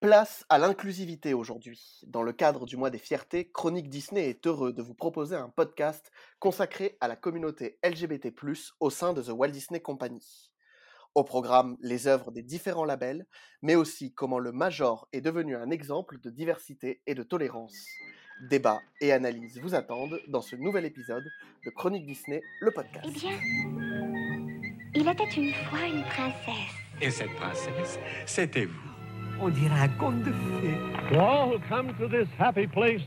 Place à l'inclusivité aujourd'hui. Dans le cadre du mois des fiertés, Chronique Disney est heureux de vous proposer un podcast consacré à la communauté LGBT+, au sein de The Walt Disney Company. Au programme, les œuvres des différents labels, mais aussi comment le Major est devenu un exemple de diversité et de tolérance. Débats et analyses vous attendent dans ce nouvel épisode de Chronique Disney, le podcast. Eh bien, il était une fois une princesse. Et cette princesse, c'était vous. On dirait un conte de fées. To all who come to this happy place,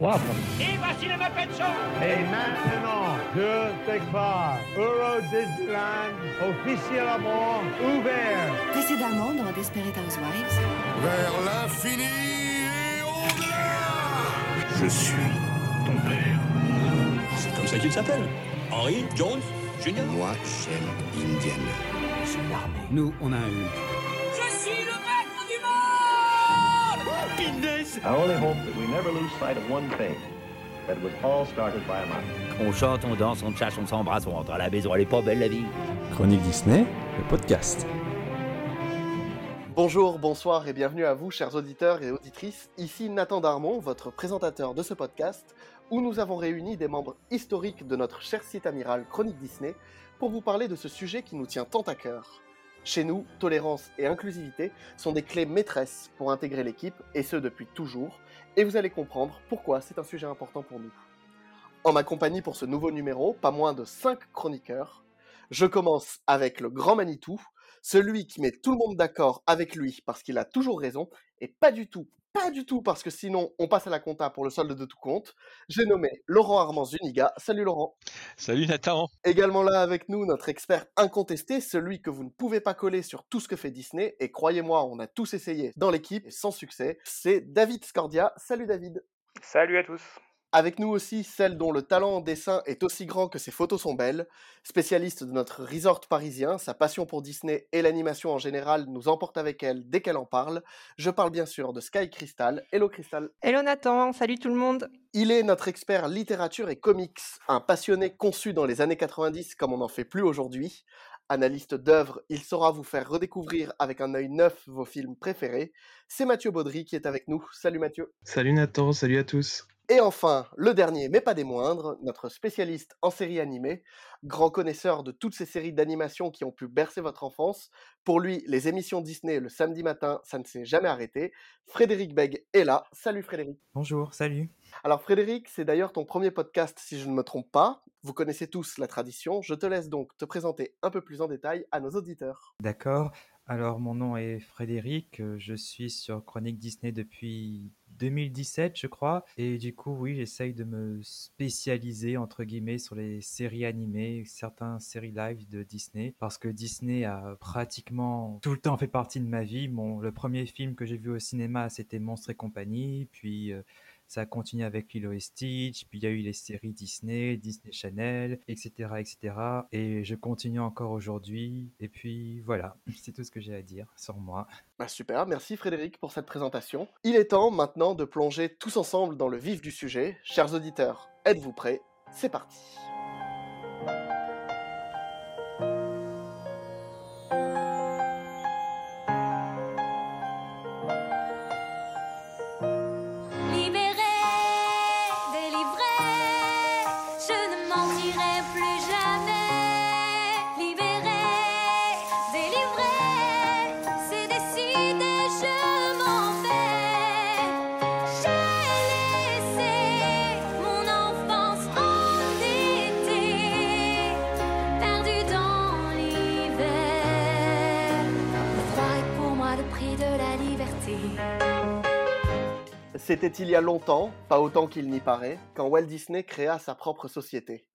welcome. Et voici le Muppet Show Et maintenant, je déclare Euro Disneyland officiellement ouvert. Précédemment dans Desperate Housewives. vers l'infini et au-delà. Je suis ton père. C'est comme ça qu'il s'appelle Henry Jones Jr. Moi, j'aime Indiana. Nous, on a un On chante, on danse, on chasse, on s'embrasse, on rentre à la maison, elle est pas belle la vie. Chronique Disney, le podcast. Bonjour, bonsoir et bienvenue à vous, chers auditeurs et auditrices. Ici Nathan Darmon, votre présentateur de ce podcast, où nous avons réuni des membres historiques de notre cher site amiral Chronique Disney pour vous parler de ce sujet qui nous tient tant à cœur. Chez nous, tolérance et inclusivité sont des clés maîtresses pour intégrer l'équipe, et ce depuis toujours, et vous allez comprendre pourquoi c'est un sujet important pour nous. En ma compagnie pour ce nouveau numéro, pas moins de 5 chroniqueurs. Je commence avec le grand Manitou, celui qui met tout le monde d'accord avec lui parce qu'il a toujours raison, et pas du tout, pas du tout parce que sinon on passe à la compta pour le solde de tout compte. J'ai nommé Laurent Armand Zuniga. Salut Laurent. Salut Nathan. Également là avec nous, notre expert incontesté, celui que vous ne pouvez pas coller sur tout ce que fait Disney, et croyez-moi, on a tous essayé dans l'équipe, sans succès, c'est David Scordia. Salut David. Salut à tous. Avec nous aussi, celle dont le talent en dessin est aussi grand que ses photos sont belles. Spécialiste de notre resort parisien, sa passion pour Disney et l'animation en général nous emporte avec elle dès qu'elle en parle. Je parle bien sûr de Sky Crystal. Hello Crystal. Hello Nathan, salut tout le monde. Il est notre expert littérature et comics, un passionné conçu dans les années 90 comme on n'en fait plus aujourd'hui. Analyste d'œuvres, il saura vous faire redécouvrir avec un œil neuf vos films préférés. C'est Mathieu Baudry qui est avec nous. Salut Mathieu. Salut Nathan, salut à tous. Et enfin, le dernier, mais pas des moindres, notre spécialiste en séries animées, grand connaisseur de toutes ces séries d'animation qui ont pu bercer votre enfance. Pour lui, les émissions Disney le samedi matin, ça ne s'est jamais arrêté. Frédéric Beg est là. Salut Frédéric. Bonjour, salut. Alors Frédéric, c'est d'ailleurs ton premier podcast si je ne me trompe pas. Vous connaissez tous la tradition. Je te laisse donc te présenter un peu plus en détail à nos auditeurs. D'accord. Alors, mon nom est Frédéric, euh, je suis sur Chronique Disney depuis 2017, je crois. Et du coup, oui, j'essaye de me spécialiser, entre guillemets, sur les séries animées, certaines séries live de Disney. Parce que Disney a pratiquement tout le temps fait partie de ma vie. Bon, le premier film que j'ai vu au cinéma, c'était Monstres et compagnie. Puis, euh, ça a continué avec Lilo et Stitch, puis il y a eu les séries Disney, Disney Channel, etc., etc. Et je continue encore aujourd'hui. Et puis voilà, c'est tout ce que j'ai à dire sur moi. Bah super, merci Frédéric pour cette présentation. Il est temps maintenant de plonger tous ensemble dans le vif du sujet. Chers auditeurs, êtes-vous prêts? C'est parti. C'était il y a longtemps, pas autant qu'il n'y paraît, quand Walt Disney créa sa propre société.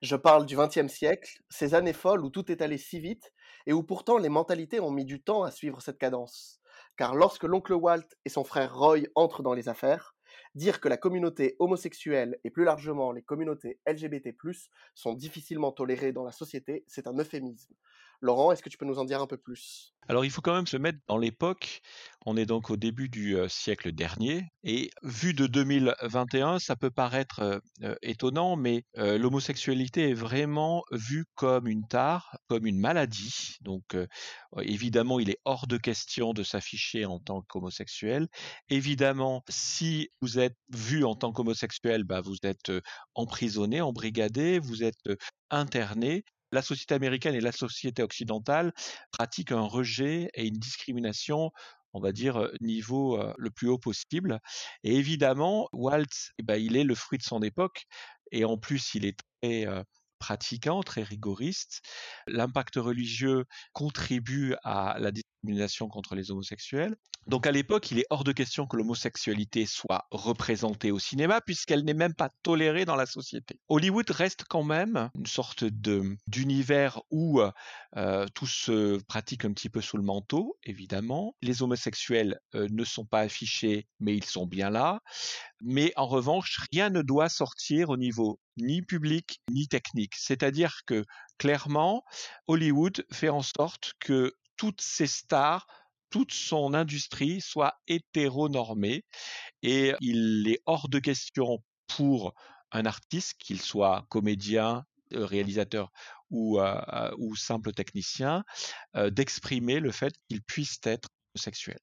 Je parle du XXe siècle, ces années folles où tout est allé si vite et où pourtant les mentalités ont mis du temps à suivre cette cadence. Car lorsque l'oncle Walt et son frère Roy entrent dans les affaires, dire que la communauté homosexuelle et plus largement les communautés LGBT+, sont difficilement tolérées dans la société, c'est un euphémisme. Laurent, est-ce que tu peux nous en dire un peu plus? Alors il faut quand même se mettre dans l'époque, on est donc au début du siècle dernier, et vu de 2021, ça peut paraître étonnant, mais l'homosexualité est vraiment vue comme une tare, comme une maladie. Donc évidemment, il est hors de question de s'afficher en tant qu'homosexuel. Évidemment, si vous êtes vu en tant qu'homosexuel, bah, vous êtes emprisonné, embrigadé, vous êtes interné la société américaine et la société occidentale pratiquent un rejet et une discrimination on va dire, niveau le plus haut possible. Et évidemment, Walt, eh ben, il est le fruit de son époque, et en plus, il est très pratiquant, très rigoriste. L'impact religieux contribue à la contre les homosexuels. Donc à l'époque, il est hors de question que l'homosexualité soit représentée au cinéma puisqu'elle n'est même pas tolérée dans la société. Hollywood reste quand même une sorte d'univers où euh, tout se pratique un petit peu sous le manteau, évidemment. Les homosexuels euh, ne sont pas affichés, mais ils sont bien là. Mais en revanche, rien ne doit sortir au niveau ni public ni technique. C'est-à-dire que clairement, Hollywood fait en sorte que toutes ces stars toute son industrie soit hétéronormée et il est hors de question pour un artiste, qu'il soit comédien, euh, réalisateur ou, euh, euh, ou simple technicien, d'exprimer le fait qu'il puisse être sexuel.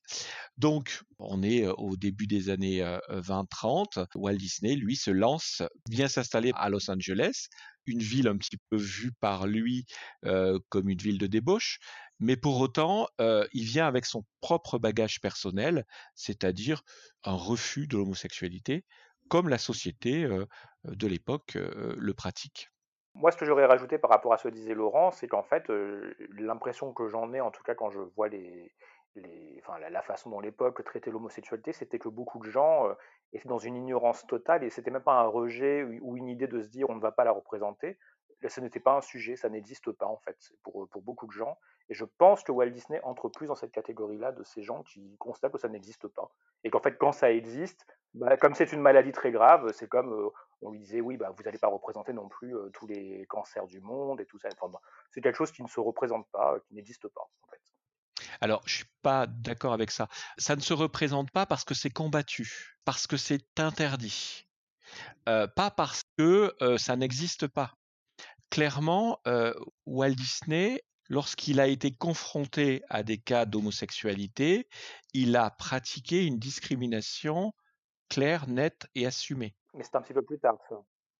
Donc, on est au début des années 20-30. Walt Disney, lui, se lance, vient s'installer à Los Angeles, une ville un petit peu vue par lui comme une ville de débauche, mais pour autant, il vient avec son propre bagage personnel, c'est-à-dire un refus de l'homosexualité, comme la société de l'époque le pratique. Moi, ce que j'aurais rajouté par rapport à ce que disait Laurent, c'est qu'en fait, l'impression que j'en ai, en tout cas quand je vois les, enfin, la, façon dont l'époque traitait l'homosexualité, c'était que beaucoup de gens étaient dans une ignorance totale et c'était même pas un rejet ou une idée de se dire on ne va pas la représenter. Ce n'était pas un sujet, ça n'existe pas en fait pour, beaucoup de gens. Et je pense que Walt Disney entre plus dans cette catégorie-là de ces gens qui constatent que ça n'existe pas. Et qu'en fait, quand ça existe, bah, comme c'est une maladie très grave, c'est comme euh, on lui disait oui, bah, vous n'allez pas représenter non plus euh, tous les cancers du monde et tout ça. C'est quelque chose qui ne se représente pas, qui n'existe pas en fait. Alors, je suis pas d'accord avec ça. Ça ne se représente pas parce que c'est combattu, parce que c'est interdit, euh, pas parce que ça n'existe pas. Clairement, Walt Disney lorsqu'il a été confronté à des cas d'homosexualité, il a pratiqué une discrimination claire, nette et assumée. Mais c'est un petit peu plus tard, ça.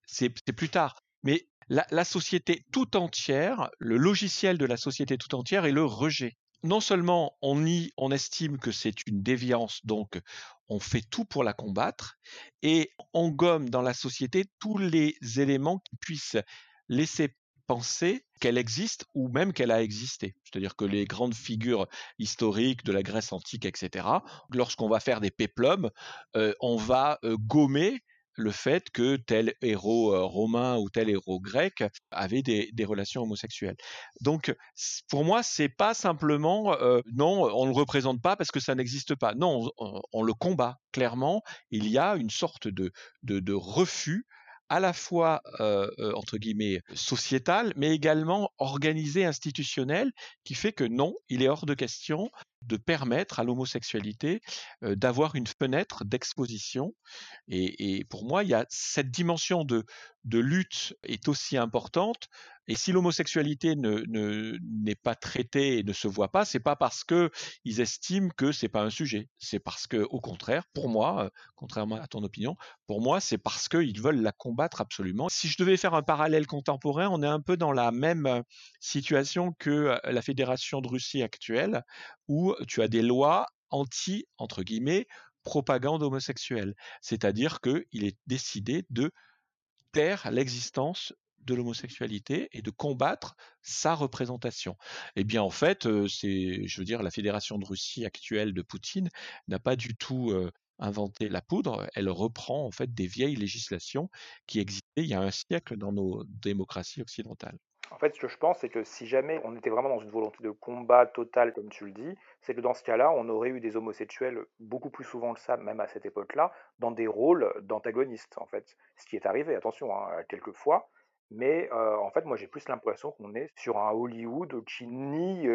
C'est plus tard. Mais la, société tout entière, le logiciel de la société tout entière est le rejet. Non seulement on, estime que c'est une déviance, donc on fait tout pour la combattre, et on gomme dans la société tous les éléments qui puissent laisser penser qu'elle existe ou même qu'elle a existé. C'est-à-dire que les grandes figures historiques de la Grèce antique, etc., lorsqu'on va faire des péplums, euh, on va euh, gommer le fait que tel héros euh, romain ou tel héros grec avait des, relations homosexuelles. Donc, pour moi, c'est pas simplement non, on le représente pas parce que ça n'existe pas. Non, on, le combat clairement. Il y a une sorte de, de, de refus à la fois entre guillemets sociétal, mais également organisé institutionnel, qui fait que non, il est hors de question de permettre à l'homosexualité d'avoir une fenêtre d'exposition. Et, pour moi, il y a cette dimension de, de lutte est aussi importante et si l'homosexualité ne, n'est pas traitée et ne se voit pas, c'est pas parce que ils estiment que c'est pas un sujet. C'est parce que, au contraire, pour moi, euh, contrairement à ton opinion, pour moi, c'est parce qu'ils veulent la combattre absolument. Si je devais faire un parallèle contemporain, on est un peu dans la même euh, situation que euh, la Fédération de Russie actuelle, où tu as des lois anti, entre guillemets, propagande homosexuelle. C'est-à-dire qu'il est décidé de taire l'existence de l'homosexualité et de combattre sa représentation. Eh bien, en fait, c'est, je veux dire, la Fédération de Russie actuelle de Poutine n'a pas du tout inventé la poudre. Elle reprend en fait des vieilles législations qui existaient il y a un siècle dans nos démocraties occidentales. En fait, ce que je pense, c'est que si jamais on était vraiment dans une volonté de combat total, comme tu le dis, c'est que dans ce cas-là, on aurait eu des homosexuels beaucoup plus souvent que ça, même à cette époque-là, dans des rôles d'antagonistes, en fait. Ce qui est arrivé, attention, hein, quelquefois, Mais en fait, moi, j'ai plus l'impression qu'on est sur un Hollywood qui nie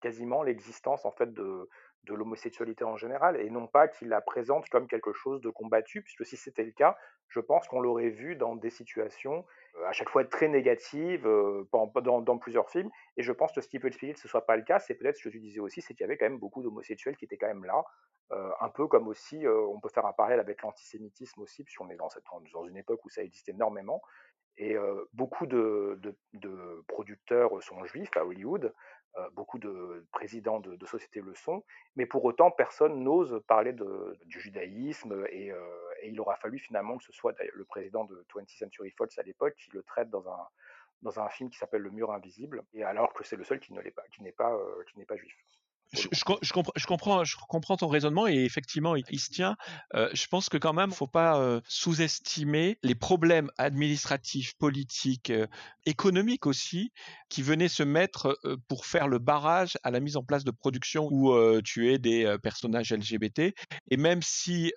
quasiment l'existence en fait de, de l'homosexualité en général, et non pas qu'il la présente comme quelque chose de combattu, puisque si c'était le cas, je pense qu'on l'aurait vu dans des situations à chaque fois très négatives dans, dans, plusieurs films, et je pense que ce qui peut expliquer que ce soit pas le cas, c'est peut-être ce que tu disais aussi, c'est qu'il y avait quand même beaucoup d'homosexuels qui étaient quand même là, un peu comme aussi, on peut faire un parallèle avec l'antisémitisme aussi, puisqu'on est dans, cette, dans une époque où ça existe énormément, et beaucoup de, producteurs sont juifs à Hollywood, beaucoup de présidents de, sociétés le sont, mais pour autant, personne n'ose parler du judaïsme, et, il aura fallu finalement que ce soit le président de 20th Century Fox à l'époque qui le traite dans un, film qui s'appelle Le Mur Invisible, et alors que c'est le seul qui qui n'est pas juif. Je, je, comprends, je comprends ton raisonnement et effectivement, il, se tient. Euh, je pense que quand même, faut pas euh, sous-estimer les problèmes administratifs, politiques, euh, économiques aussi, qui venaient se mettre pour faire le barrage à la mise en place de production où tu es des personnages LGBT. Et même si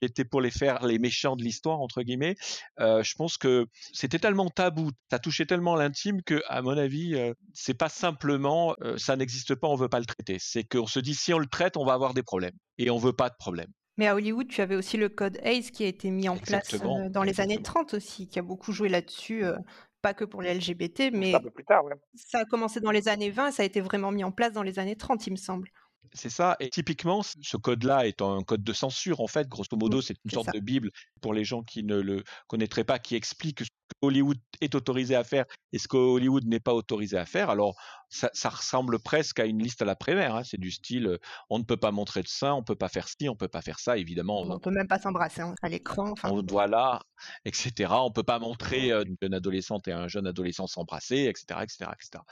c'était pour les faire les méchants de l'histoire entre guillemets, je pense que c'était tellement tabou, ça touchait tellement l'intime que, à mon avis, c'est pas simplement ça n'existe pas, on veut pas le traiter c'est qu'on se dit si on le traite, on va avoir des problèmes. Et on veut pas de problème. Mais à Hollywood, tu avais aussi le code ACE qui a été mis en place euh, dans les années 30 aussi, qui a beaucoup joué là-dessus, euh, pas que pour les LGBT, mais un peu plus tard, ça a commencé dans les années 20, ça a été vraiment mis en place dans les années 30, il me semble. C'est ça. Et typiquement, ce code-là est un code de censure, en fait. Grosso modo, c'est une sorte de Bible pour les gens qui ne le connaîtraient pas, qui explique ce que Hollywood est autorisé à faire et ce que Hollywood n'est pas autorisé à faire. Alors, ça, ressemble presque à une liste à la primaire. Hein. C'est du style, on ne peut pas montrer de sein, on ne peut pas faire ci, on ne peut pas faire ça, évidemment. On ne peut même pas s'embrasser hein, à l'écran. On doit là, etc. On ne peut pas montrer une jeune adolescente et un jeune adolescent s'embrasser, etc., etc., etc.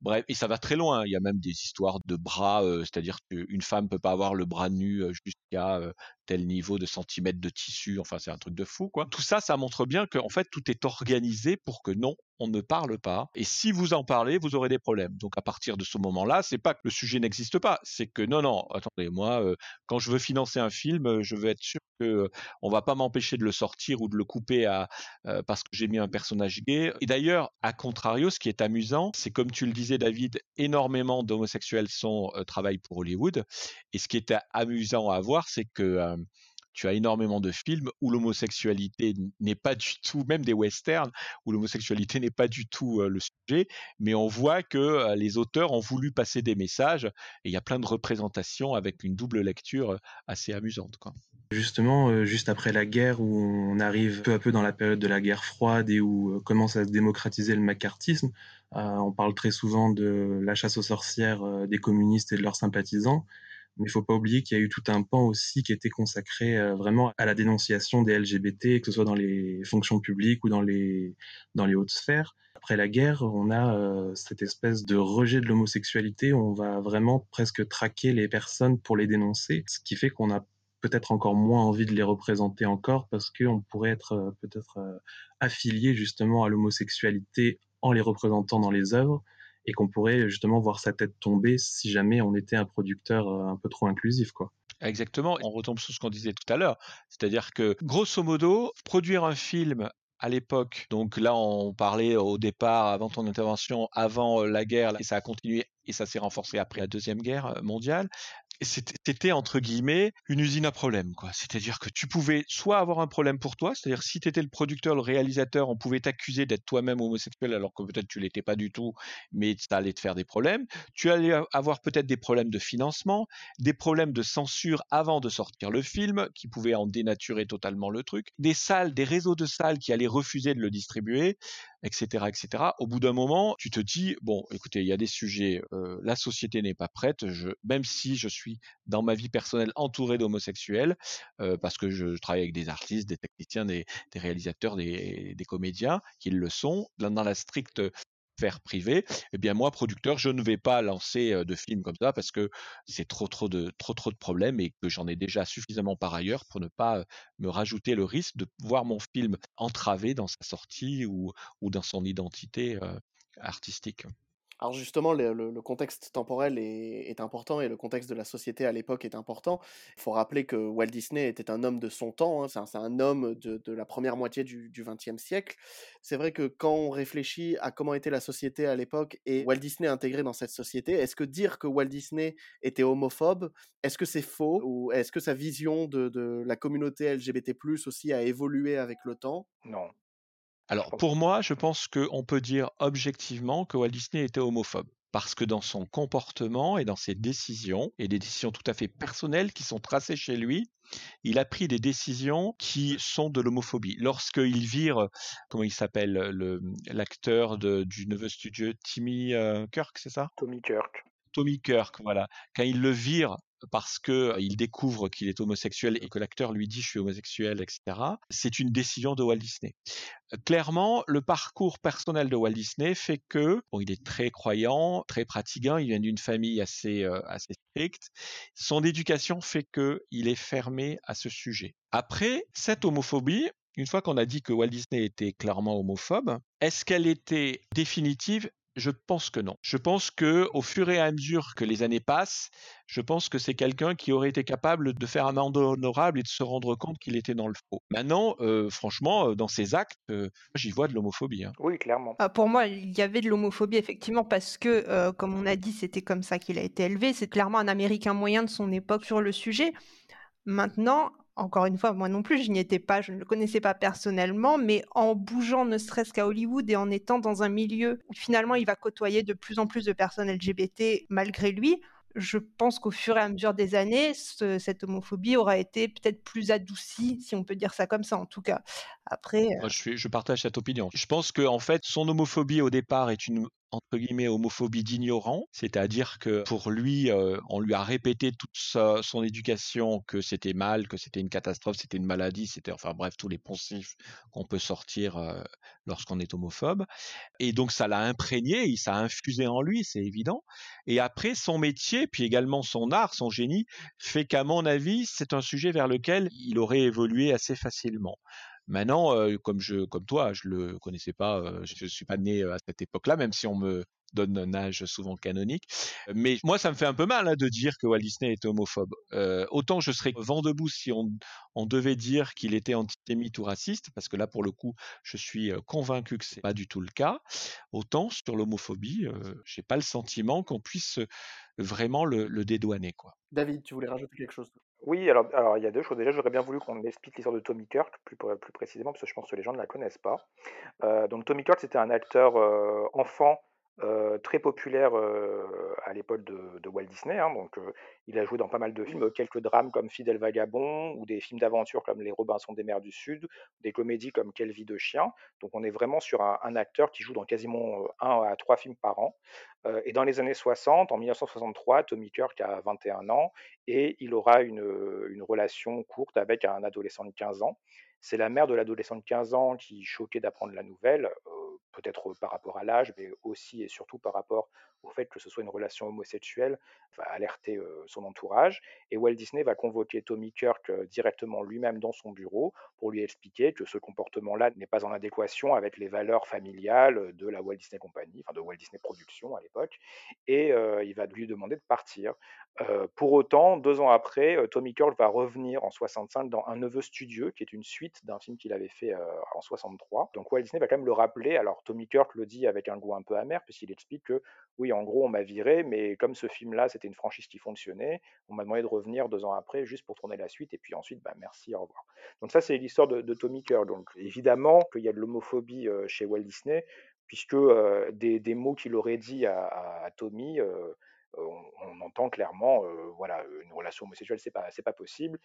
Bref, et ça va très loin. Il y a même des histoires de bras, c'est-à-dire qu'une femme peut pas avoir le bras nu jusqu'à tel niveau de centimètres de tissu. Enfin, c'est un truc de fou, quoi. Tout ça, ça montre bien qu'en fait, tout est organisé pour que non, on ne parle pas. Et si vous en parlez, vous aurez des problèmes. Donc à partir de ce moment-là, c'est pas que le sujet n'existe pas, c'est que non, non, attendez, moi, euh, quand je veux financer un film, euh, je veux être sûr que euh, on va pas m'empêcher de le sortir ou de le couper à, parce que j'ai mis un personnage gay. Et d'ailleurs, à contrario, ce qui est amusant, c'est comme tu le disais, David, énormément d'homosexuels sont travaillent pour Hollywood. Et ce qui est amusant à voir, c'est que tu as énormément de films où l'homosexualité n'est pas du tout, même des westerns, où l'homosexualité n'est pas du tout le sujet, mais on voit que les auteurs ont voulu passer des messages, et il y a plein de représentations avec une double lecture assez amusante. Quoi. Justement, juste après la guerre, où on arrive peu à peu dans la période de la guerre froide et où commence à se démocratiser le macartisme, on parle très souvent de la chasse aux sorcières des communistes et de leurs sympathisants. Mais il faut pas oublier qu'il y a eu tout un pan aussi qui était consacré euh, vraiment à la dénonciation des LGBT, que ce soit dans les fonctions publiques ou dans les, dans les hautes sphères. Après la guerre, on a euh, cette espèce de rejet de l'homosexualité. On va vraiment presque traquer les personnes pour les dénoncer, ce qui fait qu'on a peut-être encore moins envie de les représenter encore parce qu'on pourrait être euh, peut-être affilié justement à l'homosexualité en les représentant dans les œuvres et qu'on pourrait justement voir sa tête tomber si jamais on était un producteur euh, un peu trop inclusif, quoi. Exactement, on retombe sur ce qu'on disait tout à l'heure, c'est-à-dire que grosso modo, produire un film à l'époque, donc là on parlait au départ, avant ton intervention, avant euh, la guerre, et ça a continué et ça s'est renforcé après la deuxième guerre euh, mondiale c'était entre guillemets une usine à problèmes quoi. C'est-à-dire que tu pouvais soit avoir un problème pour toi c'est-à-dire si tu étais le producteur le réalisateur on pouvait t'accuser d'être toi-même homosexuel alors que peut-être tu l'étais pas du tout mais ça allait te faire des problèmes. Tu allais avoir peut-être des problèmes de financement des problèmes de censure avant de sortir le film qui pouvaient en dénaturer totalement le truc. Des salles des réseaux de salles qui allaient refuser de le distribuer etc., etc. Au bout d'un moment, tu te dis bon, écoutez, il y a des sujets, euh, la société n'est pas prête. Même si je suis dans ma vie personnelle entouré d'homosexuels, euh, parce que je, travaille avec des artistes, des techniciens, des, réalisateurs, des, des, comédiens qui le sont, dans la stricte faire privé, eh bien moi producteur, je ne vais pas lancer de films comme ça parce que c'est trop trop de trop trop de problèmes et que j'en ai déjà suffisamment par ailleurs pour ne pas me rajouter le risque de voir mon film entravé dans sa sortie ou, ou dans son identité artistique. Alors justement, le, contexte temporel est, important et le contexte de la société à l'époque est important. Il faut rappeler que Walt Disney était un homme de son temps, hein, c'est un, homme de, de, la première moitié du XXe siècle. C'est vrai que quand on réfléchit à comment était la société à l'époque et Walt Disney intégré dans cette société, est-ce que dire que Walt Disney était homophobe, est-ce que c'est faux ou est-ce que sa vision de, de la communauté LGBT+ aussi a évolué avec le temps? Non, alors pour moi, je pense qu'on peut dire objectivement que Walt Disney était homophobe. Parce que dans son comportement et dans ses décisions, et des décisions tout à fait personnelles qui sont tracées chez lui, il a pris des décisions qui sont de l'homophobie. Lorsqu'il vire, comment il s'appelle, l'acteur du neveu studio, Timmy euh, Kirk, c'est ça? Tommy Kirk. Tommy Kirk, voilà. Quand il le vire parce que il découvre qu'il est homosexuel et que l'acteur lui dit je suis homosexuel, etc. C'est une décision de Walt Disney. Clairement, le parcours personnel de Walt Disney fait que, bon, il est très croyant, très pratiquant, il vient d'une famille assez, assez stricte. Son éducation fait que il est fermé à ce sujet. Après, cette homophobie, une fois qu'on a dit que Walt Disney était clairement homophobe, est-ce qu'elle était définitive? Je pense que non. Je pense que au fur et à mesure que les années passent, je pense que c'est quelqu'un qui aurait été capable de faire un amende honorable et de se rendre compte qu'il était dans le faux. Maintenant, euh, franchement, euh, dans ses actes, euh, j'y vois de l'homophobie. Hein. Oui, clairement. Ah, pour moi, il y avait de l'homophobie effectivement parce que, comme on a dit, c'était comme ça qu'il a été élevé. C'est clairement un Américain moyen de son époque sur le sujet. Maintenant, encore une fois, moi non plus, je n'y étais pas, je ne le connaissais pas personnellement, mais en bougeant ne serait-ce qu'à Hollywood et en étant dans un milieu où finalement il va côtoyer de plus en plus de personnes LGBT malgré lui, je pense qu'au fur et à mesure des années, cette homophobie aura été peut-être plus adoucie, si on peut dire ça comme ça en tout cas. Après, je, je, partage cette opinion. Je pense que en fait, son homophobie au départ est une entre guillemets homophobie d'ignorant, c'est-à-dire que pour lui, euh, on lui a répété toute son éducation que c'était mal, que c'était une catastrophe, c'était une maladie, c'était enfin bref tous les poncifs qu'on peut sortir euh, lorsqu'on est homophobe. Et donc ça l'a imprégné, ça a infusé en lui, c'est évident. Et après son métier, puis également son art, son génie, fait qu'à mon avis, c'est un sujet vers lequel il aurait évolué assez facilement. Maintenant, comme toi, je le connaissais pas, je, ne suis pas né à cette époque-là, même si on me donne un âge souvent canonique. Mais moi, ça me fait un peu mal hein, de dire que Walt Disney était homophobe. autant je serais vent debout si on, on devait dire qu'il était antisémite ou raciste, parce que là, pour le coup, je suis convaincu que c'est pas du tout le cas. Autant sur l'homophobie, euh, j'ai pas le sentiment qu'on puisse vraiment le, le dédouaner, quoi. David, tu voulais rajouter quelque chose? Oui, alors, il y a deux choses. Déjà, j'aurais bien voulu qu'on explique l'histoire de Tommy Kirk plus, plus précisément, parce que je pense que les gens ne la connaissent pas. Euh, donc Tommy Kirk, c'était un acteur euh, enfant euh, très populaire à l'époque de, Walt Disney. Hein. donc, il a joué dans pas mal de films, quelques drames comme Fidèle Vagabond, ou des films d'aventure comme Les Robinson des mers du Sud, des comédies comme Quelle vie de chien. Donc, on est vraiment sur un, un acteur qui joue dans quasiment un à trois films par an. et dans les années 60, en 1963, Tommy Kirk a 21 ans et il aura une, une relation courte avec un adolescent de 15 ans. C'est la mère de l'adolescent de 15 ans qui, choquée d'apprendre la nouvelle, peut-être par rapport à l'âge, mais aussi et surtout par rapport au fait que ce soit une relation homosexuelle, va alerter son entourage. Et Walt Disney va convoquer Tommy Kirk directement lui-même dans son bureau pour lui expliquer que ce comportement-là n'est pas en adéquation avec les valeurs familiales de la Walt Disney Company, enfin de Walt Disney Productions à l'époque, et il va lui demander de partir. pour autant, deux ans après, Tommy Kirk va revenir en 65 dans Un neveu studieux, qui est une suite d'un film qu'il avait fait en 63. Donc Walt Disney va quand même le rappeler. Alors Tommy Kirk le dit avec un goût un peu amer, puisqu'il explique que oui, en gros, on m'a viré, mais comme ce film-là, c'était une franchise qui fonctionnait, on m'a demandé de revenir deux ans après juste pour tourner la suite, et puis ensuite, bah, merci, au revoir. Donc ça, c'est l'histoire de, Tommy Kerr. Donc évidemment qu'il y a de l'homophobie euh, chez Walt Disney, puisque euh, des, mots qu'il aurait dit à, Tommy, euh, on, entend clairement, voilà, une relation homosexuelle, c'est pas, c'est pas possible.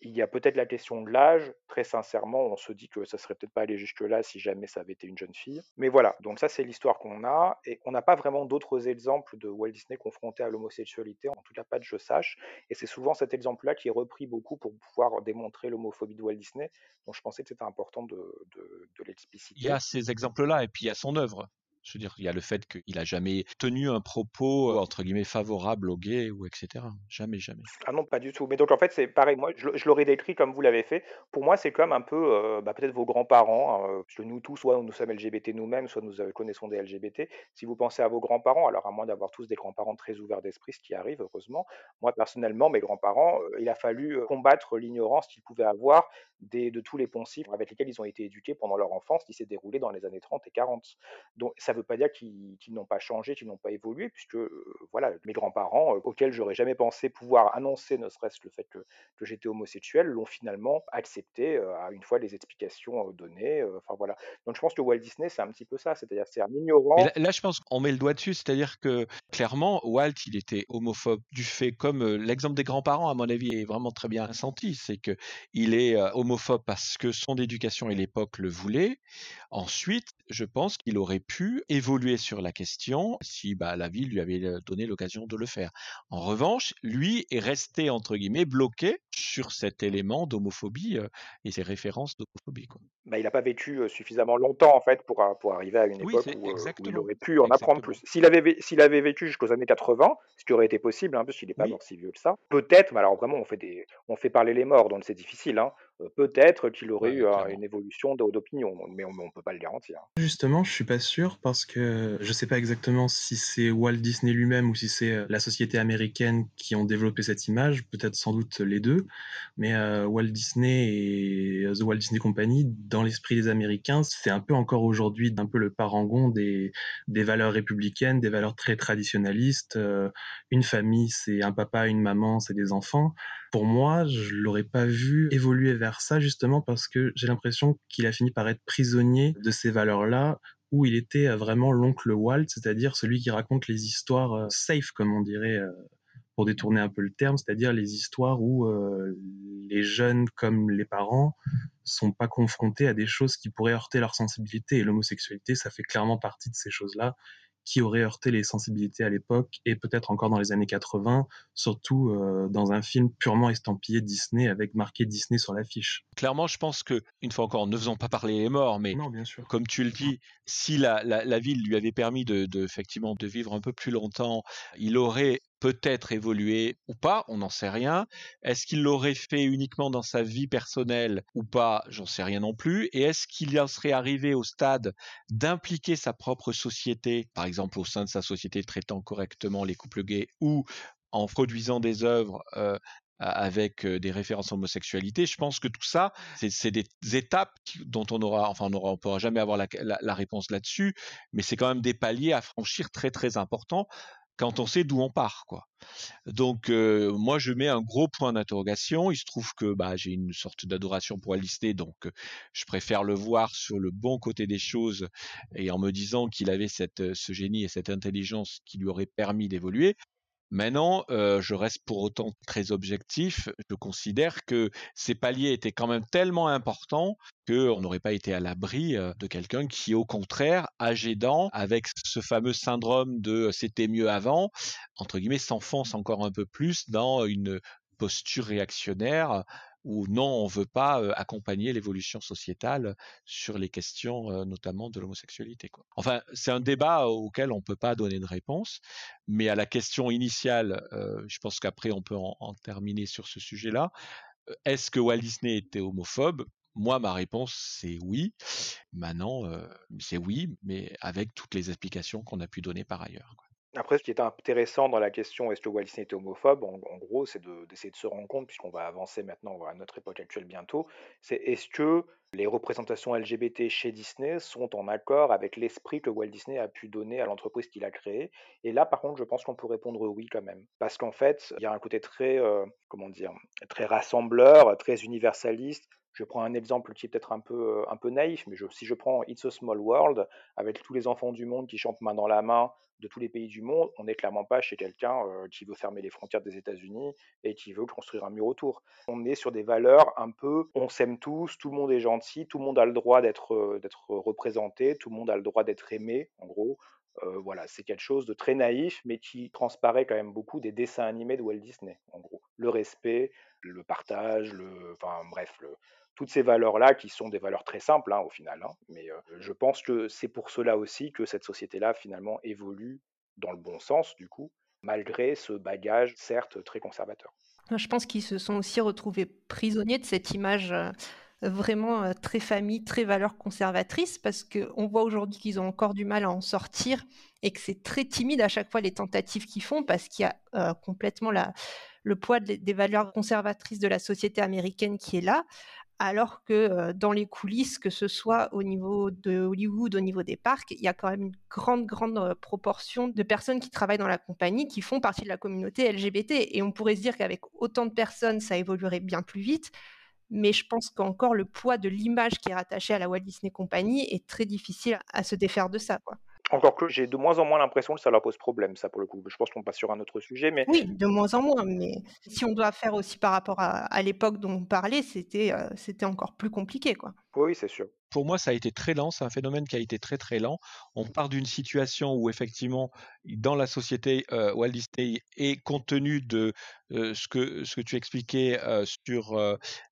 Il y a peut-être la question de l'âge. Très sincèrement, on se dit que ça serait peut-être pas allé jusque-là si jamais ça avait été une jeune fille. Mais voilà, donc ça c'est l'histoire qu'on a. Et on n'a pas vraiment d'autres exemples de Walt Disney confronté à l'homosexualité, en tout cas pas de je sache. Et c'est souvent cet exemple-là qui est repris beaucoup pour pouvoir démontrer l'homophobie de Walt Disney. Donc je pensais que c'était important de, de, l'expliciter. Il y a ces exemples-là et puis il y a son œuvre. Je veux dire, il y a le fait qu'il a jamais tenu un propos entre guillemets favorable aux gays ou etc. Jamais, jamais. Ah non, pas du tout. Mais donc en fait, c'est pareil. Moi, je, l'aurais décrit comme vous l'avez fait. Pour moi, c'est comme un peu, euh, bah, peut-être vos grands-parents. hein, parce que nous tous, soit nous sommes LGBT nous-mêmes, soit nous euh, connaissons des LGBT. Si vous pensez à vos grands-parents, alors à moins d'avoir tous des grands-parents très ouverts d'esprit, ce qui arrive heureusement. Moi, personnellement, mes grands-parents, euh, il a fallu euh, combattre l'ignorance qu'ils pouvaient avoir de tous les poncifs avec lesquels ils ont été éduqués pendant leur enfance, qui s'est déroulée dans les années 30 et 40. Donc, ça ne veut pas dire qu'ils n'ont pas changé, qu'ils n'ont pas évolué, puisque euh, voilà, mes grands-parents, euh, auxquels j'aurais jamais pensé pouvoir annoncer, ne serait-ce que le fait que, que j'étais homosexuel, l'ont finalement accepté euh, à une fois les explications euh, données. Enfin voilà. Donc, je pense que Walt Disney, c'est un petit peu ça, c'est-à-dire c'est un ignorant. Là, je pense qu'on met le doigt dessus, c'est-à-dire que clairement, Walt, il était homophobe du fait, comme l'exemple des grands-parents, à mon avis, est vraiment très bien senti, c'est que il est euh, homophobe parce que son éducation et l'époque le voulaient. Ensuite, je pense qu'il aurait pu évoluer sur la question si bah, la ville lui avait euh, donné l'occasion de le faire. En revanche, lui est resté entre guillemets bloqué sur cet élément d'homophobie euh, et ses références d'homophobie. bah, il n'a pas vécu euh, suffisamment longtemps en fait pour, pour arriver à une Oui, époque où, où il aurait pu en apprendre plus. S'il avait, vé- s'il avait vécu jusqu'aux années 80, ce qui aurait été possible, hein, parce qu'il n'est pas Oui. mort si vieux que ça, peut-être, mais alors vraiment on fait, des, on fait parler les morts, donc c'est difficile, hein, peut-être qu'il aurait eu une évolution d'o- d'opinion, mais on ne peut pas le garantir. Justement, je suis pas sûr parce que je sais pas exactement si c'est Walt Disney lui-même ou si c'est la société américaine qui ont développé cette image, peut-être sans doute les deux, mais euh, Walt Disney et The Walt Disney Company, dans l'esprit des Américains, c'est un peu encore aujourd'hui un peu le parangon des, des valeurs républicaines, des valeurs très traditionnalistes. Euh, une famille, c'est un papa, une maman, c'est des enfants. Pour moi, je l'aurais pas vu évoluer vers ça justement parce que j'ai l'impression qu'il a fini par être prisonnier de ces valeurs-là où il était euh, vraiment l'oncle Walt, c'est-à-dire celui qui raconte les histoires euh, safe, comme on dirait, euh, pour détourner un peu le terme, c'est-à-dire les histoires où les jeunes comme les parents sont pas confrontés à des choses qui pourraient heurter leur sensibilité. Et l'homosexualité, ça fait clairement partie de ces choses-là qui auraient heurté les sensibilités à l'époque et peut-être encore dans les années 80, surtout euh, dans un film purement estampillé Disney avec marqué Disney sur l'affiche. Clairement, je pense que, une fois encore, ne faisons pas parler les morts, mais Non, bien sûr. comme tu le dis, si la, la, la ville lui avait permis de, de, effectivement de vivre un peu plus longtemps, il aurait peut-être évolué ou pas, on n'en sait rien. Est-ce qu'il l'aurait fait uniquement dans sa vie personnelle ou pas, j'en sais rien non plus. Et est-ce qu'il en serait arrivé au stade d'impliquer sa propre société, par exemple au sein de sa société traitant correctement les couples gays ou en produisant des œuvres euh, avec euh, des références à l'homosexualité. Je pense que tout ça, c'est des étapes dont on aura, enfin, on aura, pourra jamais avoir la réponse là-dessus, mais c'est quand même des paliers à franchir très très importants quand on sait d'où on part, quoi. Donc euh, moi je mets un gros point d'interrogation. Il se trouve que bah, j'ai une sorte d'adoration pour Disney, donc euh, je préfère le voir sur le bon côté des choses et en me disant qu'il avait euh, ce génie et cette intelligence qui lui aurait permis d'évoluer. Maintenant, euh, je reste pour autant très objectif. Je considère que ces paliers étaient quand même tellement importants qu'on n'aurait pas été à l'abri euh, de quelqu'un qui, au contraire, âge aidant, avec ce fameux syndrome de c'était mieux avant, entre guillemets, s'enfonce encore un peu plus dans une posture réactionnaire où non, on veut pas accompagner l'évolution sociétale sur les questions notamment de l'homosexualité. Enfin, c'est un débat auquel on peut pas donner de réponse, mais à la question initiale, je pense qu'après on peut en, terminer sur ce sujet-là. Est-ce que Walt Disney était homophobe? Moi, ma réponse, c'est oui. Maintenant, c'est oui, mais avec toutes les explications qu'on a pu donner par ailleurs. Après, ce qui est intéressant dans la question est-ce que Walt Disney était homophobe, en, gros, c'est de- d'essayer de, se rendre compte, puisqu'on va avancer maintenant à notre époque actuelle bientôt, c'est est-ce que les représentations LGBT chez Disney sont en accord avec l'esprit que Walt Disney a pu donner à l'entreprise qu'il a créée? Et là, par contre, je pense qu'on peut répondre oui quand même. Parce qu'en fait, il y a un côté très, euh, comment dire, très rassembleur, très universaliste. Je prends un exemple qui est peut-être un peu, euh, naïf, mais si je prends It's a Small World, avec tous les enfants du monde qui chantent main dans la main de tous les pays du monde, on n'est clairement pas chez quelqu'un euh, qui veut fermer les frontières des États-Unis et qui veut construire un mur autour. On est sur des valeurs un peu, on s'aime tous, tout le monde est gentil, tout le monde a le droit d'être euh, d'être représenté, tout le monde a le droit d'être aimé, en gros. Voilà, c'est quelque chose de très naïf, mais qui transparaît quand même beaucoup des dessins animés de Walt Disney, en gros. Le respect, le partage, le, enfin bref, toutes ces valeurs-là qui sont des valeurs très simples hein, au final. Hein. mais je pense que c'est pour cela aussi que cette société-là finalement évolue dans le bon sens du coup, malgré ce bagage certes très conservateur. Je pense qu'ils se sont aussi retrouvés prisonniers de cette image vraiment euh, très famille, très valeur conservatrice, parce qu'on voit aujourd'hui qu'ils ont encore du mal à en sortir et que c'est très timide à chaque fois les tentatives qu'ils font, parce qu'il y a euh, complètement le poids des valeurs conservatrices de la société américaine qui est là, alors que euh, dans les coulisses, que ce soit au niveau de Hollywood, au niveau des parcs, il y a quand même une grande, grande proportion de personnes qui travaillent dans la compagnie qui font partie de la communauté LGBT. Et on pourrait se dire qu'avec autant de personnes, ça évoluerait bien plus vite mais je pense qu'encore le poids de l'image qui est rattachée à la Walt Disney Company est très difficile à se défaire de ça. Quoi. Encore que j'ai de moins en moins l'impression que ça leur pose problème, ça pour le coup. Je pense qu'on passe sur un autre sujet, mais oui, de moins en moins. Mais si on doit faire aussi par rapport à, l'époque dont on parlait, c'était euh, c'était encore plus compliqué, quoi. Oui, c'est sûr pour moi, ça a été très lent. C'est un phénomène qui a été très très lent. On part d'une situation où effectivement, dans la société euh, Walt Disney, et compte tenu de euh, ce que ce que tu expliquais euh, sur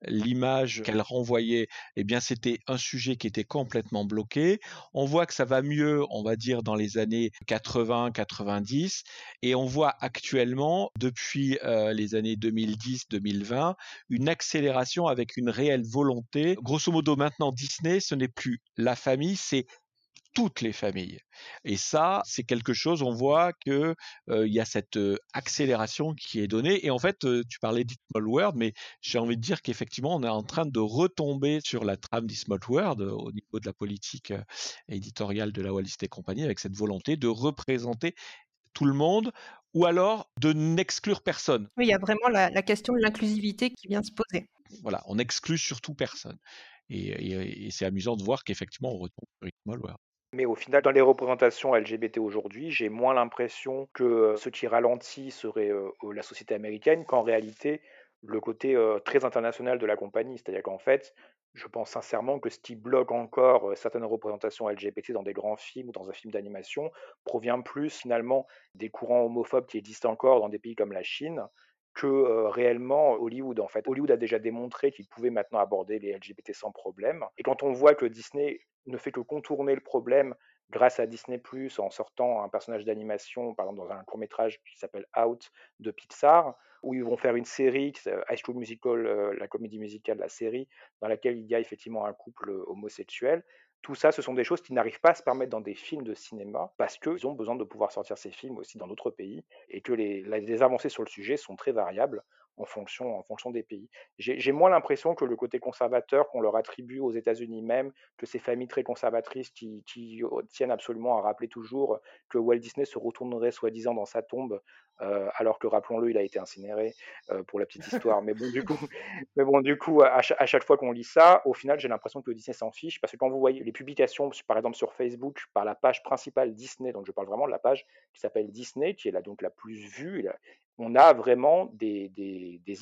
l'image qu'elle renvoyait, eh bien, c'était un sujet qui était complètement bloqué. On voit que ça va mieux, on va dire, dans les années 80-90, et on voit actuellement, depuis les années 2010-2020, une accélération avec une réelle volonté. Grosso modo, maintenant, Disney ce n'est plus la famille, c'est toutes les familles. Et ça, c'est quelque chose, on voit qu'il il y a cette accélération qui est donnée. Et en fait, tu parlais d'Itmall World, mais j'ai envie de dire qu'effectivement, on est en train de retomber sur la trame d'Itmall World au niveau de la politique éditoriale de la Walt Disney Company, avec cette volonté de représenter tout le monde ou alors de n'exclure personne. Oui, il y a vraiment la, la question de l'inclusivité qui vient se poser. Voilà, on n'exclut surtout personne. Et, c'est amusant de voir qu'effectivement, on retombe sur Rick Mais au final, dans les représentations LGBT aujourd'hui, j'ai moins l'impression que ce qui ralentit serait la société américaine qu'en réalité le côté très international de la compagnie. C'est-à-dire qu'en fait, je pense sincèrement que ce qui bloque encore certaines représentations LGBT dans des grands films ou dans un film d'animation provient plus finalement des courants homophobes qui existent encore dans des pays comme la Chine que réellement Hollywood en fait. Hollywood a déjà démontré qu'il pouvait maintenant aborder les LGBT sans problème. Et quand on voit que Disney ne fait que contourner le problème grâce à Disney en sortant un personnage d'animation, par exemple dans un court métrage qui s'appelle Out de Pixar, où ils vont faire une série, High School Musical, la comédie musicale, la série, dans laquelle il y a effectivement un couple homosexuel. Tout ça, ce sont des choses qui n'arrivent pas à se permettre dans des films de cinéma parce qu'ils ont besoin de pouvoir sortir ces films aussi dans d'autres pays et que les, avancées sur le sujet sont très variables en fonction, en fonction des pays. J'ai moins l'impression que le côté conservateur qu'on leur attribue aux États-Unis même, que ces familles très conservatrices qui, tiennent absolument à rappeler toujours que Walt Disney se retournerait soi-disant dans sa tombe, alors que rappelons-le, il a été incinéré pour la petite histoire. Mais bon, du coup, mais bon, du coup à, chaque, fois qu'on lit ça, au final, j'ai l'impression que Disney s'en fiche parce que quand vous voyez les publications, par exemple sur Facebook, par la page principale Disney, donc je parle vraiment de la page qui s'appelle Disney, qui est la, donc la plus vue, on a vraiment des,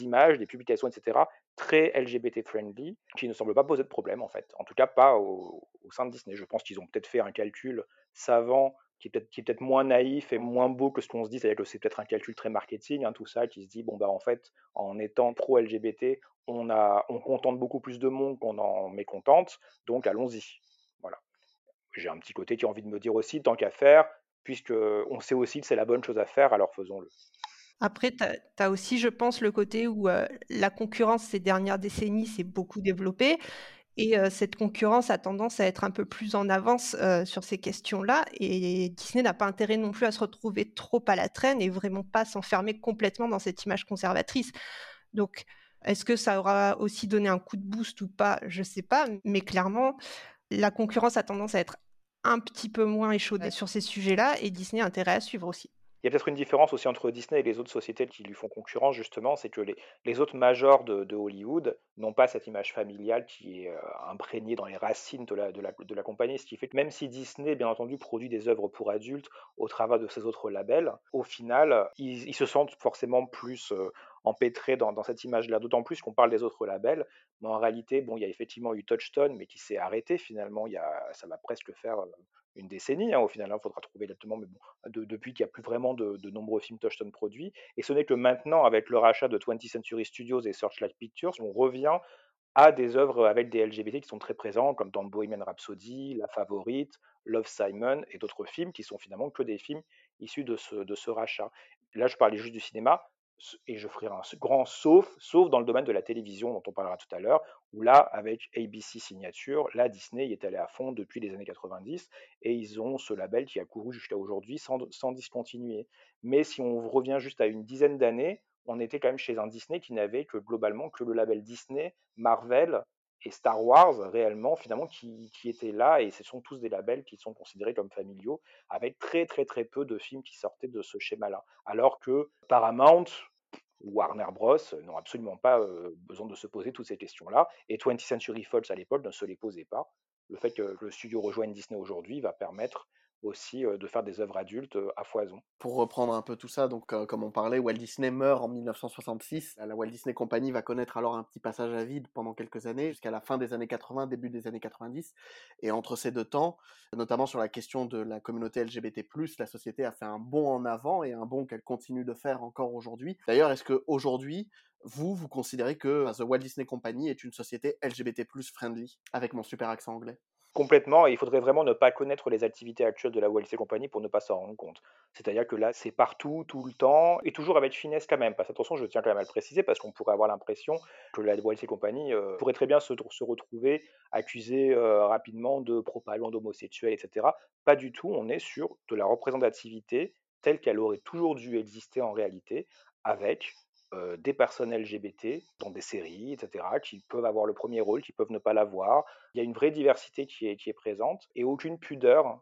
images, des publications, etc., très LGBT-friendly, qui ne semblent pas poser de problème, en fait. En tout cas, pas au, sein de Disney. Je pense qu'ils ont peut-être fait un calcul savant qui est peut-être peut moins naïf et moins beau que ce qu'on se dit, c'est-à-dire que c'est peut-être un calcul très marketing, hein, tout ça, qui se dit, bon, bah en fait, en étant pro-LGBT, on, on contente beaucoup plus de monde qu'on en mécontente, donc allons-y. Voilà. J'ai un petit côté qui a envie de me dire aussi, tant qu'à faire, puisque on sait aussi que c'est la bonne chose à faire, alors faisons-le. Après, tu as, aussi, je pense, le côté où la concurrence ces dernières décennies s'est beaucoup développée. Et cette concurrence a tendance à être un peu plus en avance sur ces questions-là. Et Disney n'a pas intérêt non plus à se retrouver trop à la traîne et vraiment pas s'enfermer complètement dans cette image conservatrice. Donc, est-ce que ça aura aussi donné un coup de boost ou pas Je ne sais pas. Mais clairement, la concurrence a tendance à être un petit peu moins échaudée sur ces sujets-là et Disney a intérêt à suivre aussi. Il y a peut-être une différence aussi entre Disney et les autres sociétés qui lui font concurrence, justement, c'est que les, autres majors de, Hollywood n'ont pas cette image familiale qui est euh, imprégnée dans les racines de la, compagnie, ce qui fait que même si Disney, bien entendu, produit des œuvres pour adultes au travers de ses autres labels, au final, ils, se sentent forcément plus, euh, empêtré dans, cette image-là, d'autant plus qu'on parle des autres labels, mais en réalité, bon, il y a effectivement eu Touchstone, mais qui s'est arrêté finalement, il y a, ça va presque faire une décennie, hein, au final, il hein, faudra trouver exactement, mais bon, depuis qu'il n'y a plus vraiment de, nombreux films Touchstone produits, et ce n'est que maintenant, avec le rachat de 20th Century Studios et Searchlight Pictures, on revient à des œuvres avec des LGBT qui sont très présents, comme dans Bohemian Rhapsody, La Favorite, Love Simon et d'autres films qui sont finalement que des films issus de ce rachat. Là, je parlais juste du cinéma, et je ferai un grand sauf, sauf dans le domaine de la télévision dont on parlera tout à l'heure, où là, avec ABC Signature, là, Disney est allé à fond depuis les années 90, et ils ont ce label qui a couru jusqu'à aujourd'hui sans, sans discontinuer. Mais si on revient juste à une dizaine d'années, on était quand même chez un Disney qui n'avait que globalement que le label Disney, Marvel et Star Wars réellement finalement qui, qui, étaient là et ce sont tous des labels qui sont considérés comme familiaux avec très très très peu de films qui sortaient de ce schéma-là. Alors que Paramount ou Warner Bros n'ont absolument pas euh, besoin de se poser toutes ces questions-là et 20th Century Fox à l'époque ne se les posait pas. Le fait que le studio rejoigne Disney aujourd'hui va permettre aussi de faire des œuvres adultes à foison. Pour reprendre un peu tout ça, donc comme on parlait, Walt Disney meurt en 1966. La Walt Disney Company va connaître alors un petit passage à vide pendant quelques années, jusqu'à la fin des années 80, début des années 90. Et entre ces deux temps, notamment sur la question de la communauté LGBT+, la société a fait un bond en avant et un bond qu'elle continue de faire encore aujourd'hui. D'ailleurs, est-ce que aujourd'hui, vous, vous considérez que The Walt Disney Company est une société LGBT+ friendly, avec mon super accent anglais? Complètement, et il faudrait vraiment ne pas connaître les activités actuelles de la Disney Company pour ne pas s'en rendre compte. C'est-à-dire que là, c'est partout, tout le temps, et toujours avec finesse quand même. Parce attention, je tiens quand même à le préciser, parce qu'on pourrait avoir l'impression que la Disney Company euh, pourrait très bien se, se retrouver accusée euh, rapidement de propagande homosexuelle, etc. Pas du tout, on est sur de la représentativité telle qu'elle aurait toujours dû exister en réalité, avec des personnes LGBT dans des séries, etc., qui peuvent avoir le premier rôle, qui peuvent ne pas l'avoir. Il y a une vraie diversité qui est, présente et aucune pudeur,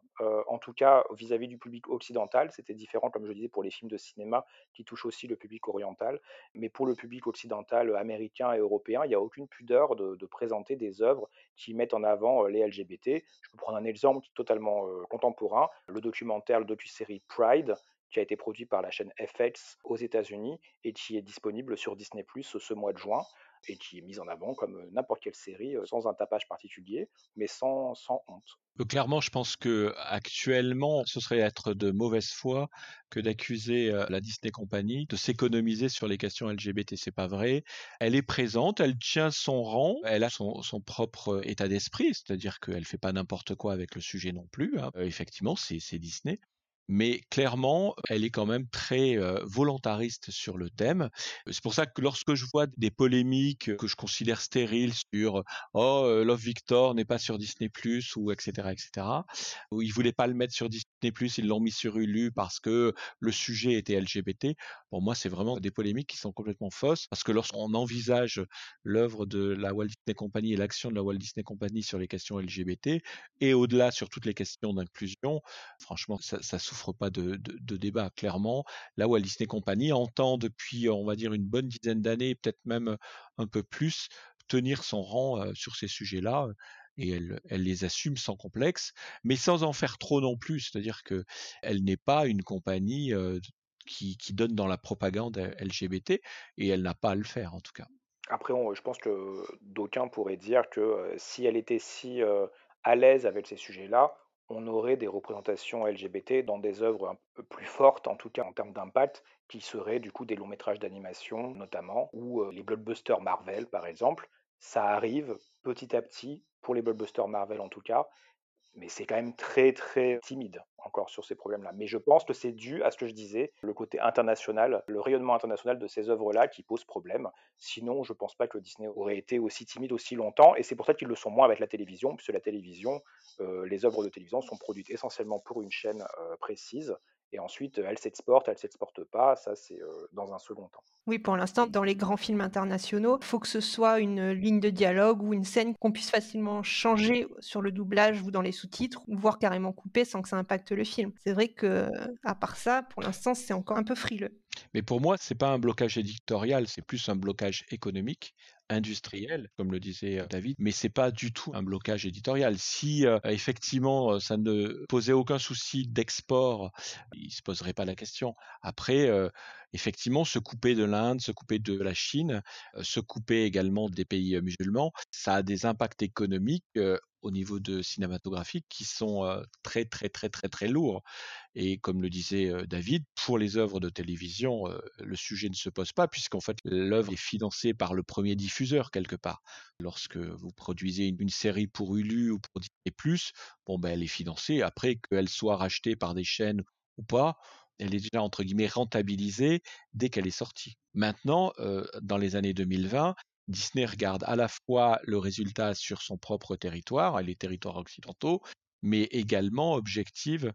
en tout cas vis-à-vis du public occidental. C'était différent, comme je disais, pour les films de cinéma qui touchent aussi le public oriental. Mais pour le public occidental, américain et européen, il n'y a aucune pudeur de, présenter des œuvres qui mettent en avant les LGBT. Je peux prendre un exemple totalement contemporain, le documentaire, le docu-série Pride, qui a été produit par la chaîne FX aux États-Unis et qui est disponible sur Disney ce mois de juin et qui est mise en avant comme n'importe quelle série sans un tapage particulier, mais sans, sans honte. Euh, clairement, je pense que actuellement, ce serait être de mauvaise foi que d'accuser la Disney Company de s'économiser sur les questions LGBT. C'est pas vrai. Elle est présente, elle tient son rang, elle a son, son propre état d'esprit, c'est-à-dire qu'elle fait pas n'importe quoi avec le sujet non plus. Hein. Euh, effectivement, c'est Disney mais clairement, elle est quand même très volontariste sur le thème. C'est pour ça que lorsque je vois des polémiques que je considère stériles sur oh Love Victor n'est pas sur Disney Plus ou etc etc où ils voulaient pas le mettre sur Disney Plus, ils l'ont mis sur Hulu parce que le sujet était LGBT. Pour moi, c'est vraiment des polémiques qui sont complètement fausses parce que lorsqu'on envisage l'œuvre de la Walt Disney Company et l'action de la Walt Disney Company sur les questions LGBT et au-delà sur toutes les questions d'inclusion, franchement, ça, ça souffre pas de, débat, clairement. Là où Disney Company entend depuis, on va dire, une bonne dizaine d'années, peut-être même un peu plus, tenir son rang sur ces sujets-là et elle, les assume sans complexe, mais sans en faire trop non plus. C'est-à-dire que elle n'est pas une compagnie qui, donne dans la propagande LGBT et elle n'a pas à le faire en tout cas. Après, je pense que d'aucuns pourraient dire que si elle était si à l'aise avec ces sujets-là, on aurait des représentations LGBT dans des œuvres un peu plus fortes, en tout cas en termes d'impact, qui seraient du coup des longs métrages d'animation notamment, ou les blockbusters Marvel par exemple. Ça arrive petit à petit, pour les blockbusters Marvel en tout cas, mais c'est quand même très très timide encore sur ces problèmes-là. Mais je pense que c'est dû à ce que je disais, le côté international, le rayonnement international de ces œuvres-là qui pose problème. Sinon, je ne pense pas que Disney aurait été aussi timide aussi longtemps, et c'est pour ça qu'ils le sont moins avec la télévision, puisque la télévision, euh, les œuvres de télévision sont produites essentiellement pour une chaîne euh, précise, et ensuite, elle s'exporte, elle s'exporte pas, ça c'est dans un second temps. Oui, pour l'instant, dans les grands films internationaux, il faut que ce soit une ligne de dialogue ou une scène qu'on puisse facilement changer sur le doublage ou dans les sous-titres, ou voire carrément couper sans que ça impacte le film. C'est vrai que, à part ça, pour l'instant, c'est encore un peu frileux. Mais pour moi, c'est pas un blocage éditorial, c'est plus un blocage économique, industriel, comme le disait David, mais c'est pas du tout un blocage éditorial. Si effectivement ça ne posait aucun souci d'export, il se poserait pas la question. Après, effectivement, se couper de l'Inde, se couper de la Chine, se couper également des pays musulmans, ça a des impacts économiques au niveau de cinématographique qui sont très très très très très lourds. Et comme le disait David, pour les œuvres de télévision, le sujet ne se pose pas puisqu'en fait l'œuvre est financée par le premier diffuseur quelque part. Lorsque vous produisez une, série pour Hulu ou pour Disney+, bon ben elle est financée. Après qu'elle soit rachetée par des chaînes ou pas, elle est déjà entre guillemets rentabilisée dès qu'elle est sortie. Maintenant, dans les années 2020, Disney regarde à la fois le résultat sur son propre territoire les territoires occidentaux, mais également objective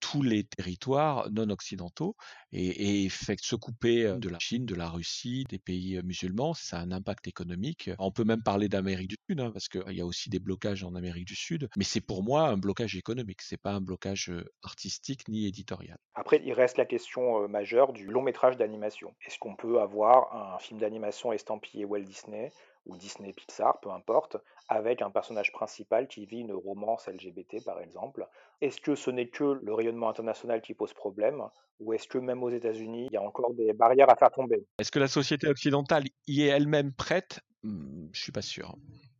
tous les territoires non occidentaux et, se couper de la Chine, de la Russie, des pays musulmans, ça a un impact économique. On peut même parler d'Amérique du Sud, hein, parce qu'il y a aussi des blocages en Amérique du Sud, mais c'est pour moi un blocage économique, c'est pas un blocage artistique ni éditorial. Après, il reste la question majeure du long métrage d'animation. Est-ce qu'on peut avoir un film d'animation estampillé Walt Disney ou Disney Pixar, peu importe, avec un personnage principal qui vit une romance LGBT par exemple. Est-ce que ce n'est que le rayonnement international qui pose problème ou est-ce que même aux États-Unis, il y a encore des barrières à faire tomber? Est-ce que la société occidentale y est elle-même prête? Hmm, Je suis pas sûr.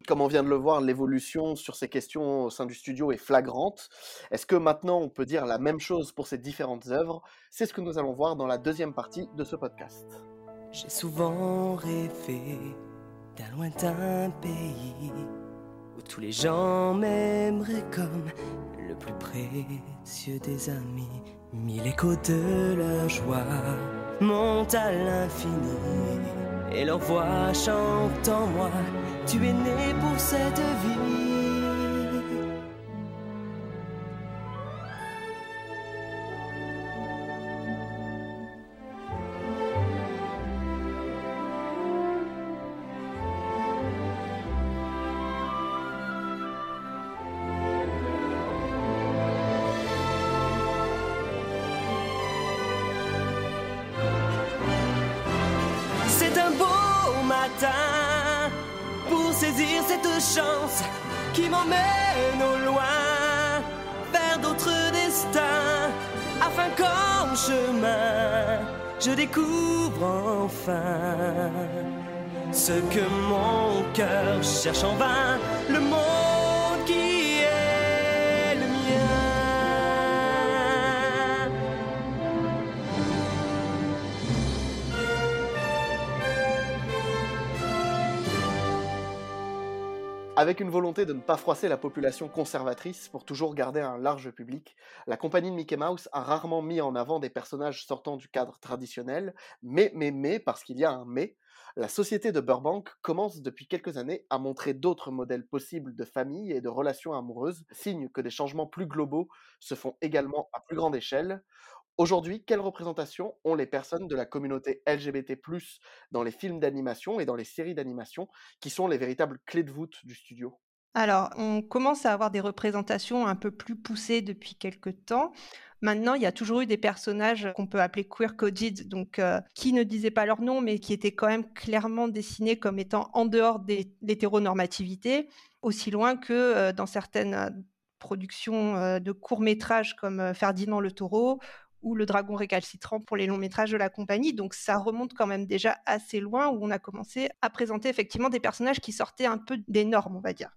Comme on vient de le voir, l'évolution sur ces questions au sein du studio est flagrante. Est-ce que maintenant on peut dire la même chose pour ces différentes œuvres? C'est ce que nous allons voir dans la deuxième partie de ce podcast. J'ai souvent rêvé d'un lointain pays où tous les gens m'aimeraient comme le plus précieux des amis. Mille échos de la joie montent à l'infini et leur voix chante en moi. Tu es né pour cette vie. Qui m'emmène au loin vers d'autres destins, afin qu'en chemin je découvre enfin ce que mon cœur cherche en vain, le monde Avec une volonté de ne pas froisser la population conservatrice pour toujours garder un large public, la compagnie de Mickey Mouse a rarement mis en avant des personnages sortant du cadre traditionnel, mais, mais, mais, parce qu'il y a un mais, la société de Burbank commence depuis quelques années à montrer d'autres modèles possibles de famille et de relations amoureuses, signe que des changements plus globaux se font également à plus grande échelle. Aujourd'hui, quelle représentation ont les personnes de la communauté LGBT+ dans les films d'animation et dans les séries d'animation, qui sont les véritables clés de voûte du studio? Alors, on commence à avoir des représentations un peu plus poussées depuis quelques temps. Maintenant, il y a toujours eu des personnages qu'on peut appeler queer coded, donc euh, qui ne disaient pas leur nom, mais qui étaient quand même clairement dessinés comme étant en dehors de l'hétéronormativité, aussi loin que euh, dans certaines euh, productions de courts métrages comme Ferdinand le Taureau ou Le Dragon récalcitrant pour les longs métrages de la compagnie. Donc ça remonte quand même déjà assez loin où on a commencé à présenter effectivement des personnages qui sortaient un peu des normes, on va dire.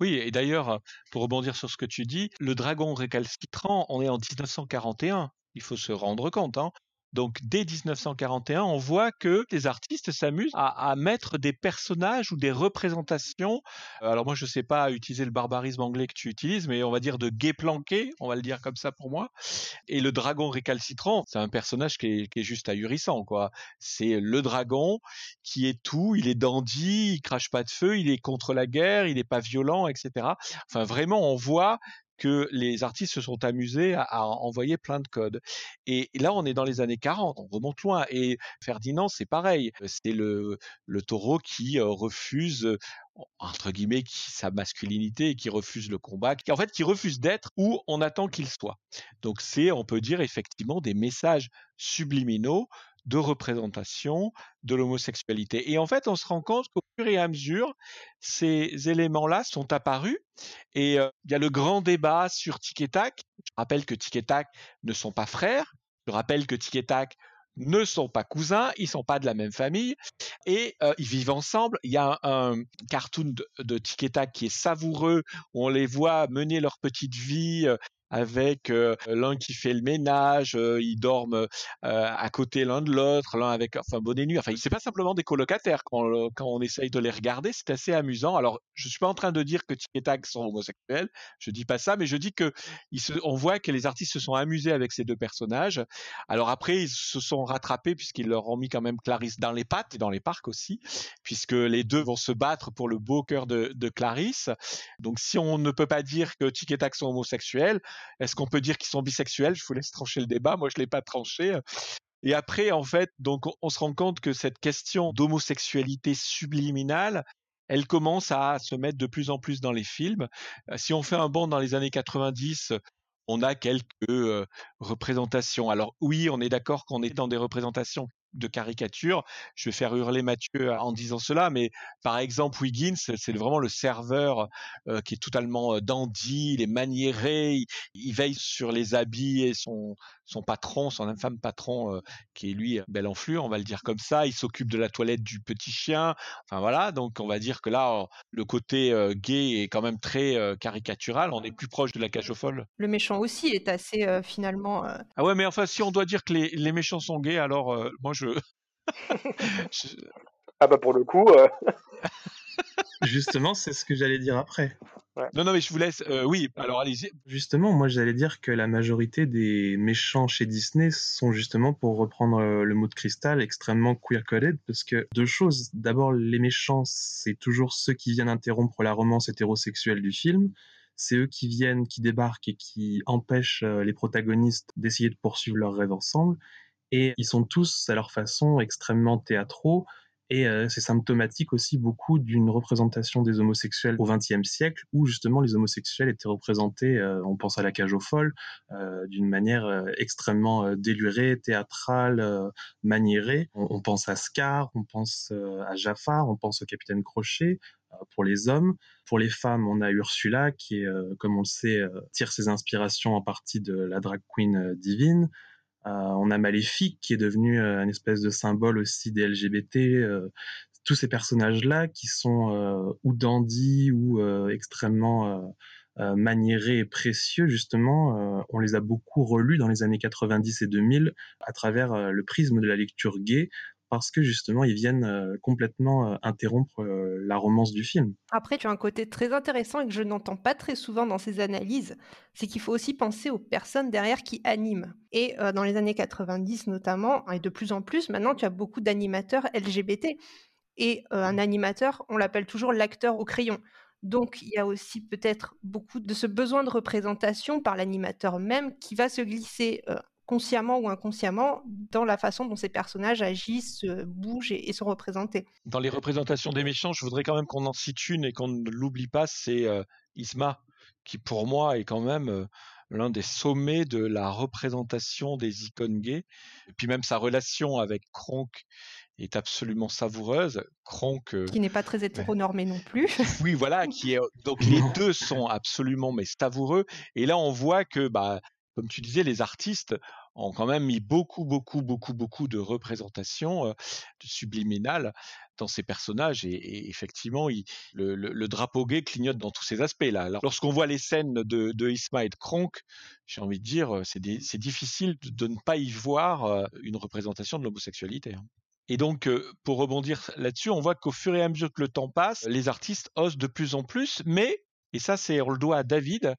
Oui, et d'ailleurs, pour rebondir sur ce que tu dis, le dragon récalcitrant, on est en 1941. Il faut se rendre compte. Hein. Donc dès 1941, on voit que les artistes s'amusent à, mettre des personnages ou des représentations. Euh, alors moi, je ne sais pas utiliser le barbarisme anglais que tu utilises, mais on va dire de gay planqué, on va le dire comme ça pour moi. Et le dragon récalcitrant, c'est un personnage qui est, qui est, juste ahurissant, quoi. C'est le dragon qui est tout, il est dandy, il crache pas de feu, il est contre la guerre, il n'est pas violent, etc. Enfin vraiment, on voit que les artistes se sont amusés à, envoyer plein de codes. Et là, on est dans les années 40, on remonte loin. Et Ferdinand, c'est pareil. C'est le, le taureau qui euh, refuse entre guillemets sa masculinité et qui refuse le combat, qui en fait qui refuse d'être où on attend qu'il soit. Donc c'est on peut dire effectivement des messages subliminaux de représentation de l'homosexualité. Et en fait, on se rend compte qu'au fur et à mesure, ces éléments-là sont apparus. Et il y a le grand débat sur Tic et Tac. Je rappelle que Tic et Tac ne sont pas frères. Je rappelle que Tic et Tac ne sont pas cousins, ils sont pas de la même famille et euh, ils vivent ensemble. Il y a un, cartoon de, de qui est savoureux où on les voit mener leur petite vie euh, avec euh, l'un qui fait le ménage, euh, ils dorment à côté l'un de l'autre, l'un avec, enfin, bonne nuit. Enfin, c'est pas simplement des colocataires quand, on- essaye de les regarder, c'est assez amusant. Alors, je suis pas en train de dire que Tic et Tac sont homosexuels, je dis pas ça, mais je dis que on voit que les artistes se sont amusés avec ces deux personnages. Alors après, ils se sont rattrapés puisqu'ils leur ont mis quand même Clarisse dans les pattes et dans les parcs aussi, puisque les deux vont se battre pour le beau cœur de, de Clarisse. Donc, si on ne peut pas dire que Tic et Tac sont homosexuels, est-ce qu'on peut dire qu'ils sont bisexuels? Je vous laisse trancher le débat. Moi, je l'ai pas tranché. Et après, en fait, donc, on- on se rend compte que cette question d'homosexualité subliminale, elle commence à se mettre de plus en plus dans les films. Euh, Si on fait un bond dans les années 90, on a quelques euh, représentations. Alors oui, on est d'accord qu'on est dans des représentations de caricature. Je vais faire hurler Mathieu en disant cela, mais par exemple, Wiggins, c'est vraiment le serveur euh, qui est totalement euh, dandy, il est maniéré, il, il veille sur les habits et son, son patron, son infâme patron, euh, qui est lui bel enflure, on va le dire comme ça. Il s'occupe de la toilette du petit chien. Enfin voilà, donc on va dire que là, euh, le côté euh, gay est quand même très euh, caricatural. On est plus proche de la cage aux folles. Le méchant aussi est assez euh, finalement. euh, Ah ouais, mais enfin, si on doit dire que les, les méchants sont gays, alors euh, moi je. je- Ah bah pour le coup, euh, Justement, c'est ce que j'allais dire après. Non, non, mais je vous laisse. euh, oui, alors allez-y. Justement, moi j'allais dire que la majorité des méchants chez Disney sont justement, pour reprendre euh, le mot de cristal, extrêmement queer-coded, parce que deux choses. D'abord, les méchants, c'est toujours ceux qui viennent interrompre la romance hétérosexuelle du film. C'est eux qui viennent, qui débarquent et qui empêchent les protagonistes d'essayer de poursuivre leurs rêves ensemble. Et ils sont tous, à leur façon, extrêmement théâtraux. Et euh, c'est symptomatique aussi beaucoup d'une représentation des homosexuels au XXe siècle, où justement les homosexuels étaient représentés, euh, on pense à la cage aux folles, euh, d'une manière extrêmement délurée, théâtrale, maniérée. On, pense à Scar, on pense à Jafar, on pense au capitaine Crochet. Pour les hommes, pour les femmes, on a Ursula qui, comme on le sait, tire ses inspirations en partie de la drag queen divine. Euh, on a Maléfique qui est devenu euh, un espèce de symbole aussi des LGBT. euh, tous ces personnages-là qui sont ou dandy ou extrêmement euh, maniérés et précieux, justement, on les a beaucoup relus dans les années 90 et 2000 à travers le prisme de la lecture gay parce que justement ils viennent euh, complètement euh, interrompre euh, la romance du film. Après, tu as un côté très intéressant et que je n'entends pas très souvent dans ces analyses, c'est qu'il faut aussi penser aux personnes derrière qui animent. Et dans les années 90 notamment, et de plus en plus, maintenant tu as beaucoup d'animateurs LGBT. Et un animateur, on l'appelle toujours l'acteur au crayon. Donc il y a aussi peut-être beaucoup de ce besoin de représentation par l'animateur même qui va se glisser euh, consciemment ou inconsciemment dans la façon dont ces personnages agissent, bougent et, et sont représentés. Dans les représentations des méchants, je voudrais quand même qu'on en cite une et qu'on ne l'oublie pas, c'est euh, Isma, qui pour moi est quand même euh, l'un des sommets de la représentation des icônes gays. Et puis même sa relation avec Kronk est absolument savoureuse. Kronk, euh, qui n'est pas très hétéronormé non plus. oui, voilà, qui est donc les deux sont absolument mais savoureux. Et là, on voit que, bah, comme tu disais, les artistes ont quand même mis beaucoup, beaucoup, beaucoup, beaucoup de représentations euh, subliminales dans ces personnages. Et, effectivement, le, drapeau gay clignote dans tous ces aspects-là. Lorsqu'on voit les scènes de, de Isma et de Kronk, j'ai envie de dire, euh, c'est difficile de, ne pas y voir euh, une représentation de l'homosexualité. hein. Et donc, pour rebondir là-dessus, on voit qu'au fur et à mesure que le temps passe, les artistes osent de plus en plus, mais, et ça, c'est on le doit à David,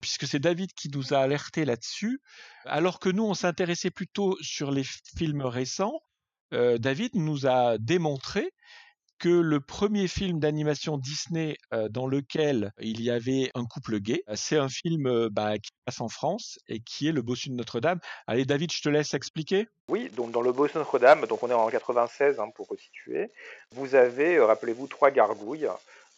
puisque c'est David qui nous a alerté là-dessus, alors que nous, on s'intéressait plutôt sur les films récents, euh, David nous a démontré que le premier film d'animation Disney euh, dans lequel il y avait un couple gay, euh, c'est un film bah, qui passe en France et qui est Le Bossu de Notre-Dame. Allez, David, je te laisse expliquer. Oui, donc dans le Bossu Notre-Dame, donc on est en 96 hein, pour resituer, vous avez, rappelez-vous, trois gargouilles,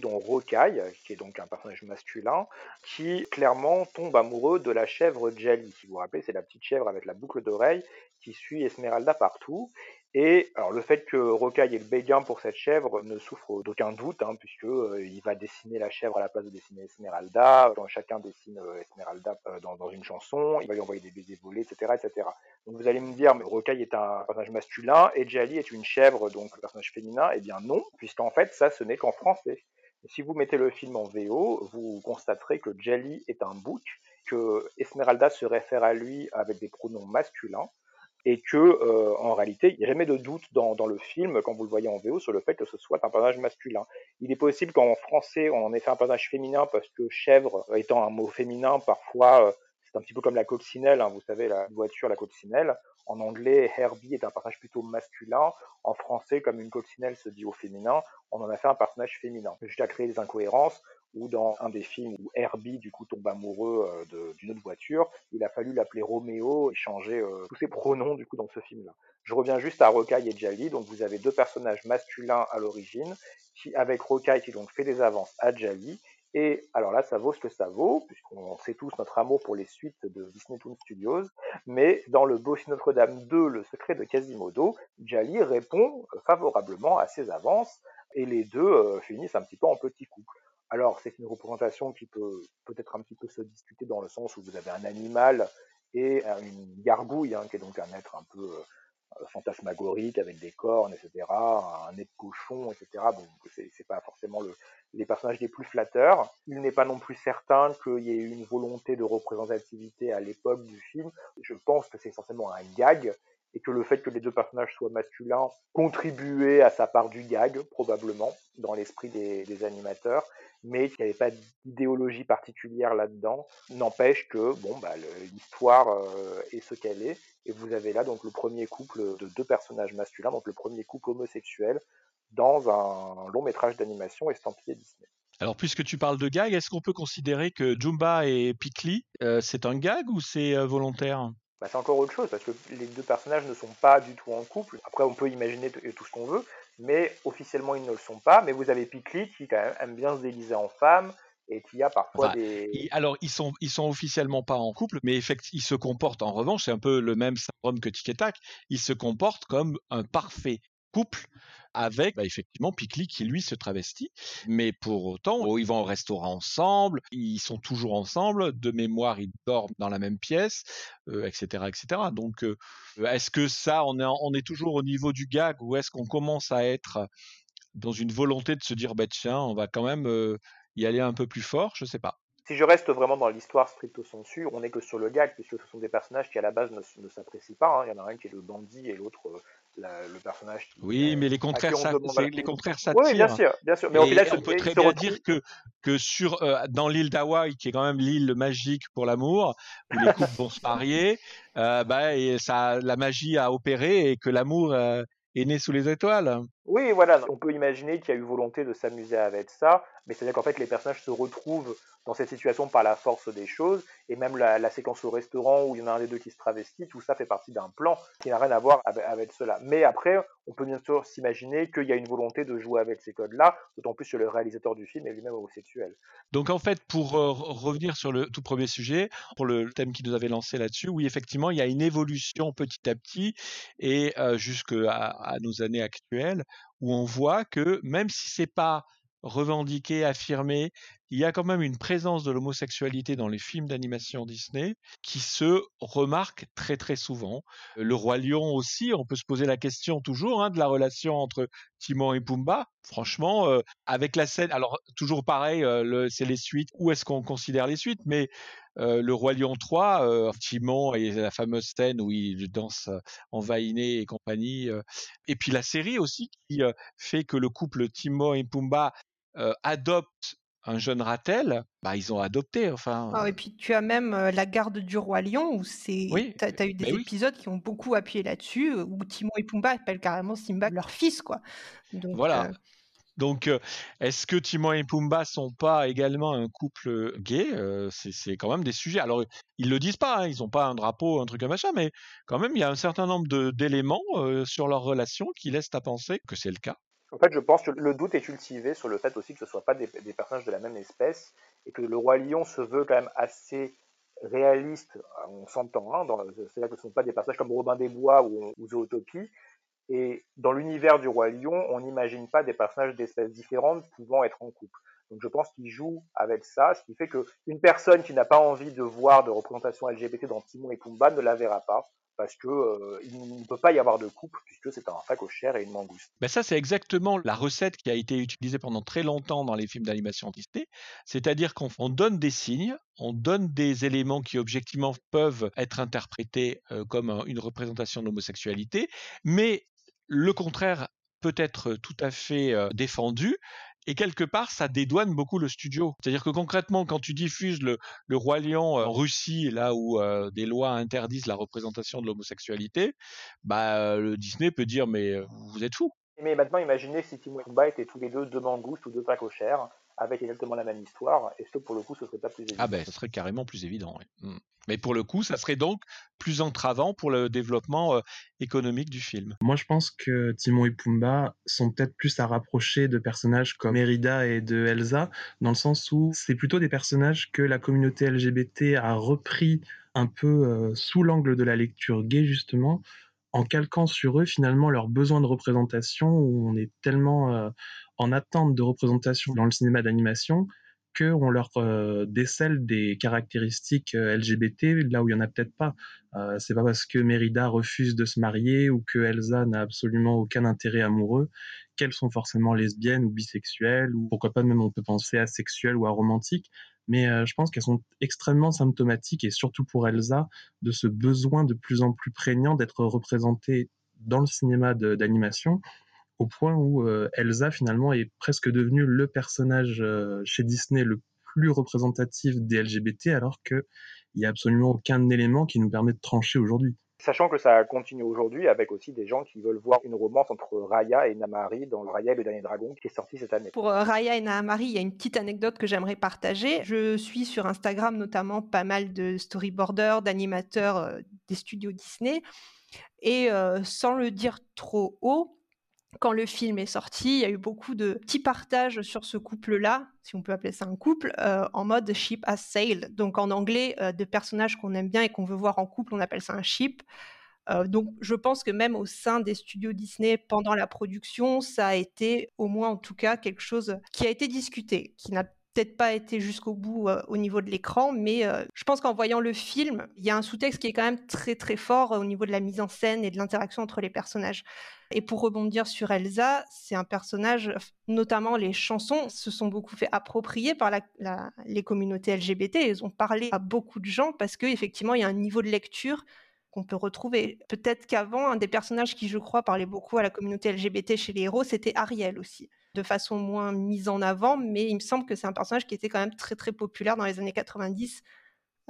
dont Rocaille, qui est donc un personnage masculin, qui clairement tombe amoureux de la chèvre Jali. Si vous vous rappelez, c'est la petite chèvre avec la boucle d'oreille qui suit Esmeralda partout. Et alors le fait que Rocaille ait le béguin pour cette chèvre ne souffre d'aucun doute, hein, puisque euh, va dessiner la chèvre à la place de dessiner Esmeralda. Chacun dessine euh, Esmeralda euh, dans, dans, une chanson. Il va lui envoyer des baisers volés, etc., etc. Donc vous allez me dire, mais Rocaille est un personnage masculin et Jali est une chèvre, donc un personnage féminin. Eh bien non, puisqu'en fait ça, ce n'est qu'en français. Si vous mettez le film en VO, vous constaterez que Jali est un bouc, que Esmeralda se réfère à lui avec des pronoms masculins et que euh, en réalité, il n'y a jamais de doute dans, dans, le film, quand vous le voyez en VO, sur le fait que ce soit un personnage masculin. Il est possible qu'en français, on en ait fait un personnage féminin, parce que chèvre étant un mot féminin, parfois, euh, c'est un petit peu comme la coccinelle, hein, vous savez, la voiture, la coccinelle. En anglais, Herbie est un personnage plutôt masculin. En français, comme une coccinelle se dit au féminin, on en a fait un personnage féminin. Juste à créer des incohérences, ou dans un des films où Herbie du coup tombe amoureux euh, d'une autre voiture, il a fallu l'appeler Roméo et changer euh, tous ses pronoms du coup dans ce film-là. Je reviens juste à Rocaille et Jali, donc vous avez deux personnages masculins à l'origine, qui avec Rocaille qui donc fait des avances à Jali, et alors là, ça vaut ce que ça vaut, puisqu'on sait tous notre amour pour les suites de Disney Toon Studios. Mais dans le Beau Notre-Dame 2, Le secret de Quasimodo, Jali répond favorablement à ses avances, et les deux euh, finissent un petit peu en petit couple. Alors, c'est une représentation qui peut peut-être un petit peu se discuter dans le sens où vous avez un animal et une gargouille, hein, qui est donc un être un peu euh, fantasmagorique avec des cornes, etc., un nez de cochon, etc. Bon, c'est pas forcément le, les personnages les plus flatteurs. Il n'est pas non plus certain qu'il y ait eu une volonté de représentativité à l'époque du film. Je pense que c'est essentiellement un gag et que le fait que les deux personnages soient masculins contribuait à sa part du gag, probablement, dans l'esprit des, animateurs, mais qu'il n'y avait pas d'idéologie particulière là-dedans, n'empêche que bon, bah, l'histoire euh, est ce qu'elle est, et vous avez là donc le premier couple de deux personnages masculins, donc le premier couple homosexuel, dans un long métrage d'animation estampillé Disney. Alors, puisque tu parles de gag, est-ce qu'on peut considérer que Jumba et Pikli, euh, c'est un gag ou c'est euh, volontaire? Bah, c'est encore autre chose, parce que les deux personnages ne sont pas du tout en couple. Après, on peut imaginer tout ce qu'on veut, mais officiellement, ils ne le sont pas. Mais vous avez Pikli qui, quand même, aime bien se déguiser en femme, et qui a parfois enfin, des. Alors, ils sont, ils sont officiellement pas en couple, mais effectivement, ils se comportent en revanche, c'est un peu le même syndrome que Tic et Tac, ils se comportent comme un parfait couple avec bah, effectivement Pikli qui lui se travestit. Mais pour autant, oh, ils vont au restaurant ensemble, ils sont toujours ensemble, de mémoire ils dorment dans la même pièce, euh, etc., etc. Donc, euh, est-ce que ça, on est, on est toujours au niveau du gag ou est-ce qu'on commence à être dans une volonté de se dire, bah tiens, on va quand même euh, y aller un peu plus fort? Je sais pas. Si je reste vraiment dans l'histoire stricto sensu, on n'est que sur le gag, puisque ce sont des personnages qui à la base ne, ne s'apprécient pas. Hein. Il y en a un qui est le bandit et l'autre la, le personnage. Qui, oui, mais les contraires, ça, les contraires s'attirent. Oui, bien sûr, bien sûr. Mais au final, on peut très bien dire que que sur euh, dans l'île d'Hawaï, qui est quand même l'île magique pour l'amour, où les couples vont se marier, euh, bah, et ça, la magie a opéré et que l'amour euh, est né sous les étoiles. Oui, voilà. On peut imaginer qu'il y a eu volonté de s'amuser avec ça, mais c'est-à-dire qu'en fait, les personnages se retrouvent dans cette situation par la force des choses, et même la, séquence au restaurant où il y en a un des deux qui se travestit, tout ça fait partie d'un plan qui n'a rien à voir avec, avec, cela. Mais après, on peut bien sûr s'imaginer qu'il y a une volonté de jouer avec ces codes-là, d'autant plus que le réalisateur du film est lui-même homosexuel. Donc en fait, pour euh, revenir sur le tout premier sujet, pour le thème qui nous avait lancé là-dessus, oui, effectivement, il y a une évolution petit à petit, et euh, jusqu'à à nos années actuelles, où on voit que même si c'est pas revendiqué, affirmé, il y a quand même une présence de l'homosexualité dans les films d'animation Disney qui se remarque très très souvent. Le roi lion aussi, on peut se poser la question toujours hein, de la relation entre Timon et Pumba. Franchement, euh, avec la scène, alors toujours pareil, euh, c'est les suites. Où est-ce qu'on considère les suites? Mais euh, le roi lion 3, euh, Timon et la fameuse scène où il danse en vainé et compagnie. et puis la série aussi qui fait que le couple Timon et Pumba adopte un jeune Ratel, bah, ils ont adopté. Enfin. Ah, et puis tu as même euh, la garde du roi lion où c'est. Oui. Tu as, eu des épisodes oui. qui ont beaucoup appuyé là-dessus, où Timon et Pumba appellent carrément Simba leur fils, quoi. Donc, voilà. Euh... Donc, est-ce que Timon et Pumba sont pas également un couple gay euh, C'est quand même des sujets. Alors, ils le disent pas, hein, ils n'ont pas un drapeau, un truc comme machin, mais quand même, il y a un certain nombre d'éléments euh, sur leur relation qui laissent à penser que c'est le cas. En fait, je pense que le doute est cultivé sur le fait aussi que ce ne soit pas des, des, personnages de la même espèce et que le roi lion se veut quand même assez réaliste. On s'entend, hein, c'est-à-dire que ce ne sont pas des personnages comme Robin des Bois ou, ou Zootopie, Et dans l'univers du Roi Lion, on n'imagine pas des personnages d'espèces différentes pouvant être en couple. Donc je pense qu'il joue avec ça, ce qui fait qu'une personne qui n'a pas envie de voir de représentation LGBT dans Timon et Pumba ne la verra pas parce que euh, il ne peut pas y avoir de couple puisque c'est un phacochère et une mangouste. Ben ça, c'est exactement la recette qui a été utilisée pendant très longtemps dans les films d'animation Disney. C'est-à-dire qu'on donne des signes, on donne des éléments qui objectivement peuvent être interprétés euh, comme une représentation de l'homosexualité, mais le contraire peut être tout à fait euh, défendu et quelque part, ça dédouane beaucoup le studio. C'est-à-dire que concrètement, quand tu diffuses le, Roi Lion euh, en Russie, là où euh, des lois interdisent la représentation de l'homosexualité, bah, le Disney peut dire mais vous êtes fous. Mais maintenant, imaginez si Timon et Pumba étaient tous les deux deux mangoustes ou deux pacochères avec exactement la même histoire. Est-ce que pour le coup, ce serait pas plus évident? Ah ben, ce serait carrément plus évident. Oui. Mmh. Mais pour le coup, ça serait donc plus entravant pour le développement euh, économique du film. Moi, je pense que Timon et Pumba sont peut-être plus à rapprocher de personnages comme Merida et de Elsa, dans le sens où c'est plutôt des personnages que la communauté LGBT a repris un peu euh, sous l'angle de la lecture gay, justement, en calquant sur eux finalement leurs besoins de représentation, où on est tellement euh, en attente de représentation dans le cinéma d'animation qu'on leur euh, décèle des caractéristiques euh, LGBT là où il y en a peut-être pas. Euh, c'est pas parce que Mérida refuse de se marier ou que Elsa n'a absolument aucun intérêt amoureux qu'elles sont forcément lesbiennes ou bisexuelles ou pourquoi pas même on peut penser asexuelles ou aromantiques. Mais je pense qu'elles sont extrêmement symptomatiques et surtout pour Elsa de ce besoin de plus en plus prégnant d'être représentée dans le cinéma d'animation au point où euh, Elsa finalement est presque devenue le personnage euh, chez Disney le plus représentatif des LGBT alors qu'il n'y a absolument aucun élément qui nous permet de trancher aujourd'hui. Sachant que ça continue aujourd'hui avec aussi des gens qui veulent voir une romance entre Raya et Namari dans le Raya et le dernier dragon qui est sorti cette année. Pour euh, Raya et Namari, il y a une petite anecdote que j'aimerais partager. Je suis sur Instagram notamment pas mal de storyboarders, d'animateurs des studios Disney. Et sans le dire trop haut, quand le film est sorti, il y a eu beaucoup de petits partages sur ce couple-là, si on peut appeler ça un couple, euh, en mode ship as sailed. Donc en anglais, euh, de personnages qu'on aime bien et qu'on veut voir en couple, on appelle ça un ship. Euh, donc je pense que même au sein des studios Disney, pendant la production, ça a été au moins en tout cas quelque chose qui a été discuté, qui n'a peut-être pas été jusqu'au bout au niveau de l'écran, mais je pense qu'en voyant le film, il y a un sous-texte qui est quand même très très fort au niveau de la mise en scène et de l'interaction entre les personnages. Et pour rebondir sur Elsa, c'est un personnage, notamment les chansons, se sont beaucoup fait approprier par les communautés LGBT. Ils ont parlé à beaucoup de gens parce qu'effectivement, il y a un niveau de lecture qu'on peut retrouver. Peut-être qu'avant, un des personnages qui, je crois, parlait beaucoup à la communauté LGBT chez les héros, c'était Ariel aussi, de façon moins mise en avant, mais il me semble que c'est un personnage qui était quand même très très populaire dans les années 90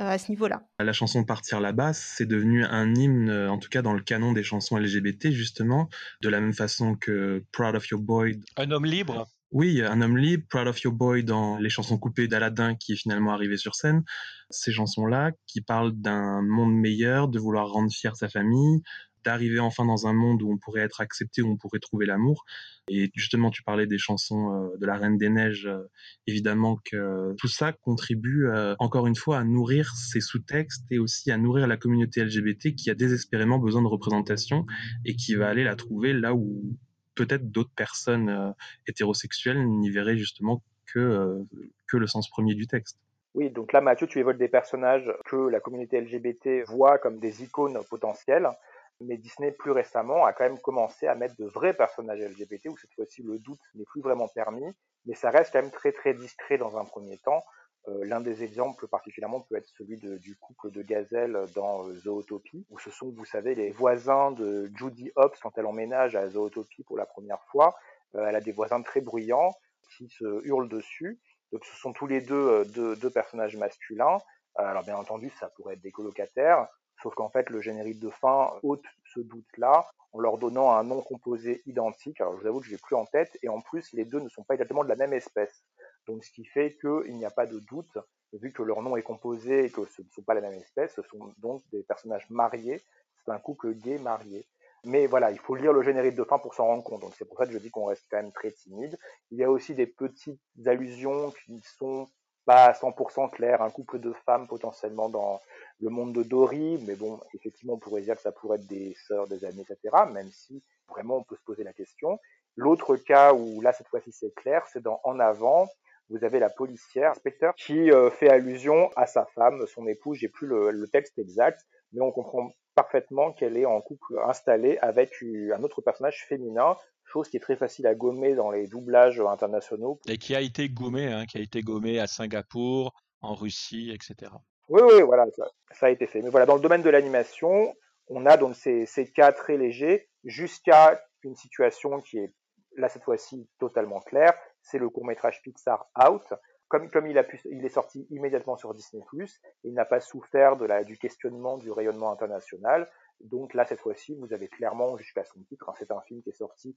euh, à ce niveau-là. La chanson Partir là-bas, c'est devenu un hymne, en tout cas dans le canon des chansons LGBT, justement, de la même façon que Proud of Your Boy. Un homme libre. Oui, un homme libre, Proud of Your Boy dans les chansons coupées d'Aladin qui est finalement arrivé sur scène. Ces chansons-là qui parlent d'un monde meilleur, de vouloir rendre fier sa famille, d'arriver enfin dans un monde où on pourrait être accepté, où on pourrait trouver l'amour. Et justement, tu parlais des chansons euh, de la Reine des Neiges. Euh, évidemment que tout ça contribue, euh, encore une fois, à nourrir ces sous-textes et aussi à nourrir la communauté LGBT qui a désespérément besoin de représentation et qui va aller la trouver là où peut-être d'autres personnes hétérosexuelles n'y verraient justement que, que le sens premier du texte. Oui, donc là, Mathieu, tu évoques des personnages que la communauté LGBT voit comme des icônes potentielles mais Disney plus récemment a quand même commencé à mettre de vrais personnages LGBT où cette fois-ci le doute n'est plus vraiment permis, mais ça reste quand même très très discret dans un premier temps. Euh, l'un des exemples particulièrement peut être celui du couple de gazelles dans euh, Zootopie, où ce sont, vous savez, les voisins de Judy Hopps quand elle emménage à Zootopie pour la première fois. Euh, elle a des voisins très bruyants qui se hurlent dessus. Donc ce sont tous les deux deux personnages masculins. Alors bien entendu, ça pourrait être des colocataires, Sauf qu'en fait, le générique de fin ôte ce doute-là en leur donnant un nom composé identique. Alors, je vous avoue que je l'ai plus en tête. Et en plus, les deux ne sont pas exactement de la même espèce. Donc, ce qui fait qu'il n'y a pas de doute, vu que leur nom est composé et que ce ne sont pas la même espèce, ce sont donc des personnages mariés. C'est un couple gay marié. Mais voilà, il faut lire le générique de fin pour s'en rendre compte. Donc c'est pour ça que je dis qu'on reste quand même très timide. Il y a aussi des petites allusions qui sont pas à 100% claires. Un couple de femmes potentiellement dans le monde de Dory, mais bon, effectivement, on pourrait dire que ça pourrait être des sœurs, des amies, etc., même si vraiment on peut se poser la question. L'autre cas où là cette fois-ci c'est clair, c'est dans En avant. Vous avez la policière, inspecteur, qui euh, fait allusion à sa femme, son épouse. J'ai plus le, le, texte exact, mais on comprend parfaitement qu'elle est en couple installé avec un autre personnage féminin, chose qui est très facile à gommer dans les doublages internationaux. Et qui a été gommé, hein, qui a été gommé à Singapour, en Russie, etc. Oui, oui, voilà, ça, ça, a été fait. Mais voilà, dans le domaine de l'animation, on a donc ces, ces cas très légers jusqu'à une situation qui est là cette fois-ci totalement claire, c'est le court métrage Pixar Out. Comme, comme il, a pu, il est sorti immédiatement sur Disney+, il n'a pas souffert de la, du questionnement du rayonnement international. Donc là, cette fois-ci, vous avez clairement, jusqu'à son titre, hein, c'est un film qui est sorti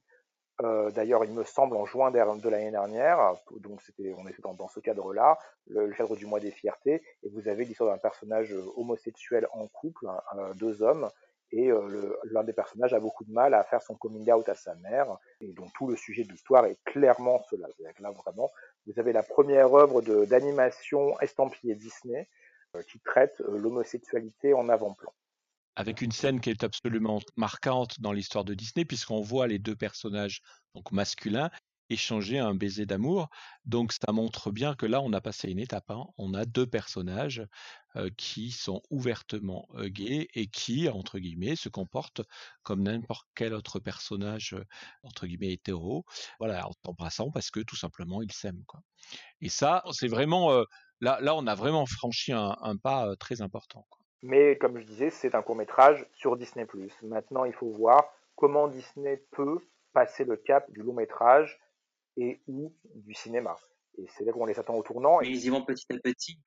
euh, D'ailleurs, il me semble en juin de l'année dernière, donc c'était, on était dans, ce cadre-là, le, cadre du mois des fiertés, et vous avez l'histoire d'un personnage homosexuel en couple, un, deux hommes, et euh, l'un des personnages a beaucoup de mal à faire son coming out à sa mère, et donc tout le sujet de l'histoire est clairement cela. Là, vraiment, vous avez la première œuvre d'animation estampillée Disney euh, qui traite euh, l'homosexualité en avant-plan avec une scène qui est absolument marquante dans l'histoire de Disney, puisqu'on voit les deux personnages donc masculins échanger un baiser d'amour. Donc ça montre bien que là, on a passé une étape. Hein. On a deux personnages euh, qui sont ouvertement euh, gays et qui, entre guillemets, se comportent comme n'importe quel autre personnage, euh, entre guillemets, hétéro, voilà, en s'embrassant parce que tout simplement, ils s'aiment. Et ça, c'est vraiment... là, là, on a vraiment franchi un, pas très important. Mais comme je disais, c'est un court métrage sur Disney ⁇ Maintenant, il faut voir comment Disney peut passer le cap du long métrage et ou du cinéma. Et c'est là qu'on les attend au tournant. Mais ils y vont petit à petit.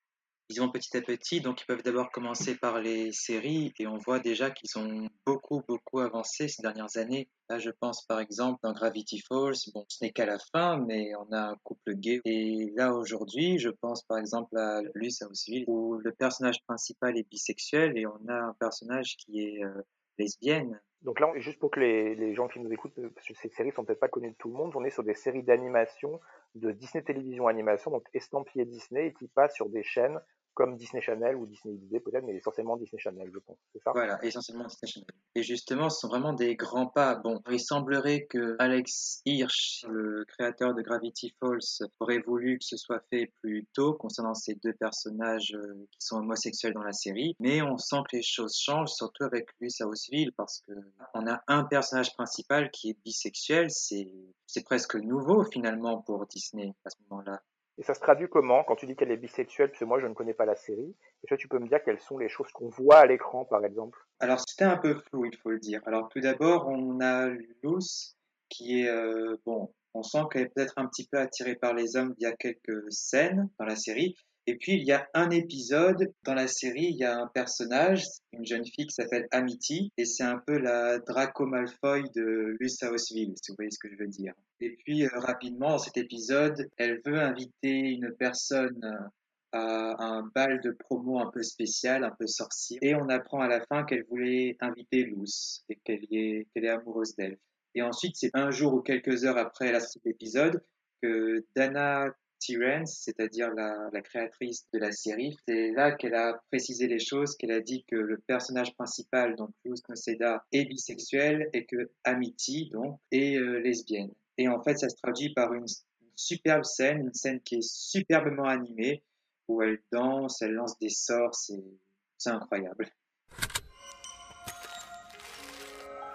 Ils vont petit à petit, donc ils peuvent d'abord commencer par les séries et on voit déjà qu'ils ont beaucoup, beaucoup avancé ces dernières années. Là, je pense par exemple dans Gravity Falls, bon, ce n'est qu'à la fin, mais on a un couple gay. Et là, aujourd'hui, je pense par exemple à Luce où le personnage principal est bisexuel et on a un personnage qui est euh, lesbienne. Donc là, juste pour que les, gens qui nous écoutent, parce que ces séries sont peut-être pas connues de tout le monde, on est sur des séries d'animation de Disney Télévision Animation, donc estampillées Disney, et qui passent sur des chaînes comme Disney Channel ou Disney XD peut-être, mais essentiellement Disney Channel, je pense. C'est Voilà, essentiellement Disney Channel. Et justement, ce sont vraiment des grands pas. Bon, il semblerait que Alex Hirsch, le créateur de Gravity Falls, aurait voulu que ce soit fait plus tôt concernant ces deux personnages euh, qui sont homosexuels dans la série, mais on sent que les choses changent, surtout avec Luis Houseville, parce que on a un personnage principal qui est bisexuel, c'est presque nouveau finalement pour Disney à ce moment-là. Et ça se traduit comment? Quand tu dis qu'elle est bisexuelle Parce que moi, je ne connais pas la série. Est-ce tu peux me dire quelles sont les choses qu'on voit à l'écran, par exemple? Alors, c'était un peu flou, il faut le dire. Alors, tout d'abord, on a Luce qui est euh, bon. On sent qu'elle est peut-être un petit peu attirée par les hommes via quelques scènes dans la série, et puis il y a un épisode dans la série, il y a un personnage, une jeune fille qui s'appelle Amity, et c'est un peu la Draco Malfoy de Luce Houseville, si vous voyez ce que je veux dire. Et puis euh, rapidement, dans cet épisode, elle veut inviter une personne euh, à un bal de promo un peu spécial, un peu sorcier, et on apprend à la fin qu'elle voulait inviter Luce et qu'elle est, amoureuse d'elle. Et ensuite, c'est un jour ou quelques heures après la cet épisode que Dana Terrence, c'est-à-dire la, créatrice de la série. C'est là qu'elle a précisé les choses, qu'elle a dit que le personnage principal, donc Luz Noceda, est bisexuel et que Amity, donc, est euh, lesbienne. Et en fait, ça se traduit par une, une superbe scène, une scène qui est superbement animée, où elle danse, elle lance des sorts, c'est incroyable.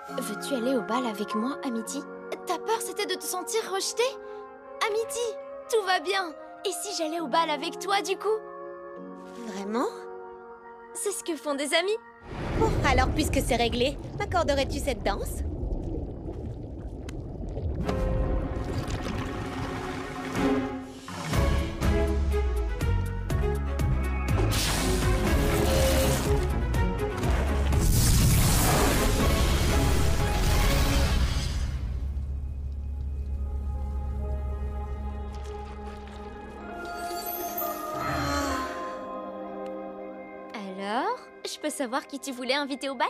Veux-tu aller au bal avec moi, Amity? Ta peur, c'était de te sentir rejetée? Amity tout va bien. Et si j'allais au bal avec toi, du coup? Vraiment? C'est ce que font des amis. Bon, alors puisque c'est réglé, m'accorderais-tu cette danse? Savoir qui tu voulais inviter au bal?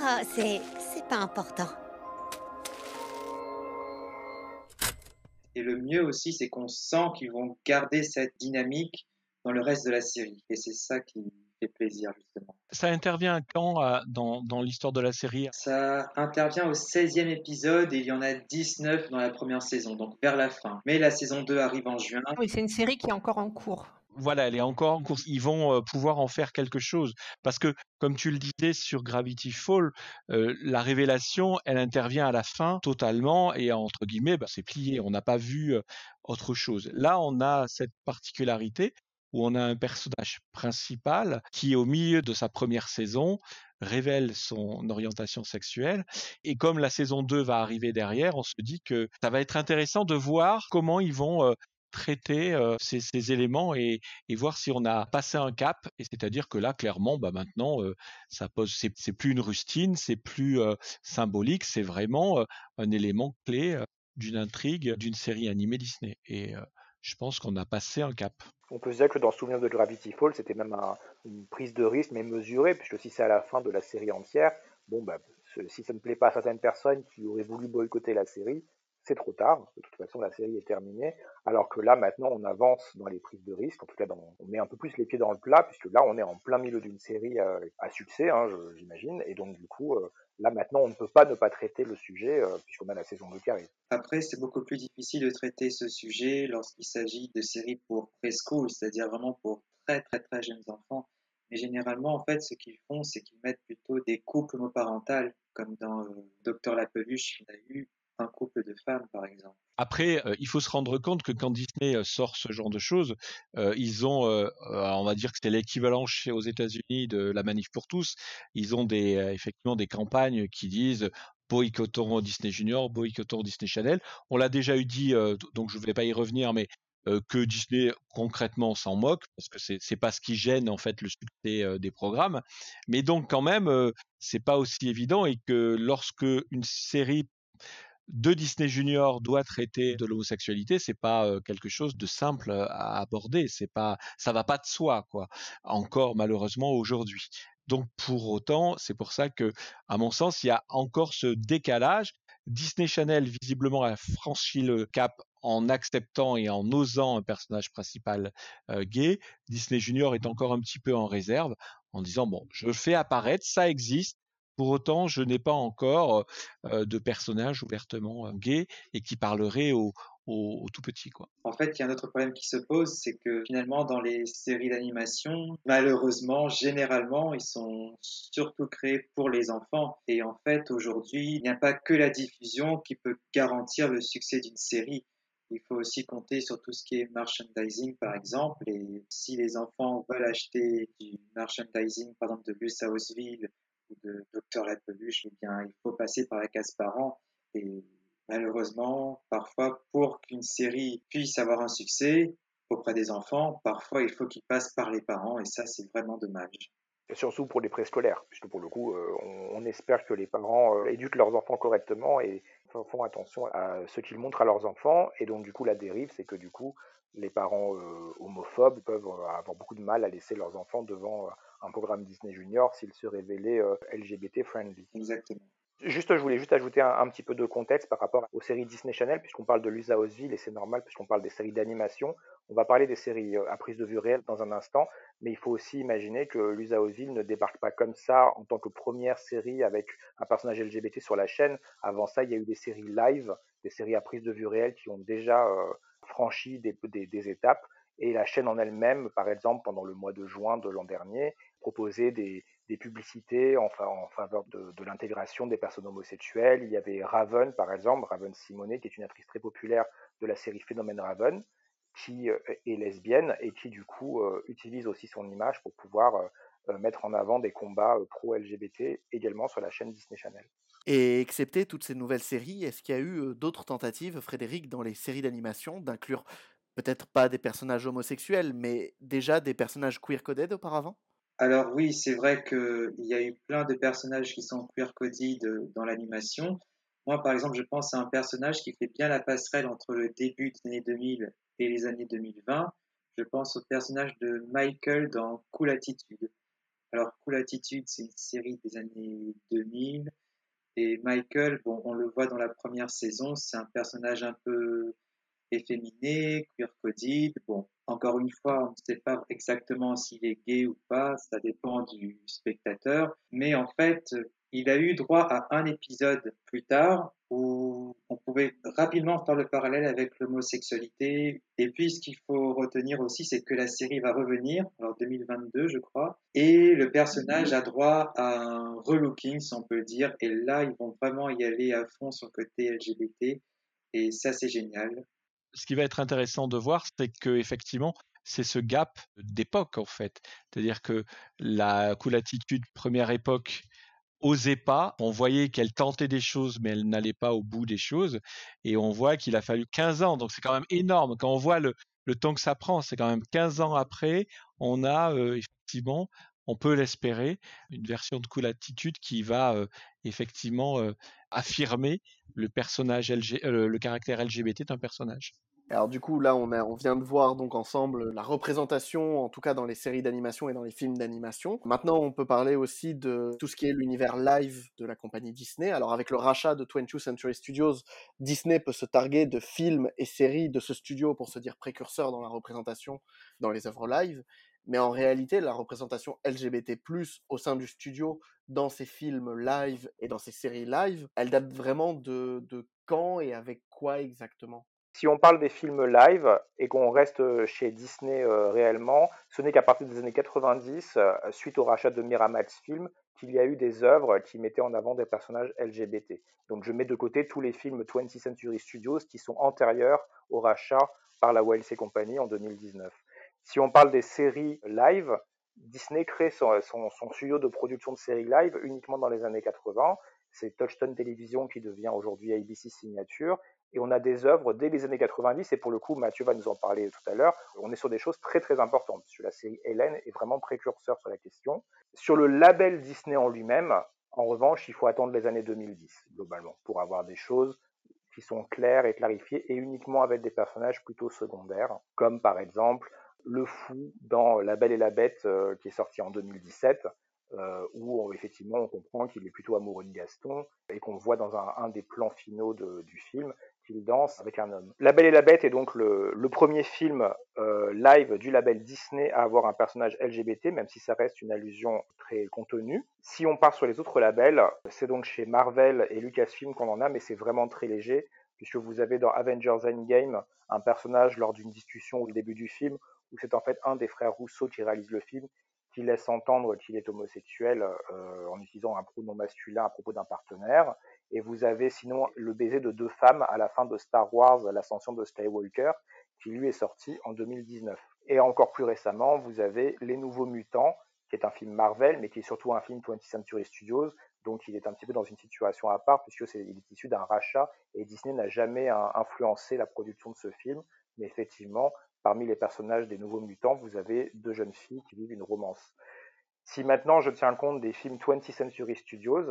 Ah, c'est... c'est pas important. Et le mieux aussi, c'est qu'on sent qu'ils vont garder cette dynamique dans le reste de la série. Et c'est ça qui fait plaisir, justement. Ça intervient quand euh, dans, dans l'histoire de la série? Ça intervient au 16e épisode et il y en a 19 dans la première saison, donc vers la fin. Mais la saison 2 arrive en juin. Oui, c'est une série qui est encore en cours voilà, elle est encore en course. Ils vont euh, pouvoir en faire quelque chose. Parce que, comme tu le disais sur Gravity Fall, euh, la révélation, elle intervient à la fin totalement et entre guillemets, bah, c'est plié. On n'a pas vu euh, autre chose. Là, on a cette particularité où on a un personnage principal qui, au milieu de sa première saison, révèle son orientation sexuelle. Et comme la saison 2 va arriver derrière, on se dit que ça va être intéressant de voir comment ils vont traiter ces, éléments et, voir si on a passé un cap. Et c'est-à-dire que là, clairement, bah maintenant, ça pose, c'est plus une rustine, c'est plus symbolique, c'est vraiment un élément clé d'une intrigue d'une série animée Disney. Et je pense qu'on a passé un cap. On peut se dire que dans Souvenir de Gravity Fall, c'était même une prise de risque, mais mesurée, puisque si c'est à la fin de la série entière, bon, bah, si ça ne plaît pas à certaines personnes qui auraient voulu boycotter la série, c'est trop tard. De toute façon, la série est terminée. Alors que là, maintenant, on avance dans les prises de risque. En tout cas, on met un peu plus les pieds dans le plat, puisque là, on est en plein milieu d'une série euh, à, succès, hein, j'imagine. Et donc, du coup, euh, là, maintenant, on ne peut pas ne pas traiter le sujet, euh, puisqu'on a la saison 2 qui arrive. Après, c'est beaucoup plus difficile de traiter ce sujet lorsqu'il s'agit de séries pour preschool, c'est-à-dire vraiment pour très, très, très jeunes enfants. Mais généralement, en fait, ce qu'ils font, c'est qu'ils mettent plutôt des couples homoparentales, comme dans Docteur La Peluche, il a eu un couple de femmes, par exemple. Après, euh, il faut se rendre compte que quand Disney euh, sort ce genre de choses, euh, ils ont, on va dire que c'est l'équivalent chez aux États-Unis de la manif pour tous. Ils ont effectivement des campagnes qui disent boycottons Disney Junior, boycottons Disney Channel. On l'a déjà eu dit, donc je ne vais pas y revenir, mais que Disney concrètement s'en moque parce que c'est c'est pas ce qui gêne en fait le succès des programmes mais donc quand même c'est pas aussi évident et que lorsque une série de Disney Junior doit traiter de l'homosexualité, c'est pas quelque chose de simple à aborder, c'est pas ça va pas de soi quoi. Encore malheureusement aujourd'hui. Donc pour autant, c'est pour ça que à mon sens, il y a encore ce décalage. Disney Channel visiblement a franchi le cap en acceptant et en osant un personnage principal gay. Disney Junior est encore un petit peu en réserve en disant bon, je fais apparaître, ça existe, pour autant, je n'ai pas encore de personnage ouvertement gay et qui parlerait aux, tout petits. Quoi. En fait, il y a un autre problème qui se pose, c'est que finalement, dans les séries d'animation, malheureusement, généralement, ils sont surtout créés pour les enfants. Et en fait, aujourd'hui, il n'y a pas que la diffusion qui peut garantir le succès d'une série. Il faut aussi compter sur tout ce qui est merchandising, par exemple. Et si les enfants veulent acheter du merchandising, par exemple, de Luce Houseville de Docteur La Peluche, eh bien, il faut passer par la case parents. Et malheureusement, parfois, pour qu'une série puisse avoir un succès auprès des enfants, parfois il faut qu'il passe par les parents, et ça, c'est vraiment dommage. Et surtout pour les préscolaires, puisque pour le coup, euh, on, espère que les parents euh, éduquent leurs enfants correctement et font attention à ce qu'ils montrent à leurs enfants. Et donc, du coup, la dérive, c'est que du coup, les parents euh, homophobes peuvent avoir beaucoup de mal à laisser leurs enfants devant un programme Disney Junior s'il se révélait euh, LGBT friendly. Exactement. Juste, je voulais juste ajouter un, petit peu de contexte par rapport aux séries Disney Channel, puisqu'on parle de Lusa Osville, et c'est normal, puisqu'on parle des séries d'animation. On va parler des séries euh, à prise de vue réelle dans un instant, mais il faut aussi imaginer que Lusa Osville ne débarque pas comme ça en tant que première série avec un personnage LGBT sur la chaîne. Avant ça, il y a eu des séries live, des séries à prise de vue réelle qui ont déjà euh, franchi des, étapes. Et la chaîne en elle-même, par exemple, pendant le mois de juin de l'an dernier, proposait des, publicités en, en faveur de, l'intégration des personnes homosexuelles. Il y avait Raven, par exemple, Raven Simonet, qui est une actrice très populaire de la série Phénomène Raven, qui euh, est lesbienne et qui, du coup, euh, utilise aussi son image pour pouvoir euh, mettre en avant des combats pro-LGBT également sur la chaîne Disney Channel. Et excepté toutes ces nouvelles séries, est-ce qu'il y a eu d'autres tentatives, Frédéric, dans les séries d'animation, d'inclure peut-être pas des personnages homosexuels, mais déjà des personnages queer-coded auparavant? Alors oui, c'est vrai qu'il y a eu plein de personnages qui sont queer-coded dans l'animation. Moi, par exemple, je pense à un personnage qui fait bien la passerelle entre le début des années 2000 les années 2020. Je pense au personnage de Michael dans Cool Attitude. Alors, Cool Attitude, c'est une série des années 2000. Et Michael, bon, on le voit dans la première saison, c'est un personnage un peu efféminé, queer coded. Bon, encore une fois, on ne sait pas exactement s'il est gay ou pas, ça dépend du spectateur. Mais en fait, il a eu droit à un épisode plus tard où on pouvait rapidement faire le parallèle avec l'homosexualité. Et puis, ce qu'il faut retenir aussi, c'est que la série va revenir, en 2022, je crois, et le personnage a droit à un relooking, si on peut dire. Et là, ils vont vraiment y aller à fond sur le côté LGBT. Et ça, c'est génial. Ce qui va être intéressant de voir, c'est que effectivement, c'est ce gap d'époque en fait. C'est-à-dire que la cool attitude première époque osait pas. On voyait qu'elle tentait des choses, mais elle n'allait pas au bout des choses. Et on voit qu'il a fallu 15 ans. Donc c'est quand même énorme. Quand on voit le, temps que ça prend, c'est quand même 15 ans après, on a euh, effectivement, on peut l'espérer, une version de Cool Attitude qui va euh, effectivement euh, affirmer le personnage LG, le caractère LGBT d'un personnage. Alors du coup, là, on, vient de voir donc ensemble la représentation, en tout cas dans les séries d'animation et dans les films d'animation. Maintenant, on peut parler aussi de tout ce qui est l'univers live de la compagnie Disney. Alors avec le rachat de 20th Century Studios, Disney peut se targuer de films et séries de ce studio pour se dire précurseur dans la représentation dans les œuvres live. Mais en réalité, la représentation LGBT+, au sein du studio, dans ces films live et dans ces séries live, elle date vraiment de quand et avec quoi exactement? Si on parle des films live et qu'on reste euh, chez Disney euh, réellement, ce n'est qu'à partir des années 90, euh, suite au rachat de Miramax Film, qu'il y a eu des œuvres qui mettaient en avant des personnages LGBT. Donc je mets de côté tous les films 20th Century Studios qui sont antérieurs au rachat par la WLC Company en 2019. Si on parle des séries live, Disney crée son, son studio de production de séries live uniquement dans les années 80. C'est Touchstone Television qui devient aujourd'hui ABC Signature et on a des œuvres dès les années 90, et pour le coup, Mathieu va nous en parler tout à l'heure, on est sur des choses très très importantes, la série Hélène est vraiment précurseur sur la question. Sur le label Disney en lui-même, en revanche, il faut attendre les années 2010, globalement, pour avoir des choses qui sont claires et clarifiées, et uniquement avec des personnages plutôt secondaires, comme par exemple le fou dans La Belle et la Bête, euh, qui est sorti en 2017, euh, où effectivement on comprend qu'il est plutôt amoureux de Gaston et qu'on voit dans un, des plans finaux du film danse avec un homme. La Belle et la Bête est donc le, premier film euh, live du label Disney à avoir un personnage LGBT, même si ça reste une allusion très contenue. Si on part sur les autres labels, c'est donc chez Marvel et Lucasfilm qu'on en a, mais c'est vraiment très léger, puisque vous avez dans Avengers Endgame un personnage lors d'une discussion au début du film, où c'est en fait un des frères Rousseau qui réalise le film, qui laisse entendre qu'il est homosexuel euh, en utilisant un pronom masculin à propos d'un partenaire. Et vous avez sinon le baiser de deux femmes à la fin de Star Wars, l'ascension de Skywalker, qui lui est sorti en 2019. Et encore plus récemment, vous avez Les Nouveaux Mutants, qui est un film Marvel, mais qui est surtout un film 20th Century Studios, donc il est un petit peu dans une situation à part, puisque c'est, il est issu d'un rachat, et Disney n'a jamais influencé la production de ce film, mais effectivement, parmi les personnages des Nouveaux Mutants, vous avez deux jeunes filles qui vivent une romance. Si maintenant je tiens compte des films 20th Century Studios,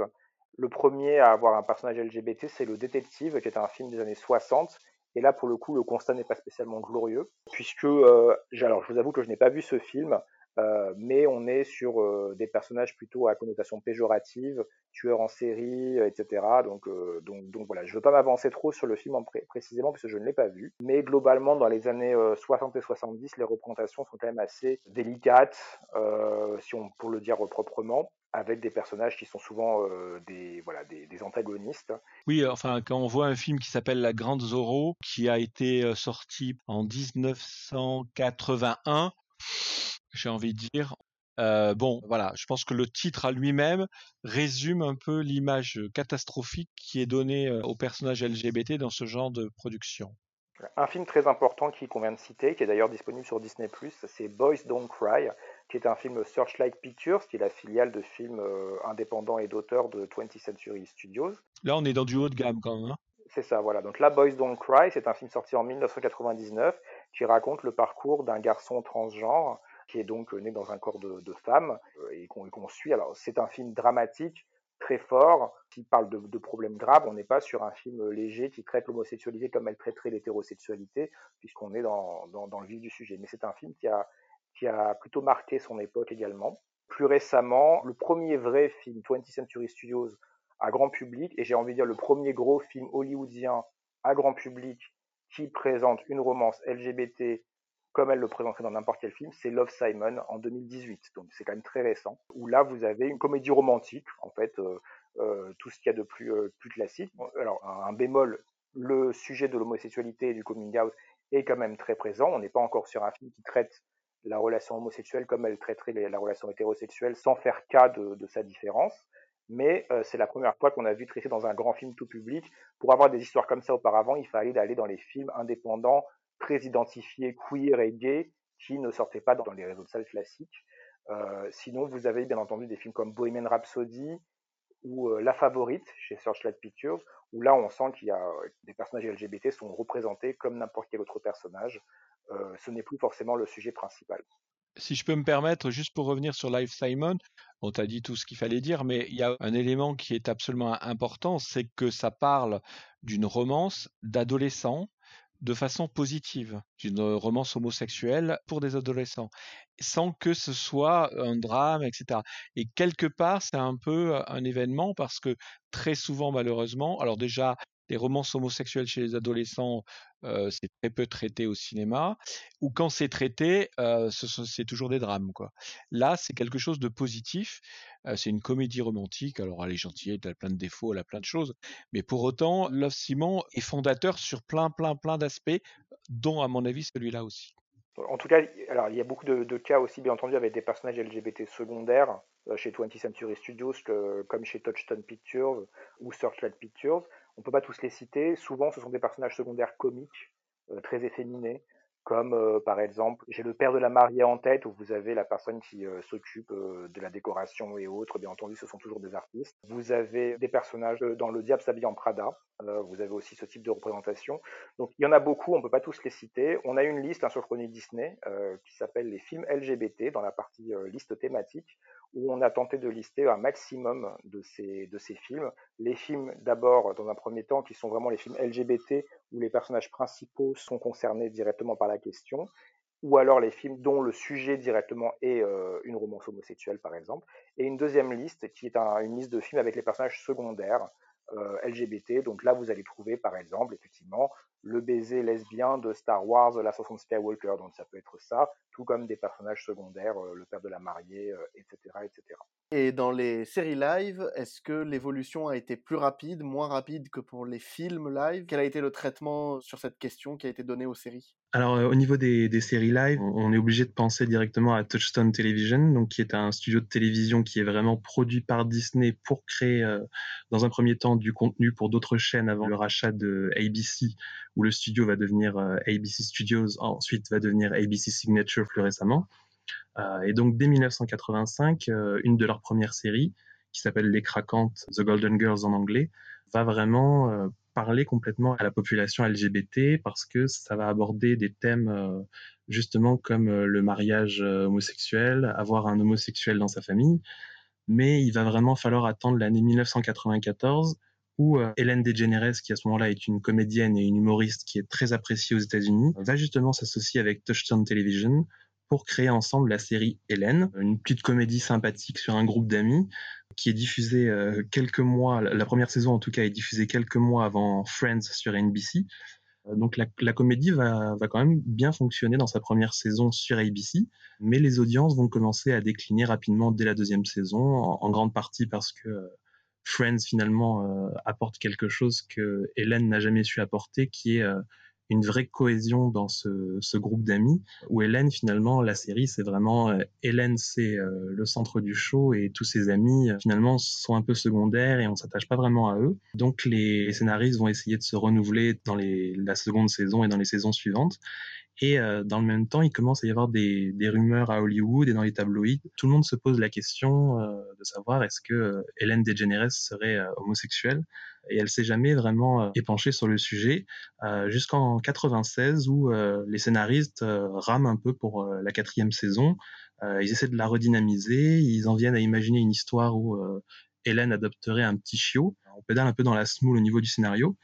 le premier à avoir un personnage LGBT, c'est Le Détective, qui est un film des années 60. Et là, pour le coup, le constat n'est pas spécialement glorieux, puisque, euh, alors je vous avoue que je n'ai pas vu ce film, euh, mais on est sur euh, des personnages plutôt à connotation péjorative, tueurs en série, etc. Donc, euh, donc, donc voilà, je ne veux pas m'avancer trop sur le film en précisément parce que je ne l'ai pas vu. Mais globalement, dans les années 60 et 70, les représentations sont quand même assez délicates, si on pour le dire proprement avec des personnages qui sont souvent des, voilà, des, des, antagonistes. Oui, enfin, quand on voit un film qui s'appelle La Grande Zorro, qui a été sorti en 1981, j'ai envie de dire. Euh, bon, voilà, je pense que le titre à lui-même résume un peu l'image catastrophique qui est donnée aux personnages LGBT dans ce genre de production. Un film très important qu'on vient de citer, qui est d'ailleurs disponible sur Disney+, c'est Boys Don't Cry, qui est un film Searchlight Pictures, qui est la filiale de films indépendants et d'auteurs de 20th Century Studios. Là, on est dans du haut de gamme quand même. Hein. c'est ça, voilà. Donc là, Boys Don't Cry, c'est un film sorti en 1999 qui raconte le parcours d'un garçon transgenre qui est donc né dans un corps de, femme euh, et qu'on suit. Alors c'est un film dramatique, très fort, qui parle de, problèmes graves. On n'est pas sur un film léger qui traite l'homosexualité comme elle traiterait l'hétérosexualité, puisqu'on est dans, dans, le vif du sujet. Mais c'est un film qui a, qui a plutôt marqué son époque également. Plus récemment, le premier vrai film 20th Century Studios à grand public, et j'ai envie de dire le premier gros film hollywoodien à grand public qui présente une romance LGBT comme elle le présenterait dans n'importe quel film, c'est Love Simon en 2018. Donc c'est quand même très récent. Où là, vous avez une comédie romantique, en fait, euh, euh, tout ce qu'il y a de plus, euh, plus classique. Alors, un, bémol, le sujet de l'homosexualité et du coming out est quand même très présent. On n'est pas encore sur un film qui traite la relation homosexuelle comme elle traiterait la relation hétérosexuelle sans faire cas de, sa différence. Mais c'est la première fois qu'on a vu traiter dans un grand film tout public. Pour avoir des histoires comme ça auparavant, il fallait aller dans les films indépendants très identifiés queer et gay qui ne sortaient pas dans les réseaux de salles classiques. Euh, sinon, vous avez bien entendu des films comme Bohemian Rhapsody ou euh, La Favorite chez Searchlight Pictures, où là on sent qu'il y a des personnages LGBT sont représentés comme n'importe quel autre personnage. Euh, ce n'est plus forcément le sujet principal. Si je peux me permettre, juste pour revenir sur Live Simon, on t'a dit tout ce qu'il fallait dire, mais il y a un élément qui est absolument important, c'est que ça parle d'une romance d'adolescents de façon positive, d'une romance homosexuelle pour des adolescents, sans que ce soit un drame, etc. Et quelque part, c'est un peu un événement parce que très souvent, malheureusement, alors déjà, les romances homosexuelles chez les adolescents, c'est très peu traité au cinéma, ou quand c'est traité, c'est toujours des drames. Là, c'est quelque chose de positif, c'est une comédie romantique, alors elle est gentille, elle a plein de défauts, elle a plein de choses, mais pour autant, Love Simon est fondateur sur plein, plein, plein d'aspects, dont à mon avis celui-là aussi. En tout cas, alors il y a beaucoup de, cas aussi, bien entendu, avec des personnages LGBT secondaires chez 20th Century Studios, comme chez Touchstone Pictures ou Searchlight Pictures. On ne peut pas tous les citer. Souvent, ce sont des personnages secondaires comiques, euh, très efféminés, comme euh, par exemple, j'ai le père de la mariée en tête, où vous avez la personne qui euh, s'occupe de la décoration et autres. Bien entendu, ce sont toujours des artistes. Vous avez des personnages dans Le Diable s'habille en Prada. vous avez aussi ce type de représentation. Donc, il y en a beaucoup. On ne peut pas tous les citer. On a une liste un sur Chronique Disney qui s'appelle les films LGBT dans la partie liste thématique où on a tenté de lister un maximum de ces, de ces films. Les films, d'abord, dans un premier temps, qui sont vraiment les films LGBT, où les personnages principaux sont concernés directement par la question, ou alors les films dont le sujet directement est euh, une romance homosexuelle, par exemple. Et une deuxième liste, qui est une liste de films avec les personnages secondaires, euh, LGBT. Donc là, vous allez trouver, par exemple, effectivement, le baiser lesbien de Star Wars, l'ascension de Skywalker. Donc ça peut être ça, tout comme des personnages secondaires, euh, le père de la mariée, etc., euh, etc. Et dans les séries live, est-ce que l'évolution a été plus rapide, moins rapide que pour les films live? Quel a été le traitement sur cette question qui a été donné aux séries? Alors, euh, au niveau des, séries live, on est obligé de penser directement à Touchstone Television, donc qui est un studio de télévision qui est vraiment produit par Disney pour créer, euh, dans un premier temps, du contenu pour d'autres chaînes avant le rachat de ABC, où le studio va devenir euh, ABC Studios, ensuite va devenir ABC Signature plus récemment. et donc, dès 1985, une de leurs premières séries, qui s'appelle Les Craquantes, The Golden Girls en anglais, va vraiment parler complètement à la population LGBT parce que ça va aborder des thèmes euh, justement comme euh, le mariage euh, homosexuel, avoir un homosexuel dans sa famille. Mais il va vraiment falloir attendre l'année 1994 où Hélène DeGeneres, qui à ce moment-là est une comédienne et une humoriste qui est très appréciée aux États-Unis, va justement s'associer avec Touchstone Television pour créer ensemble la série Hélène, une petite comédie sympathique sur un groupe d'amis qui est diffusée euh, quelques mois, la première saison en tout cas est diffusée quelques mois avant Friends sur NBC. Euh, donc la, comédie va, va, quand même bien fonctionner dans sa première saison sur ABC, mais les audiences vont commencer à décliner rapidement dès la deuxième saison, en, grande partie parce que euh, Friends finalement apporte quelque chose que Hélène n'a jamais su apporter, qui est une vraie cohésion dans ce, groupe d'amis où Hélène finalement la série c'est vraiment euh, Hélène c'est euh, le centre du show et tous ses amis euh, finalement sont un peu secondaires et on s'attache pas vraiment à eux. Donc les, scénaristes vont essayer de se renouveler dans la seconde saison et dans les saisons suivantes et dans le même temps, il commence à y avoir des, des, rumeurs à Hollywood et dans les tabloïds. Tout le monde se pose la question de savoir est-ce que Hélène DeGeneres serait homosexuelle et elle s'est jamais vraiment euh, épanchée sur le sujet euh, jusqu'en 96 où euh, les scénaristes rament un peu pour la quatrième saison. ils essaient de la redynamiser, ils en viennent à imaginer une histoire où Hélène adopterait un petit chiot. On pédale un peu dans la smoule au niveau du scénario.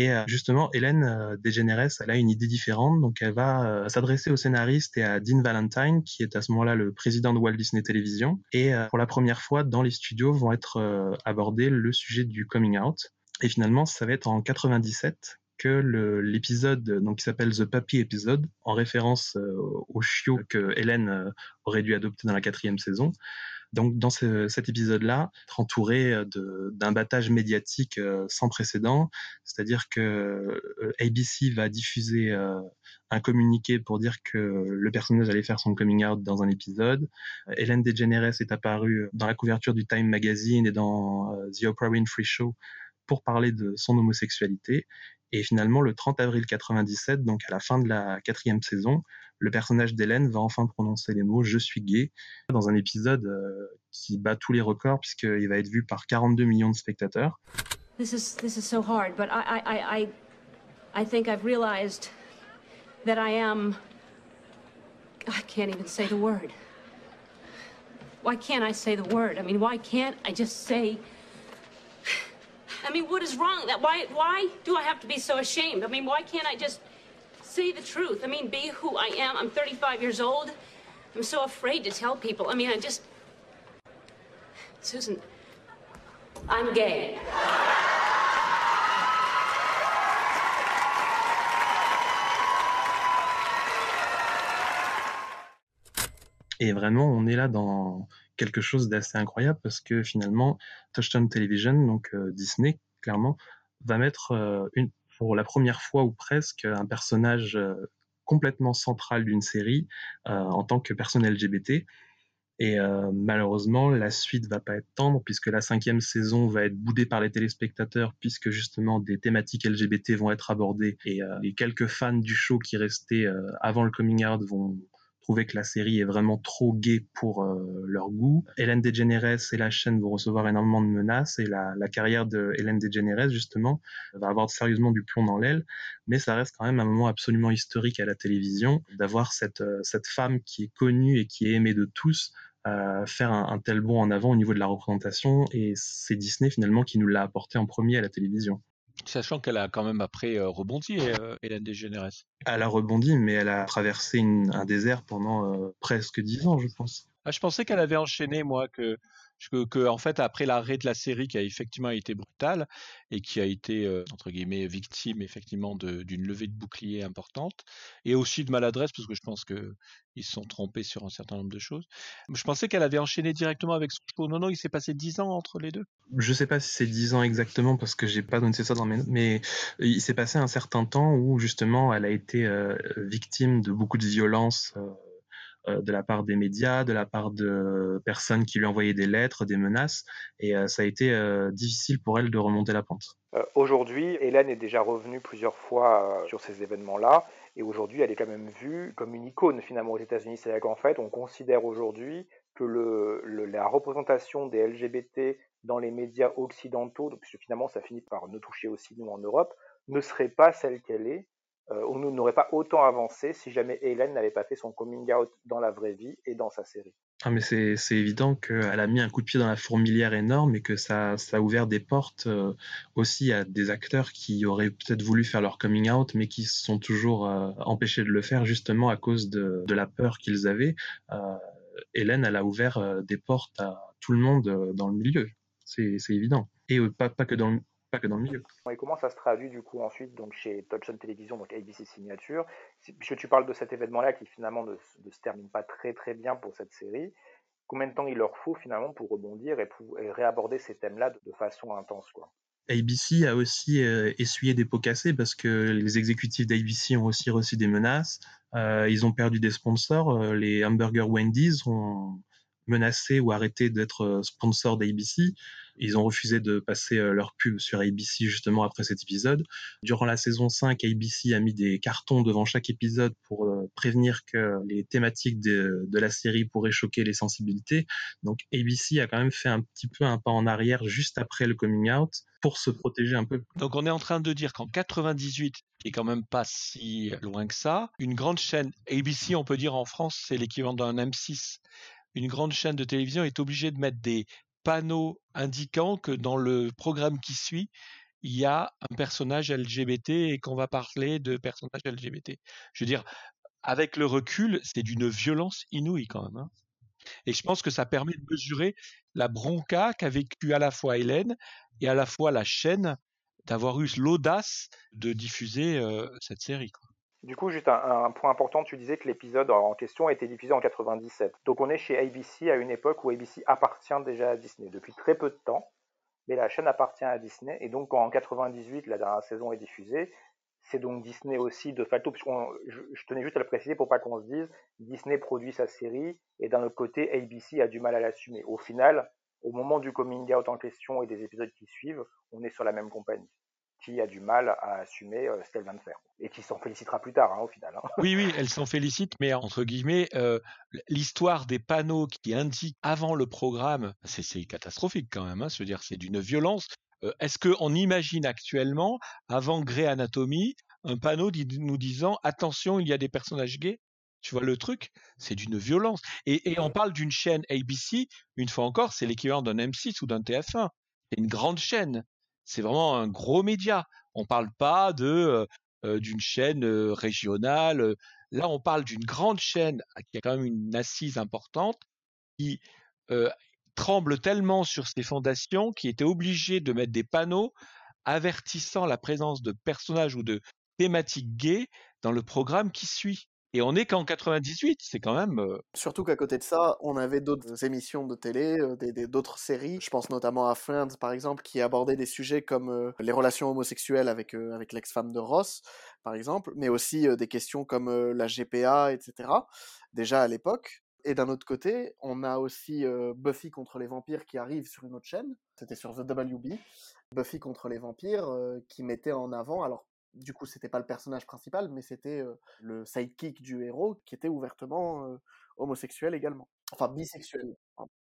Et justement, Hélène Dégénérès, elle a une idée différente, donc elle va s'adresser au scénariste et à Dean Valentine, qui est à ce moment-là le président de Walt Disney Television. Et pour la première fois, dans les studios, vont être abordés le sujet du coming out. Et finalement, ça va être en 97 que l'épisode qui s'appelle The Puppy Episode, en référence au chiot que Hélène aurait dû adopter dans la quatrième saison, donc dans cet épisode-là, entouré euh, d'un battage médiatique euh, sans précédent, c'est-à-dire que euh, ABC va diffuser un communiqué pour dire que le personnage allait faire son coming out dans un épisode. Hélène DeGeneres est apparue dans la couverture du Time Magazine et dans The Oprah Winfrey Show pour parler de son homosexualité. Et finalement, le 30 avril 97, donc à la fin de la quatrième saison, le personnage d'Hélène va enfin prononcer les mots Je suis gay dans un épisode euh, qui bat tous les records puisqu'il va être vu par 42 millions de spectateurs. This is, this is so hard, but I, I, I, I think I've realized that I am. I can't even say the word. Why can't I say the word? I mean, why can't I just say. I mean, what is wrong? That why why do I have to be so ashamed? I mean, why can't I just say the truth. I mean, be who I am. I'm 35 years old. I'm so afraid to tell people. I mean, I just. Susan, I'm gay. Et vraiment, on est là dans quelque chose d'assez incroyable parce que finalement, Touchstone Television, donc euh, Disney, clairement, va mettre euh, pour la première fois ou presque un personnage euh, complètement central d'une série en tant que personne LGBT. Et malheureusement, la suite va pas être tendre puisque la cinquième saison va être boudée par les téléspectateurs puisque justement des thématiques LGBT vont être abordées et les quelques fans du show qui restaient avant le coming out vont que la série est vraiment trop gay pour euh, leur goût. Hélène DeGeneres et la chaîne vont recevoir énormément de menaces et la, la carrière de Hélène DeGeneres justement va avoir sérieusement du plomb dans l'aile. Mais ça reste quand même un moment absolument historique à la télévision d'avoir cette, euh, cette femme qui est connue et qui est aimée de tous euh, faire un, un, tel bond en avant au niveau de la représentation et c'est Disney finalement qui nous l'a apporté en premier à la télévision. Sachant qu'elle a quand même après euh, rebondi, euh, Hélène DeGeneres. Elle a rebondi, mais elle a traversé une, un désert pendant euh, presque dix ans, je pense. Ah, je pensais qu'elle avait enchaîné, moi, que que, en fait après l'arrêt de la série qui a effectivement été brutale et qui a été euh, entre guillemets victime effectivement d'une levée de bouclier importante et aussi de maladresse parce que je pense que ils se sont trompés sur un certain nombre de choses. Je pensais qu'elle avait enchaîné directement avec son show. Non non, il s'est passé dix ans entre les deux. Je sais pas si c'est dix ans exactement parce que j'ai pas donné ça dans mes notes, mais il s'est passé un certain temps où justement elle a été euh, victime de beaucoup de violences. Euh, de la part des médias, de la part de personnes qui lui envoyaient des lettres, des menaces, et euh, ça a été euh, difficile pour elle de remonter la pente. aujourd'hui, Hélène est déjà revenue plusieurs fois sur ces événements-là, et aujourd'hui, elle est quand même vue comme une icône finalement aux États-Unis. C'est-à-dire qu'en fait, on considère aujourd'hui que la représentation des LGBT dans les médias occidentaux, puisque finalement ça finit par nous toucher aussi nous en Europe, ne serait pas celle qu'elle est euh, on n'aurait pas autant avancé si jamais Hélène n'avait pas fait son coming out dans la vraie vie et dans sa série. Ah mais c'est, évident qu'elle a mis un coup de pied dans la fourmilière énorme et que ça, ça a ouvert des portes euh, aussi à des acteurs qui auraient peut-être voulu faire leur coming out mais qui se sont toujours euh, empêchés de le faire justement à cause de, la peur qu'ils avaient. Hélène, elle a ouvert des portes à tout le monde dans le milieu, c'est, évident. Et pas, pas que dans le pas que dans le milieu. Et comment ça se traduit du coup ensuite donc chez Touchstone Télévision, donc ABC Signature? Puisque tu parles de cet événement-là qui finalement ne, se termine pas très très bien pour cette série, combien de temps il leur faut finalement pour rebondir et, pour, réaborder ces thèmes-là de, façon intense quoi? ABC a aussi euh, essuyé des pots cassés parce que les exécutifs d'ABC ont aussi reçu des menaces. Euh, ils ont perdu des sponsors. Euh, les hamburgers Wendy's ont menacé ou arrêté d'être sponsors d'ABC. Ils ont refusé de passer euh, leur pub sur ABC justement après cet épisode. Durant la saison 5, ABC a mis des cartons devant chaque épisode pour euh, prévenir que les thématiques de, de, la série pourraient choquer les sensibilités. Donc ABC a quand même fait un petit peu un pas en arrière juste après le coming out pour se protéger un peu. Donc on est en train de dire qu'en 98, qui est quand même pas si loin que ça, une grande chaîne ABC, on peut dire en France, c'est l'équivalent d'un M6 une grande chaîne de télévision est obligée de mettre des panneau indiquant que dans le programme qui suit, il y a un personnage LGBT et qu'on va parler de personnage LGBT. Je veux dire, avec le recul, c'est d'une violence inouïe quand même. Hein. Et je pense que ça permet de mesurer la bronca qu'a vécu à la fois Hélène et à la fois la chaîne d'avoir eu l'audace de diffuser cette série. Du coup, juste un, point important, tu disais que l'épisode en question a été diffusé en 97. Donc on est chez ABC à une époque où ABC appartient déjà à Disney depuis très peu de temps, mais la chaîne appartient à Disney. Et donc en 98, la dernière saison est diffusée. C'est donc Disney aussi de facto, je, je, tenais juste à le préciser pour pas qu'on se dise, Disney produit sa série et d'un autre côté, ABC a du mal à l'assumer. Au final, au moment du coming out en question et des épisodes qui suivent, on est sur la même compagnie qui a du mal à assumer euh, ce qu'elle vient de faire et qui s'en félicitera plus tard hein, au final. Hein. Oui, oui, elle s'en félicite, mais entre guillemets, euh, l'histoire des panneaux qui indiquent avant le programme, c'est catastrophique quand même. Hein, veux dire, c'est d'une violence. Euh, Est-ce qu'on imagine actuellement, avant Grey Anatomy, un panneau nous disant attention, il y a des personnages gays? Tu vois le truc? C'est d'une violence. Et, et on parle d'une chaîne ABC, une fois encore, c'est l'équivalent d'un M6 ou d'un TF1. C'est une grande chaîne c'est vraiment un gros média. On ne parle pas de d'une chaîne régionale. Là, on parle d'une grande chaîne qui a quand même une assise importante, qui tremble tellement sur ses fondations, qui était obligée de mettre des panneaux avertissant la présence de personnages ou de thématiques gays dans le programme qui suit. Et on n'est qu'en 98, c'est quand même. Surtout qu'à côté de ça, on avait d'autres émissions de télé, d'autres séries. Je pense notamment à Friends, par exemple, qui abordait des sujets comme les relations homosexuelles avec, avec l'ex-femme de Ross, par exemple, mais aussi des questions comme la GPA, etc. Déjà à l'époque. Et d'un autre côté, on a aussi Buffy contre les vampires qui arrive sur une autre chaîne. C'était sur The WB. Buffy contre les vampires qui mettait en avant, alors du coup, c'était pas le personnage principal, mais c'était le sidekick du héros qui était ouvertement homosexuel également. Enfin, bisexuel.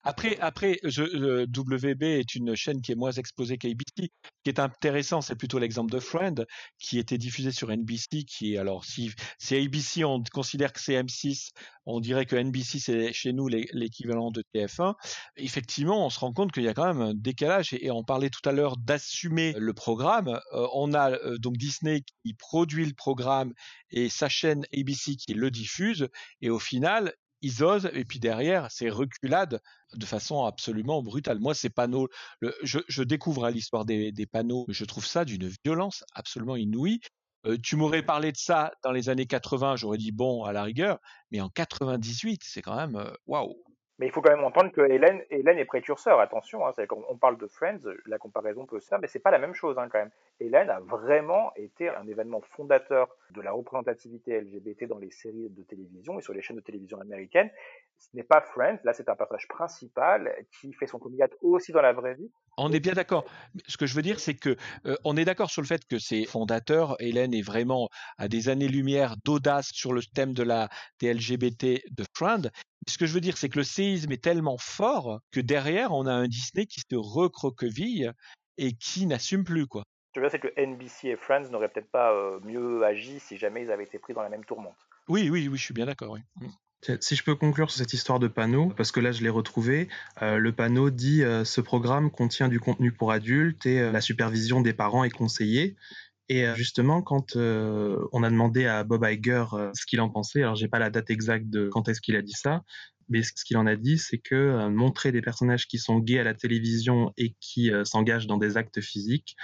Après, après je, WB est une chaîne qui est moins exposée qu'ABC. Ce qui est intéressant, c'est plutôt l'exemple de Friend, qui était diffusé sur NBC, qui est, alors, si, si ABC, on considère que c'est M6, on dirait que NBC, c'est chez nous l'équivalent de TF1. Effectivement, on se rend compte qu'il y a quand même un décalage, et, on parlait tout à l'heure d'assumer le programme. Euh, on a euh, donc Disney qui produit le programme et sa chaîne ABC qui le diffuse, et au final, ils osent, et puis derrière, c'est reculade de façon absolument brutale. Moi, ces panneaux, je, découvre hein, l'histoire des, panneaux, je trouve ça d'une violence absolument inouïe. Euh, tu m'aurais parlé de ça dans les années 80, j'aurais dit bon, à la rigueur, mais en 98, c'est quand même euh, waouh. Mais il faut quand même entendre que Hélène, est précurseur, attention, hein, quand on parle de Friends, la comparaison peut se faire, mais c'est pas la même chose hein, quand même. Hélène a vraiment été un événement fondateur de la représentativité LGBT dans les séries de télévision et sur les chaînes de télévision américaines. Ce n'est pas Friends, là c'est un personnage principal qui fait son coming aussi dans la vraie vie. On est bien d'accord. Ce que je veux dire, c'est que euh, on est d'accord sur le fait que c'est fondateur. Hélène est vraiment à des années-lumière d'audace sur le thème de la des LGBT de Friends. Ce que je veux dire, c'est que le séisme est tellement fort que derrière, on a un Disney qui se recroqueville et qui n'assume plus, quoi. Ce que je veux dire, c'est que NBC et Friends n'auraient peut-être pas euh, mieux agi si jamais ils avaient été pris dans la même tourmente. Oui, oui, oui, je suis bien d'accord. Oui. Mm. Si je peux conclure sur cette histoire de panneau, parce que là je l'ai retrouvé, euh, le panneau dit euh, ce programme contient du contenu pour adultes et euh, la supervision des parents est conseillée. Et euh, justement, quand euh, on a demandé à Bob Iger ce qu'il en pensait, alors j'ai pas la date exacte de quand est-ce qu'il a dit ça, mais ce qu'il en a dit, c'est que montrer des personnages qui sont gays à la télévision et qui s'engagent dans des actes physiques,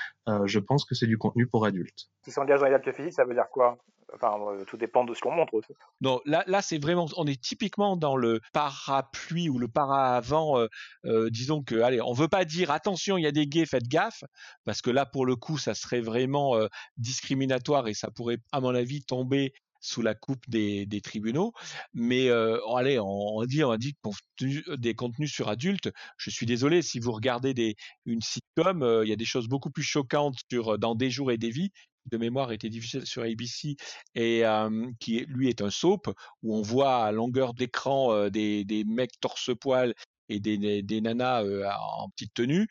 je pense que c'est du contenu pour adultes. Qui s'engagent dans des actes physiques, ça veut dire quoi? Enfin, euh, tout dépend de ce qu'on montre. Non, là, là c'est vraiment, on est typiquement dans le parapluie ou le paravent. Euh, euh, disons que, allez, on veut pas dire attention, il y a des gays, faites gaffe, parce que là, pour le coup, ça serait vraiment discriminatoire et ça pourrait, à mon avis, tomber sous la coupe des, tribunaux. Mais allez, on, on, dit, on dit des contenus sur adultes. Je suis désolé si vous regardez des, une sitcom, il y a des choses beaucoup plus choquantes sur dans des jours et des vies de mémoire était diffusé sur ABC et qui lui est un soap où on voit à longueur d'écran des, des mecs torse-poil et des, des, nanas en petite tenue.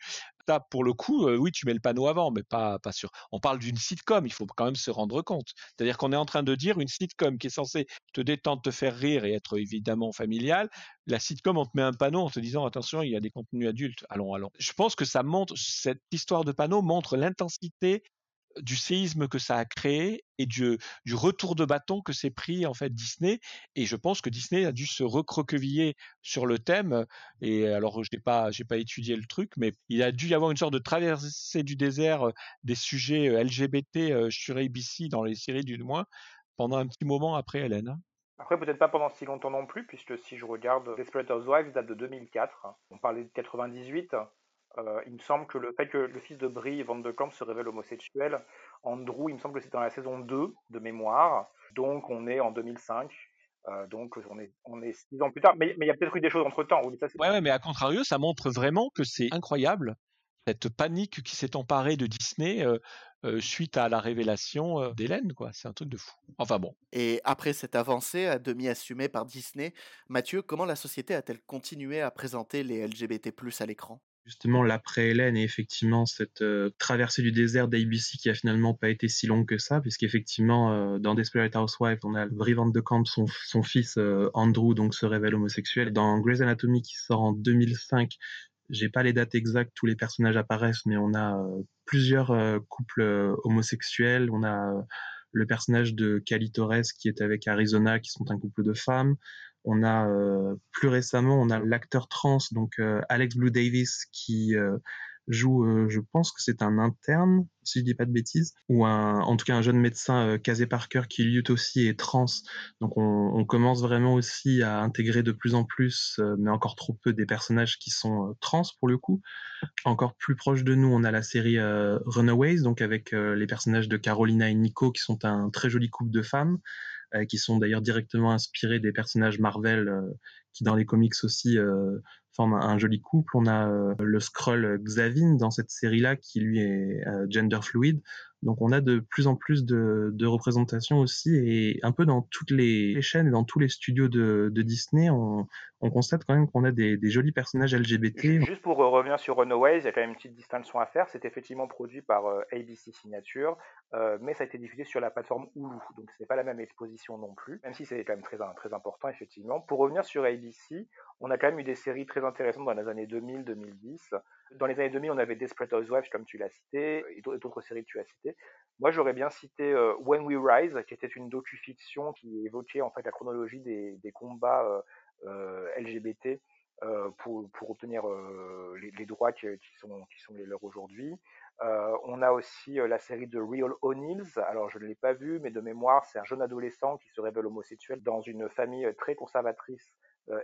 Là, pour le coup, oui, tu mets le panneau avant, mais pas, pas sûr. On parle d'une sitcom, il faut quand même se rendre compte. C'est-à-dire qu'on est en train de dire une sitcom qui est censée te détendre, te faire rire et être évidemment familiale. La sitcom, on te met un panneau en te disant attention, il y a des contenus adultes. Allons, allons. Je pense que ça montre, cette histoire de panneau montre l'intensité du séisme que ça a créé et du, retour de bâton que s'est pris en fait Disney. Et je pense que Disney a dû se recroqueviller sur le thème. Et alors, je n'ai pas, j'ai pas étudié le truc, mais il a dû y avoir une sorte de traversée du désert des sujets LGBT sur ABC dans les séries du moins pendant un petit moment après Hélène. Hein. Après, peut-être pas pendant si longtemps non plus, puisque si je regarde Desperate Housewives date de 2004. On parlait de 98. Euh, il me semble que le fait que le fils de Brie, Van de Kamp, se révèle homosexuel, Andrew, il me semble que c'est dans la saison 2 de mémoire. Donc on est en 2005. Euh, donc on est, on est six ans plus tard. Mais il y a peut-être eu des choses entre temps. Oui, ouais, ouais, mais à contrario, ça montre vraiment que c'est incroyable cette panique qui s'est emparée de Disney euh, euh, suite à la révélation euh, d'Hélène, quoi. C'est un truc de fou. Enfin bon. Et après cette avancée à demi assumée par Disney, Mathieu, comment la société a-t-elle continué à présenter les LGBT+ à l'écran? Justement, l'après Hélène et effectivement cette euh, traversée du désert d'ABC qui a finalement pas été si longue que ça, puisqu'effectivement dans Desperate Housewives, on a Brie Van de Camp, son, fils Andrew, donc se révèle homosexuel. Dans Grey's Anatomy qui sort en 2005, j'ai pas les dates exactes, tous les personnages apparaissent, mais on a euh, plusieurs euh, couples euh, homosexuels. On a le personnage de Cali Torres qui est avec Arizona, qui sont un couple de femmes. On a plus récemment, on a l'acteur trans, donc Alex Blue Davis, qui joue, euh, je pense que c'est un interne, si je dis pas de bêtises, ou un, en tout cas un jeune médecin, euh, Casey Parker, qui lui aussi est trans. Donc on, on, commence vraiment aussi à intégrer de plus en plus, euh, mais encore trop peu, des personnages qui sont trans pour le coup. Encore plus proche de nous, on a la série Runaways, donc avec les personnages de Carolina et Nico, qui sont un très joli couple de femmes. Qui sont d'ailleurs directement inspirés des personnages Marvel qui dans les comics aussi forme un, joli couple. On a euh, le scroll Xavin dans cette série-là qui lui est euh, gender fluid. Donc on a de plus en plus de, représentations aussi et un peu dans toutes les chaînes et dans tous les studios de, Disney, on, on, constate quand même qu'on a des, jolis personnages LGBT. Juste pour revenir sur Runaways, il y a quand même une petite distinction à faire. C'est effectivement produit par euh, ABC Signature, euh, mais ça a été diffusé sur la plateforme Hulu, donc ce n'est pas la même exposition non plus, même si c'est quand même très important effectivement. Pour revenir sur ABC, on a quand même eu des séries très intéressantes dans les années 2000-2010. Dans les années 2000, on avait Desperate Housewives, comme tu l'as cité, et d'autres séries que tu as citées. Moi, j'aurais bien cité euh, When We Rise, qui était une docu-fiction qui évoquait en fait la chronologie des, des combats euh, euh LGBT pour, pour, obtenir les, les, droits qui, qui, sont, qui sont les leurs aujourd'hui. on a aussi la série de Real O'Neills. Alors, je ne l'ai pas vue, mais de mémoire, c'est un jeune adolescent qui se révèle homosexuel dans une famille très conservatrice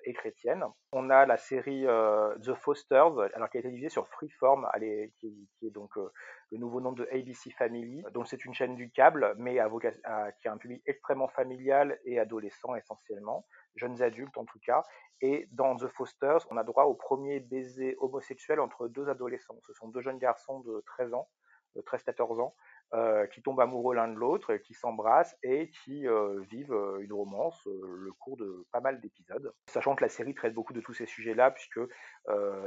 et chrétienne. On a la série euh, The Fosters, alors qui a été diffusée sur Freeform, qui, qui, est donc euh, le nouveau nom de ABC Family. Donc c'est une chaîne du câble, mais qui a un public extrêmement familial et adolescent essentiellement, jeunes adultes en tout cas. Et dans The Fosters, on a droit au premier baiser homosexuel entre deux adolescents. Ce sont deux jeunes garçons de 13 ans, 13-14 ans, euh, qui tombent amoureux l'un de l'autre, qui s'embrassent et qui euh, vivent euh, une romance le cours de pas mal d'épisodes. Sachant que la série traite beaucoup de tous ces sujets-là, puisque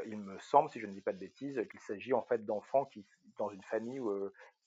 il me semble, si je ne dis pas de bêtises, qu'il s'agit en fait d'enfants qui, dans une famille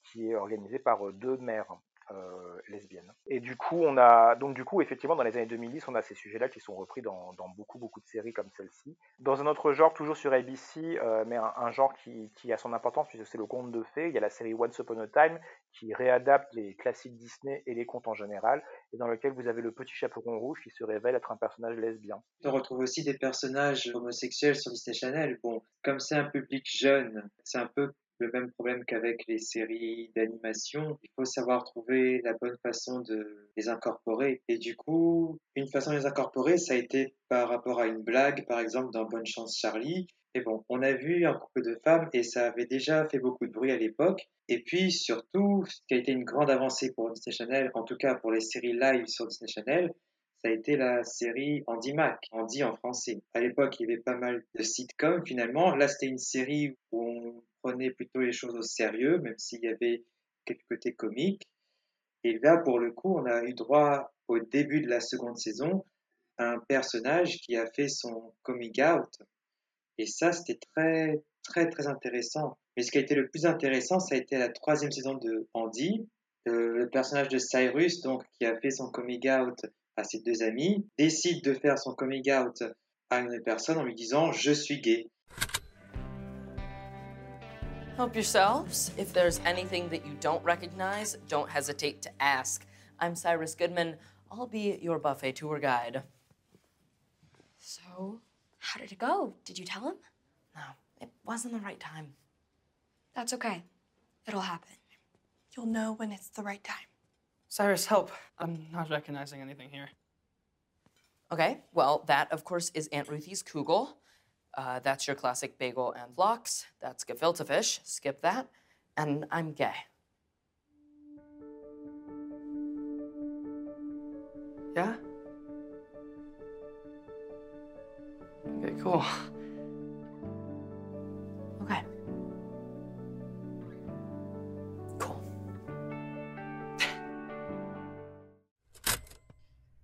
qui est organisée par deux mères. Euh, lesbienne. Et du coup, on a donc du coup effectivement dans les années 2010, on a ces sujets-là qui sont repris dans, beaucoup beaucoup de séries comme celle-ci. Dans un autre genre, toujours sur ABC, euh, mais un, genre qui, a son importance puisque c'est le conte de fées. Il y a la série Once Upon a Time qui réadapte les classiques Disney et les contes en général, et dans lequel vous avez le petit chaperon rouge qui se révèle être un personnage lesbien. On retrouve aussi des personnages homosexuels sur Disney Channel. Bon, comme c'est un public jeune, c'est un peu le même problème qu'avec les séries d'animation. Il faut savoir trouver la bonne façon de les incorporer. Et du coup, une façon de les incorporer, ça a été par rapport à une blague, par exemple dans Bonne Chance Charlie. Et bon, on a vu un couple de femmes et ça avait déjà fait beaucoup de bruit à l'époque. Et puis surtout, ce qui a été une grande avancée pour Disney Channel, en tout cas pour les séries live sur Disney Channel, ça a été la série Andy Mac, Andy en français. À l'époque, il y avait pas mal de sitcoms finalement. Là, c'était une série où on prenait plutôt les choses au sérieux, même s'il y avait quelques côtés comiques. Et là, pour le coup, on a eu droit au début de la seconde saison à un personnage qui a fait son coming out. Et ça, c'était très, très, très intéressant. Mais ce qui a été le plus intéressant, ça a été la troisième saison de Andy, le personnage de Cyrus, donc, qui a fait son coming out à ses deux amis, décide de faire son coming out à une personne en lui disant je suis gay. Help yourselves. If there's anything that you don't recognize, don't hesitate to ask. I'm Cyrus Goodman. I'll be your buffet tour guide. So, how did it go? Did you tell him? No, it wasn't the right time. That's okay. It'll happen. You'll know when it's the right time. Cyrus, help. I'm not recognizing anything here. Okay, well, that, of course, is Aunt Ruthie's kugel. Uh, that's your classic bagel and lox. That's gefilte fish. Skip that. And I'm gay. Yeah? Okay, cool. Okay. Cool.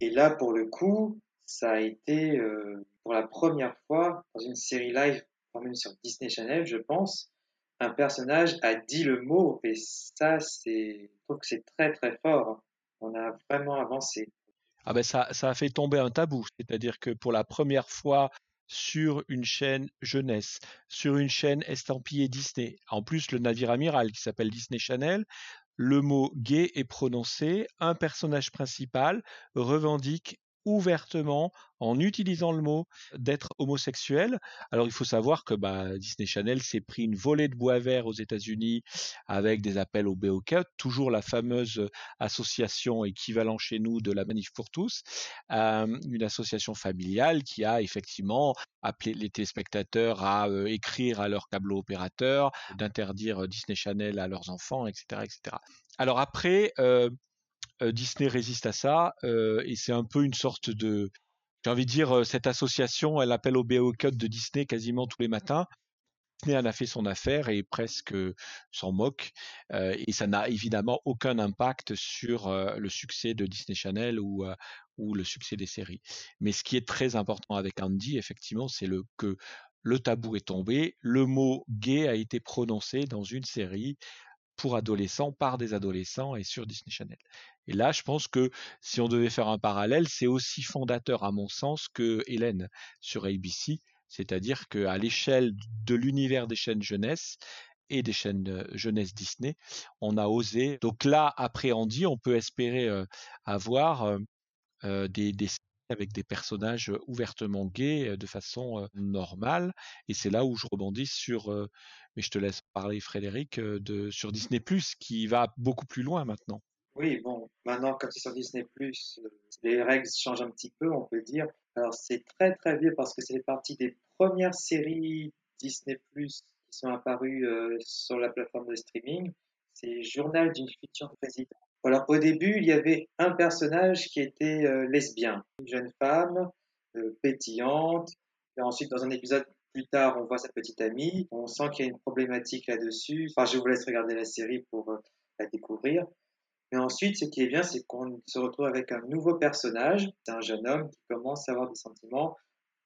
Et là, pour le coup, ça a été euh, pour la première fois dans une série live, quand même sur Disney Channel, je pense, un personnage a dit le mot. Et ça, je trouve que c'est très très fort. On a vraiment avancé. Ah ben ça, ça a fait tomber un tabou, c'est-à-dire que pour la première fois sur une chaîne jeunesse, sur une chaîne estampillée Disney, en plus le navire amiral qui s'appelle Disney Channel, le mot gay est prononcé, un personnage principal revendique ouvertement, en utilisant le mot, d'être homosexuel. Alors il faut savoir que bah, Disney Channel s'est pris une volée de bois vert aux États-Unis avec des appels au BOK, toujours la fameuse association équivalent chez nous de la Manif pour tous, euh, une association familiale qui a effectivement appelé les téléspectateurs à euh, écrire à leur câble opérateur, d'interdire Disney Channel à leurs enfants, etc., etc. Alors après, euh, Disney résiste à ça et c'est un peu une sorte de j'ai envie de dire cette association elle appelle au BO Code de Disney quasiment tous les matins. Disney en a fait son affaire et presque s'en moque et ça n'a évidemment aucun impact sur le succès de Disney Channel ou ou le succès des séries. Mais ce qui est très important avec Andy effectivement c'est le que le tabou est tombé, le mot gay a été prononcé dans une série pour adolescents par des adolescents et sur Disney Channel. Et là, je pense que si on devait faire un parallèle, c'est aussi fondateur à mon sens que Hélène sur ABC, c'est-à-dire qu'à l'échelle de l'univers des chaînes jeunesse et des chaînes jeunesse Disney, on a osé. Donc là, après Andy, on peut espérer avoir des, des avec des personnages ouvertement gays de façon normale. Et c'est là où je rebondis sur, mais je te laisse parler Frédéric, de, sur Disney ⁇ qui va beaucoup plus loin maintenant. Oui, bon, maintenant, quand c'est sur Disney+, les règles changent un petit peu, on peut dire. Alors, c'est très, très vieux parce que c'est partie des premières séries Disney+, qui sont apparues sur la plateforme de streaming. C'est Journal d'une future présidente. Alors, au début, il y avait un personnage qui était lesbien, une jeune femme pétillante. Et ensuite, dans un épisode plus tard, on voit sa petite amie. On sent qu'il y a une problématique là-dessus. Enfin, je vous laisse regarder la série pour la découvrir. Mais ensuite, ce qui est bien, c'est qu'on se retrouve avec un nouveau personnage. C'est un jeune homme qui commence à avoir des sentiments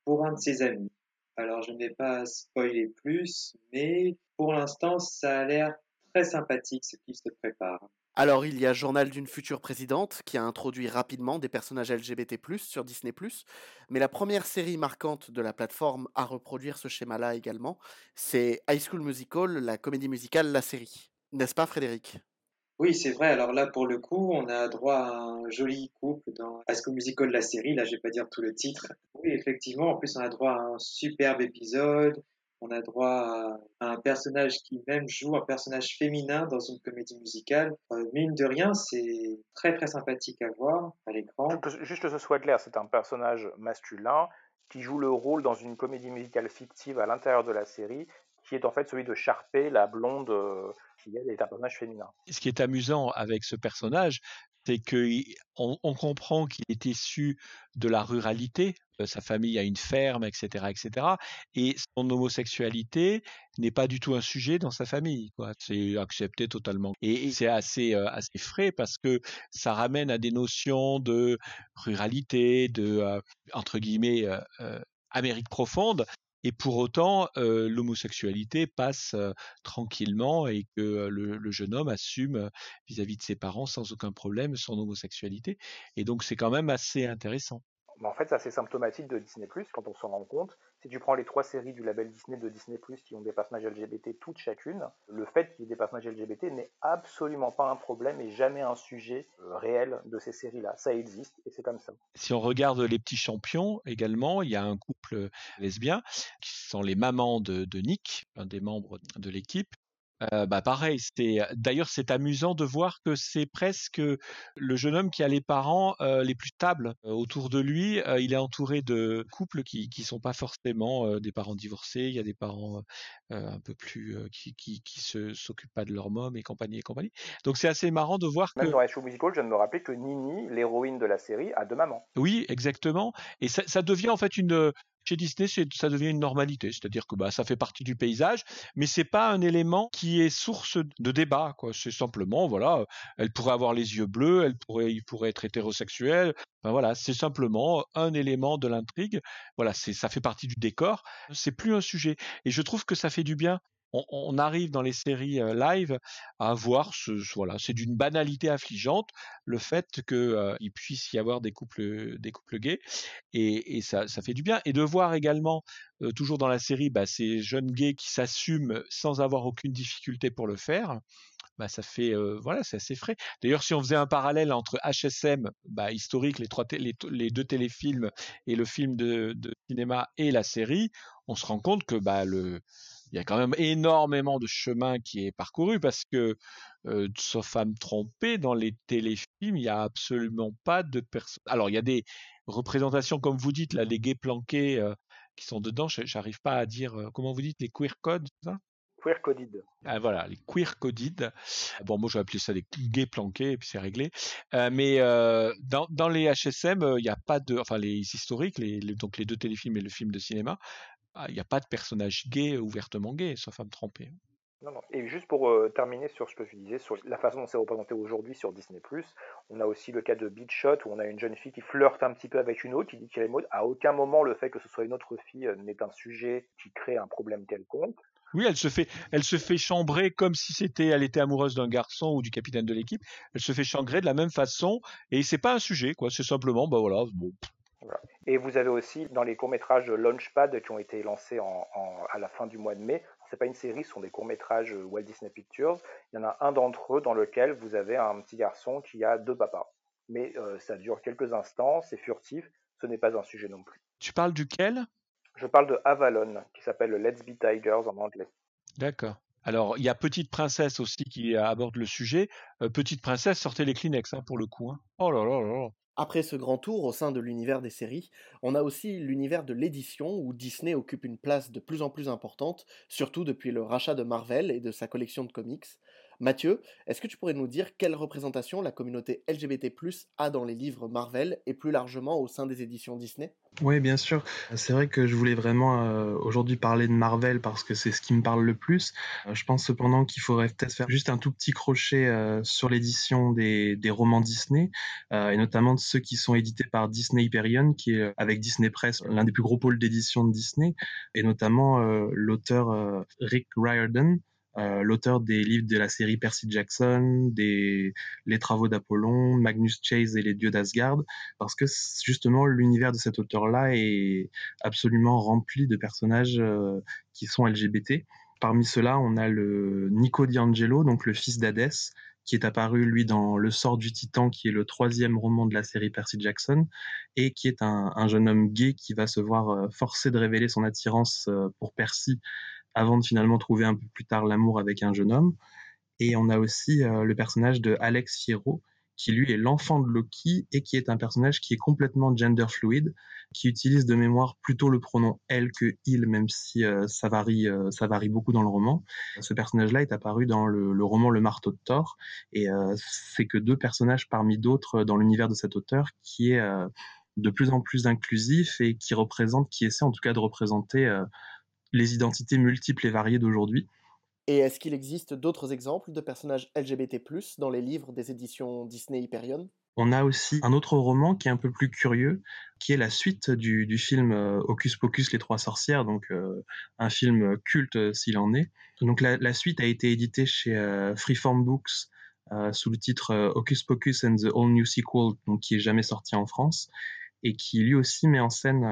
pour un de ses amis. Alors, je ne vais pas spoiler plus, mais pour l'instant, ça a l'air très sympathique ce qui se prépare. Alors, il y a Journal d'une future présidente qui a introduit rapidement des personnages LGBT+, sur Disney+, mais la première série marquante de la plateforme à reproduire ce schéma-là également, c'est High School Musical, la comédie musicale, la série. N'est-ce pas, Frédéric? Oui, c'est vrai. Alors là, pour le coup, on a droit à un joli couple dans High School Musical, la série. Là, je vais pas dire tout le titre. Oui, effectivement. En plus, on a droit à un superbe épisode. On a droit à un personnage qui même joue un personnage féminin dans une comédie musicale. Euh, mine de rien, c'est très très sympathique à voir à l'écran. Juste que ce soit clair, c'est un personnage masculin qui joue le rôle dans une comédie musicale fictive à l'intérieur de la série, qui est en fait celui de Sharpay, la blonde euh, qui est un personnage féminin. Ce qui est amusant avec ce personnage, c'est qu'on on comprend qu'il est issu de la ruralité, sa famille a une ferme, etc., etc. Et son homosexualité n'est pas du tout un sujet dans sa famille. C'est accepté totalement. Et, c'est assez, assez frais parce que ça ramène à des notions de ruralité, de entre guillemets Amérique profonde, et pour autant, l'homosexualité passe tranquillement et que le, jeune homme assume vis-à-vis de ses parents sans aucun problème son homosexualité. Et donc c'est quand même assez intéressant. Mais en fait, c'est assez symptomatique de Disney+, quand on s'en rend compte. Si tu prends les trois séries du label Disney de Disney+, qui ont des personnages LGBT toutes chacune, le fait qu'il y ait des personnages LGBT n'est absolument pas un problème et jamais un sujet euh, réel de ces séries-là. Ça existe et c'est comme ça. Si on regarde les petits champions également, il y a un couple lesbien qui sont les mamans de, de Nick, un des membres de l'équipe, euh, bah pareil, c'est d'ailleurs c'est amusant de voir que c'est presque le jeune homme qui a les parents euh, les plus stables euh, autour de lui. il est entouré de couples qui qui sont pas forcément des parents divorcés. Il y a des parents un peu plus qui qui qui se s'occupent pas de leur môme et compagnie et compagnie. Donc c'est assez marrant de voir Même que dans les shows musicals, je viens de me rappeler que Nini, l'héroïne de la série, a deux mamans. oui exactement et ça, ça devient en fait une chez Disney, ça devient une normalité, c'est-à-dire que bah, ça fait partie du paysage, mais c'est pas un élément qui est source de débat. C'est simplement, voilà, elle pourrait avoir les yeux bleus, elle pourrait, il pourrait être hétérosexuel. Ben voilà, c'est simplement un élément de l'intrigue. Voilà, c'est, ça fait partie du décor. C'est plus un sujet, et je trouve que ça fait du bien on, arrive dans les séries live à voir ce, voilà, c'est d'une banalité affligeante le fait qu'il puisse y avoir des couples, des couples gays et, ça, fait du bien et de voir également toujours dans la série bah, ces jeunes gays qui s'assument sans avoir aucune difficulté pour le faire. Bah, ça fait voilà c'est assez frais. D'ailleurs si on faisait un parallèle entre HSM bah, historique les trois les, deux téléfilms et le film de, de, cinéma et la série, on se rend compte que bah le il y a quand même énormément de chemin qui est parcouru parce que, euh, sauf femme trompée, dans les téléfilms, il n'y a absolument pas de personnes. Alors, il y a des représentations, comme vous dites, là, les gays planqués euh, qui sont dedans. J'arrive pas à dire, euh, comment vous dites, les queer codes, ça? Queer coded. Ah, voilà, les queer coded. Bon, moi, je vais appeler ça des gays planqués, et puis c'est réglé. mais dans, dans, les HSM, il n'y a pas de, enfin les historiques, les, donc les deux téléfilms et le film de cinéma, ah, il n'y a pas de personnage gay ouvertement gay, sauf femme trempée. Non, non. Et juste pour euh, terminer sur ce que je disais, sur la façon dont c'est représenté aujourd'hui sur Disney+, on a aussi le cas de Beat Shot, où on a une jeune fille qui flirte un petit peu avec une autre, qui dit qu'elle est mode. À aucun moment, le fait que ce soit une autre fille euh, n'est un sujet qui crée un problème quelconque. Oui, elle se fait, elle se fait chambrer comme si c'était, elle était amoureuse d'un garçon ou du capitaine de l'équipe. Elle se fait chambrer de la même façon, et c'est pas un sujet, quoi. C'est simplement, bah voilà, bon, et vous avez aussi dans les courts-métrages Launchpad qui ont été lancés à la fin du mois de mai, c'est pas une série, ce sont des courts-métrages Walt Disney Pictures. Il y en a un d'entre eux dans lequel vous avez un petit garçon qui a deux papas. Mais euh, ça dure quelques instants, c'est furtif, ce n'est pas un sujet non plus. Tu parles duquel? Je parle de Avalon, qui s'appelle Let's Be Tigers en anglais. D'accord. Alors, il y a Petite Princesse aussi qui aborde le sujet. Euh, Petite Princesse, sortez les Kleenex hein, pour le coup. Hein. Oh là là là là. Après ce grand tour au sein de l'univers des séries, on a aussi l'univers de l'édition où Disney occupe une place de plus en plus importante, surtout depuis le rachat de Marvel et de sa collection de comics. Mathieu, est-ce que tu pourrais nous dire quelle représentation la communauté LGBT+ a dans les livres Marvel et plus largement au sein des éditions Disney? Oui, bien sûr. C'est vrai que je voulais vraiment euh, aujourd'hui parler de Marvel parce que c'est ce qui me parle le plus. Euh, je pense cependant qu'il faudrait peut-être faire juste un tout petit crochet euh, sur l'édition des, des, romans Disney et notamment de ceux qui sont édités par Disney Hyperion, qui est avec Disney Press l'un des plus gros pôles d'édition de Disney, et notamment l'auteur Rick Riordan euh, l'auteur des livres de la série Percy Jackson, des Les Travaux d'Apollon, Magnus Chase et les Dieux d'Asgard, parce que justement l'univers de cet auteur-là est absolument rempli de personnages euh, qui sont LGBT. Parmi ceux-là, on a le Nico D'Angelo, donc le fils d'Hadès, qui est apparu lui dans Le sort du Titan, qui est le troisième roman de la série Percy Jackson, et qui est un, un jeune homme gay qui va se voir euh, forcé de révéler son attirance pour Percy avant de finalement trouver un peu plus tard l'amour avec un jeune homme. Et on a aussi euh, le personnage de Alex Fierro, qui lui est l'enfant de Loki et qui est un personnage qui est complètement gender fluid, qui utilise de mémoire plutôt le pronom elle que il, même si euh, ça varie, euh, ça varie beaucoup dans le roman. Ce personnage-là est apparu dans le, le, roman Le Marteau de Thor, et c'est que deux personnages parmi d'autres dans l'univers de cet auteur qui est de plus en plus inclusif et qui représente, qui essaie en tout cas de représenter les identités multiples et variées d'aujourd'hui. Et est-ce qu'il existe d'autres exemples de personnages LGBT+, dans les livres des éditions Disney Hyperion? On a aussi un autre roman qui est un peu plus curieux, qui est la suite du, film euh, Hocus Pocus les trois sorcières, donc euh, un film culte euh, s'il en est. Donc la, suite a été éditée chez Freeform Books sous le titre Hocus Pocus and the All New Sequel, donc qui est jamais sorti en France. et qui lui aussi met en scène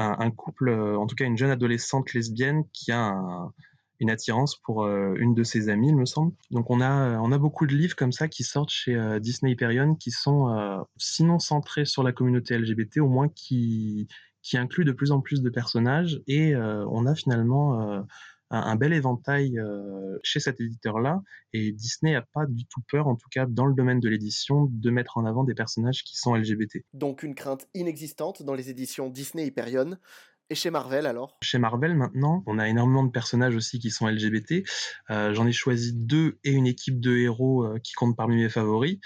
un, couple, en tout cas une jeune adolescente lesbienne qui a un, une attirance pour euh, une de ses amies, il me semble. Donc on a, euh, on a beaucoup de livres comme ça qui sortent chez euh, Disney Hyperion qui sont sinon centrés sur la communauté LGBT, au moins qui, qui incluent de plus en plus de personnages. Et on a finalement un, bel éventail chez cet éditeur-là. Et Disney n'a pas du tout peur, en tout cas dans le domaine de l'édition, de mettre en avant des personnages qui sont LGBT. Donc une crainte inexistante dans les éditions Disney Hyperion. Et chez Marvel alors? Chez Marvel maintenant, on a énormément de personnages aussi qui sont LGBT. Euh, j'en ai choisi deux et une équipe de héros euh, qui comptent parmi mes favoris.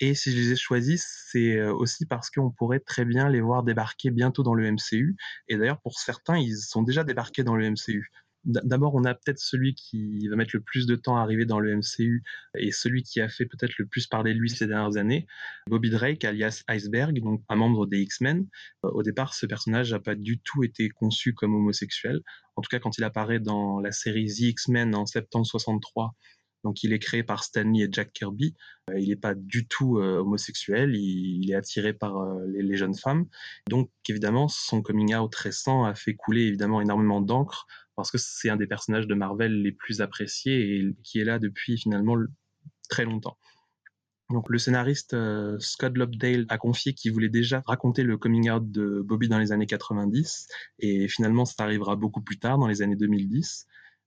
Et si je les ai choisis, c'est euh, aussi parce qu'on pourrait très bien les voir débarquer bientôt dans le MCU. Et d'ailleurs, pour certains, ils sont déjà débarqués dans le MCU. D'abord, on a peut-être celui qui va mettre le plus de temps à arriver dans le MCU et celui qui a fait peut-être le plus parler de lui ces dernières années, Bobby Drake, alias Iceberg, donc un membre des X-Men. Euh, au départ, ce personnage n'a pas du tout été conçu comme homosexuel. En tout cas, quand il apparaît dans la série The X-Men en septembre 63, donc il est créé par Stanley et Jack Kirby. Euh, il n'est pas du tout euh, homosexuel, il, est attiré par les, les, jeunes femmes. Donc évidemment, son coming out récent a fait couler évidemment énormément d'encre parce que c'est un des personnages de Marvel les plus appréciés et qui est là depuis finalement très longtemps. Donc le scénariste euh, Scott Lobdale a confié qu'il voulait déjà raconter le coming out de Bobby dans les années 90 et finalement ça arrivera beaucoup plus tard dans les années 2010.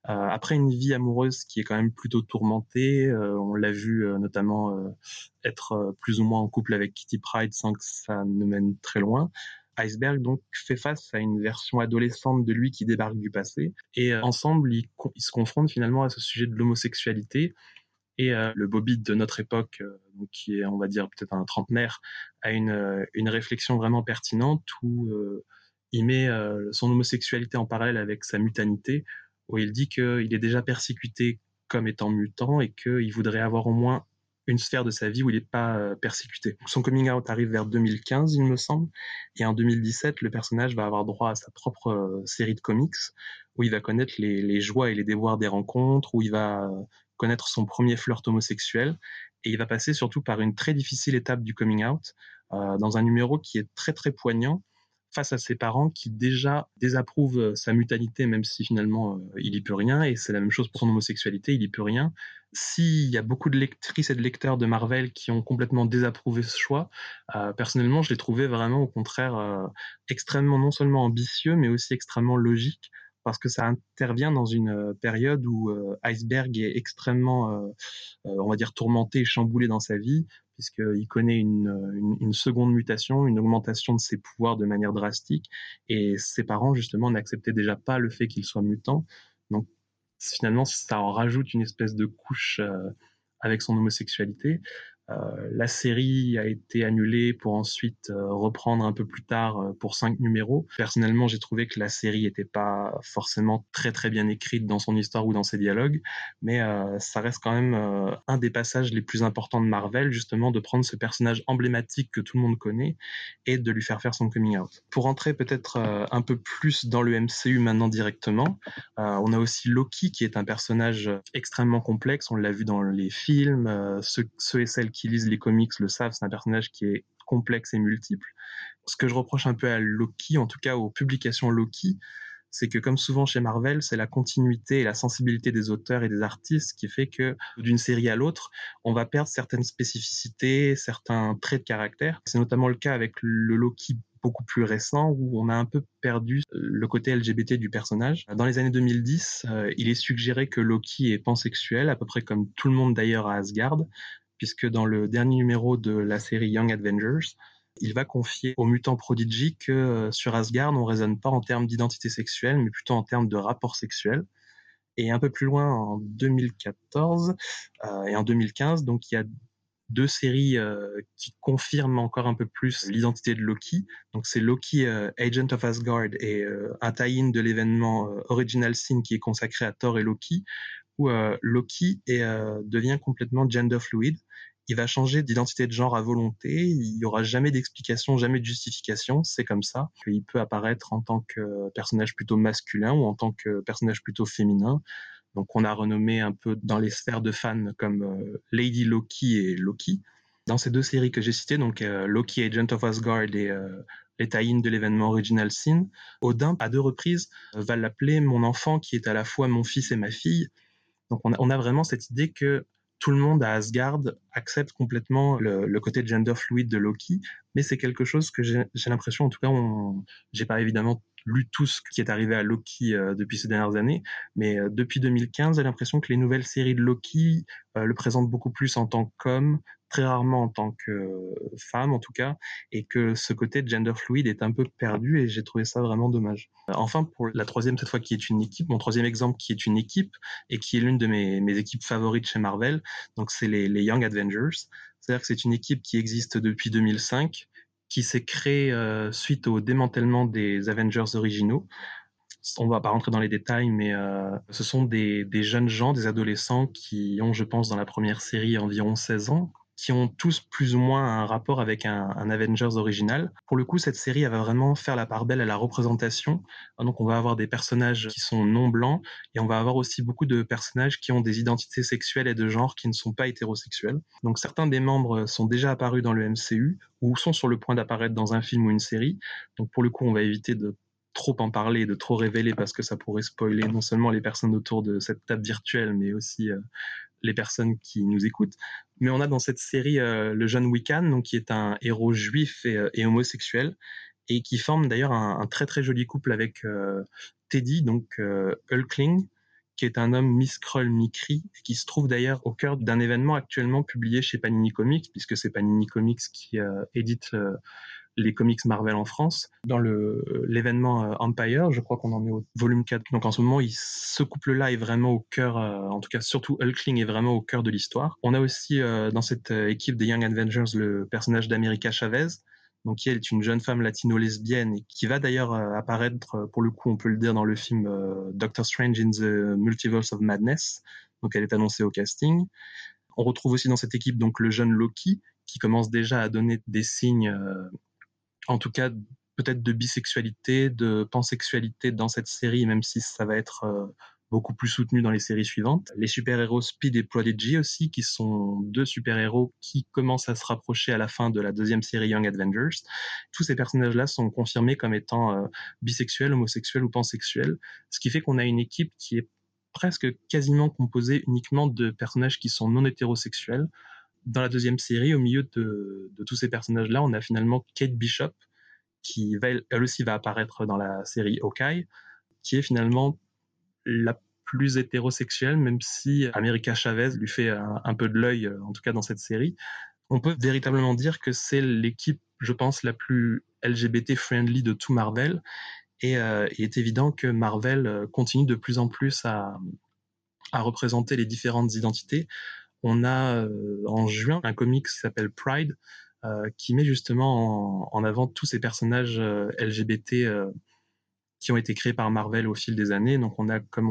Euh, après une vie amoureuse qui est quand même plutôt tourmentée, euh, on l'a vu notamment être plus ou moins en couple avec Kitty Pride sans que ça ne mène très loin. Iceberg donc fait face à une version adolescente de lui qui débarque du passé. Et euh, ensemble ils, se confrontent finalement à ce sujet de l'homosexualité. Et euh, le Bobby de notre époque euh, qui est on va dire peut-être un trentenaire a une, une réflexion vraiment pertinente où il met son homosexualité en parallèle avec sa mutanité où il dit qu'il est déjà persécuté comme étant mutant et qu'il voudrait avoir au moins une sphère de sa vie où il n'est pas euh, persécuté. Son coming out arrive vers 2015, il me semble, et en 2017, le personnage va avoir droit à sa propre euh, série de comics où il va connaître les, joies et les déboires des rencontres, où il va euh, connaître son premier flirt homosexuel, et il va passer surtout par une très difficile étape du coming out, dans un numéro qui est très très poignant, face à ses parents qui déjà désapprouvent sa mutanité, même si finalement il y peut rien, et c'est la même chose pour son homosexualité, il y peut rien, s'il y a beaucoup de lectrices et de lecteurs de Marvel qui ont complètement désapprouvé ce choix, euh, personnellement, je l'ai trouvé vraiment au contraire euh, extrêmement non seulement ambitieux, mais aussi extrêmement logique, parce que ça intervient dans une euh, période où Iceberg est extrêmement, on va dire, tourmenté chamboulé dans sa vie, puisqu'il connaît une, une, seconde mutation, une augmentation de ses pouvoirs de manière drastique, et ses parents, justement, n'acceptaient déjà pas le fait qu'il soit mutant. Donc finalement, ça en rajoute une espèce de couche euh, avec son homosexualité. Euh, la série a été annulée pour ensuite euh, reprendre un peu plus tard euh, pour cinq numéros. Personnellement, j'ai trouvé que la série n'était pas forcément très très bien écrite dans son histoire ou dans ses dialogues, mais ça reste quand même un des passages les plus importants de Marvel, justement de prendre ce personnage emblématique que tout le monde connaît et de lui faire faire son coming out. Pour entrer peut-être un peu plus dans le MCU maintenant directement, on a aussi Loki qui est un personnage extrêmement complexe, on l'a vu dans les films, ceux, ceux et celles qui qui les comics le savent, c'est un personnage qui est complexe et multiple. Ce que je reproche un peu à Loki, en tout cas aux publications Loki, c'est que comme souvent chez Marvel, c'est la continuité et la sensibilité des auteurs et des artistes qui fait que d'une série à l'autre, on va perdre certaines spécificités, certains traits de caractère. C'est notamment le cas avec le Loki beaucoup plus récent où on a un peu perdu le côté LGBT du personnage. Dans les années 2010, euh, il est suggéré que Loki est pansexuel, à peu près comme tout le monde d'ailleurs à Asgard, puisque dans le dernier numéro de la série Young Avengers, il va confier au mutant Prodigy que euh, sur Asgard, on raisonne pas en termes d'identité sexuelle, mais plutôt en termes de rapport sexuel. Et un peu plus loin, en 2014 euh, et en 2015, donc il y a deux séries euh, qui confirment encore un peu plus l'identité de Loki. Donc c'est Loki Agent of Asgard et un tie-in de l'événement Original Sin qui est consacré à Thor et Loki, où Loki devient complètement gender fluid il va changer d'identité de genre à volonté. Il n'y aura jamais d'explication, jamais de justification. C'est comme ça. Il peut apparaître en tant que personnage plutôt masculin ou en tant que personnage plutôt féminin. Donc on a renommé un peu dans les sphères de fans comme euh, Lady Loki et Loki. Dans ces deux séries que j'ai citées, donc euh, Loki Agent of Asgard et euh, les tie de l'événement Original Sin, Odin, à deux reprises, va l'appeler mon enfant qui est à la fois mon fils et ma fille. Donc on a vraiment cette idée que tout le monde à Asgard accepte complètement le, côté gender fluid de Loki, mais c'est quelque chose que j'ai l'impression, en tout cas, j'ai pas évidemment lu tout ce qui est arrivé à Loki euh, depuis ces dernières années, mais euh, depuis 2015, j'ai l'impression que les nouvelles séries de Loki euh, le présentent beaucoup plus en tant qu'homme, très rarement en tant que femme en tout cas, et que ce côté gender fluid est un peu perdu et j'ai trouvé ça vraiment dommage. Enfin, pour la troisième cette fois qui est une équipe, mon troisième exemple qui est une équipe et qui est l'une de mes, mes, équipes favorites chez Marvel, donc c'est les, Young Avengers. C'est-à-dire que c'est une équipe qui existe depuis 2005, qui s'est créée suite au démantèlement des Avengers originaux. On va pas rentrer dans les détails, mais ce sont des, jeunes gens, des adolescents qui ont, je pense, dans la première série environ 16 ans, qui ont tous plus ou moins un rapport avec un, Avengers original. Pour le coup, cette série, elle va vraiment faire la part belle à la représentation. Donc, on va avoir des personnages qui sont non blancs et on va avoir aussi beaucoup de personnages qui ont des identités sexuelles et de genre qui ne sont pas hétérosexuels. Donc, certains des membres sont déjà apparus dans le MCU ou sont sur le point d'apparaître dans un film ou une série. Donc, pour le coup, on va éviter de trop en parler, de trop révéler parce que ça pourrait spoiler non seulement les personnes autour de cette table virtuelle, mais aussi euh, les personnes qui nous écoutent. Mais on a dans cette série euh, le jeune Wiccan, donc qui est un héros juif et, euh, homosexuel, et qui forme d'ailleurs un, très très joli couple avec euh, Teddy, donc Hulkling, qui est un homme mi-scroll, mi-cri, et qui se trouve d'ailleurs au cœur d'un événement actuellement publié chez Panini Comics, puisque c'est Panini Comics qui édite les comics Marvel en France. Dans l'événement euh, Empire, je crois qu'on en est au volume 4. Donc en ce moment, ce couple-là est vraiment au cœur, euh, en tout cas surtout Hulkling est vraiment au cœur de l'histoire. On a aussi euh, dans cette équipe des Young Avengers le personnage d'America Chavez, donc qui est une jeune femme latino-lesbienne qui va d'ailleurs apparaître, pour le coup on peut le dire, dans le film Doctor Strange in the Multiverse of Madness. Donc elle est annoncée au casting. On retrouve aussi dans cette équipe donc le jeune Loki qui commence déjà à donner des signes en tout cas peut-être de bisexualité, de pansexualité dans cette série, même si ça va être euh, beaucoup plus soutenu dans les séries suivantes. Les super-héros Speed et Prodigy aussi, qui sont deux super-héros qui commencent à se rapprocher à la fin de la deuxième série Young Avengers. Tous ces personnages-là sont confirmés comme étant euh, bisexuels, homosexuels ou pansexuels, ce qui fait qu'on a une équipe qui est presque quasiment composée uniquement de personnages qui sont non hétérosexuels, dans la deuxième série, au milieu de, tous ces personnages-là, on a finalement Kate Bishop, qui elle aussi va apparaître dans la série Hawkeye, qui est finalement la plus hétérosexuelle, même si America Chavez lui fait un, peu de l'œil, euh, en tout cas dans cette série. On peut véritablement dire que c'est l'équipe, je pense, la plus LGBT-friendly de tout Marvel. Et euh, il est évident que Marvel euh, continue de plus en plus à représenter les différentes identités on a euh, en juin un comic qui s'appelle Pride, euh, qui met justement en, avant tous ces personnages euh, LGBT qui ont été créés par Marvel au fil des années. Donc on a, comme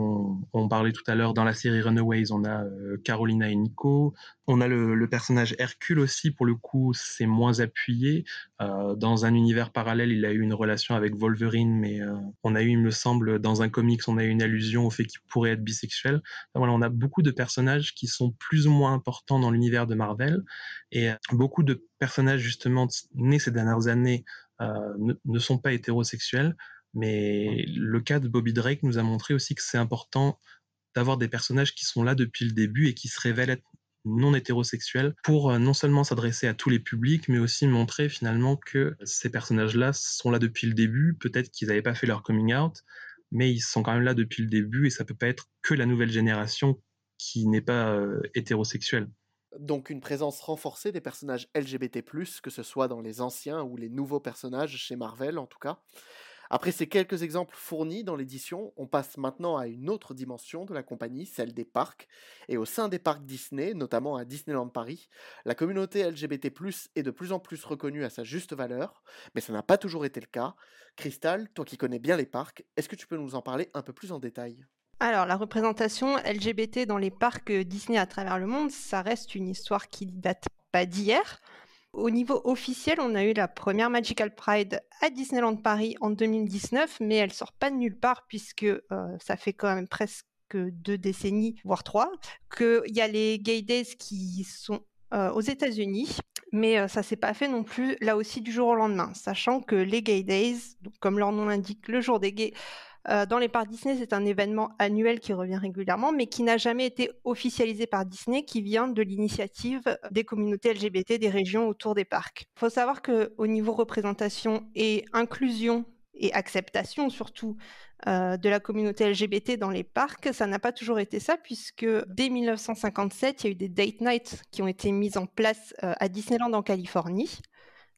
on, parlait tout à l'heure dans la série Runaways, on a euh, Carolina et Nico. On a le, personnage Hercule aussi, pour le coup, c'est moins appuyé. Euh, dans un univers parallèle, il a eu une relation avec Wolverine, mais euh, on a eu, il me semble, dans un comics, on a eu une allusion au fait qu'il pourrait être bisexuel. voilà, on a beaucoup de personnages qui sont plus ou moins importants dans l'univers de Marvel, et beaucoup de personnages justement nés ces dernières années ne, ne sont pas hétérosexuels. Mais le cas de Bobby Drake nous a montré aussi que c'est important d'avoir des personnages qui sont là depuis le début et qui se révèlent être non hétérosexuels pour euh, non seulement s'adresser à tous les publics, mais aussi montrer finalement que ces personnages-là sont là depuis le début. Peut-être qu'ils n'avaient pas fait leur coming out, mais ils sont quand même là depuis le début et ça peut pas être que la nouvelle génération qui n'est pas euh, hétérosexuelle. Donc une présence renforcée des personnages LGBT+, que ce soit dans les anciens ou les nouveaux personnages chez Marvel en tout cas. Après ces quelques exemples fournis dans l'édition, on passe maintenant à une autre dimension de la compagnie, celle des parcs. Et au sein des parcs Disney, notamment à Disneyland Paris, la communauté LGBT+, est de plus en plus reconnue à sa juste valeur, mais ça n'a pas toujours été le cas. Crystal, toi qui connais bien les parcs, est-ce que tu peux nous en parler un peu plus en détail? Alors, la représentation LGBT dans les parcs Disney à travers le monde, ça reste une histoire qui date pas d'hier. Au niveau officiel, on a eu la première Magical Pride à Disneyland Paris en 2019, mais elle sort pas de nulle part puisque euh, ça fait quand même presque deux décennies, voire trois, qu'il y a les Gay Days qui sont aux États-Unis, mais ça s'est pas fait non plus là aussi du jour au lendemain, sachant que les Gay Days, comme leur nom l'indique, le jour des gays, dans les parcs Disney, c'est un événement annuel qui revient régulièrement, mais qui n'a jamais été officialisé par Disney, qui vient de l'initiative des communautés LGBT des régions autour des parcs. Il faut savoir qu'au niveau représentation et inclusion et acceptation surtout de la communauté LGBT dans les parcs, ça n'a pas toujours été ça, puisque dès 1957, il y a eu des date nights qui ont été mises en place à Disneyland en Californie.